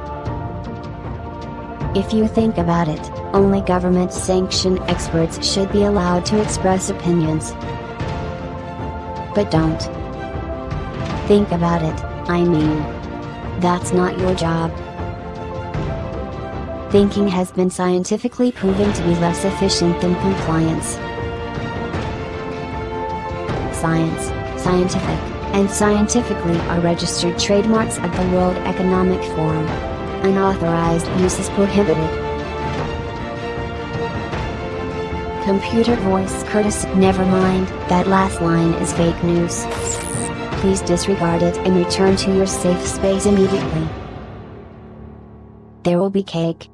If you think about it, only government sanctioned experts should be allowed to express opinions. But don't. Think about it, I mean. That's not your job. Thinking has been scientifically proven to be less efficient than compliance. Science, scientific, and scientifically are registered trademarks of the World Economic Forum. Unauthorized use is prohibited. Computer voice Curtis, Never mind, that last line is fake news. Please disregard it and return to your safe space immediately. There will be cake.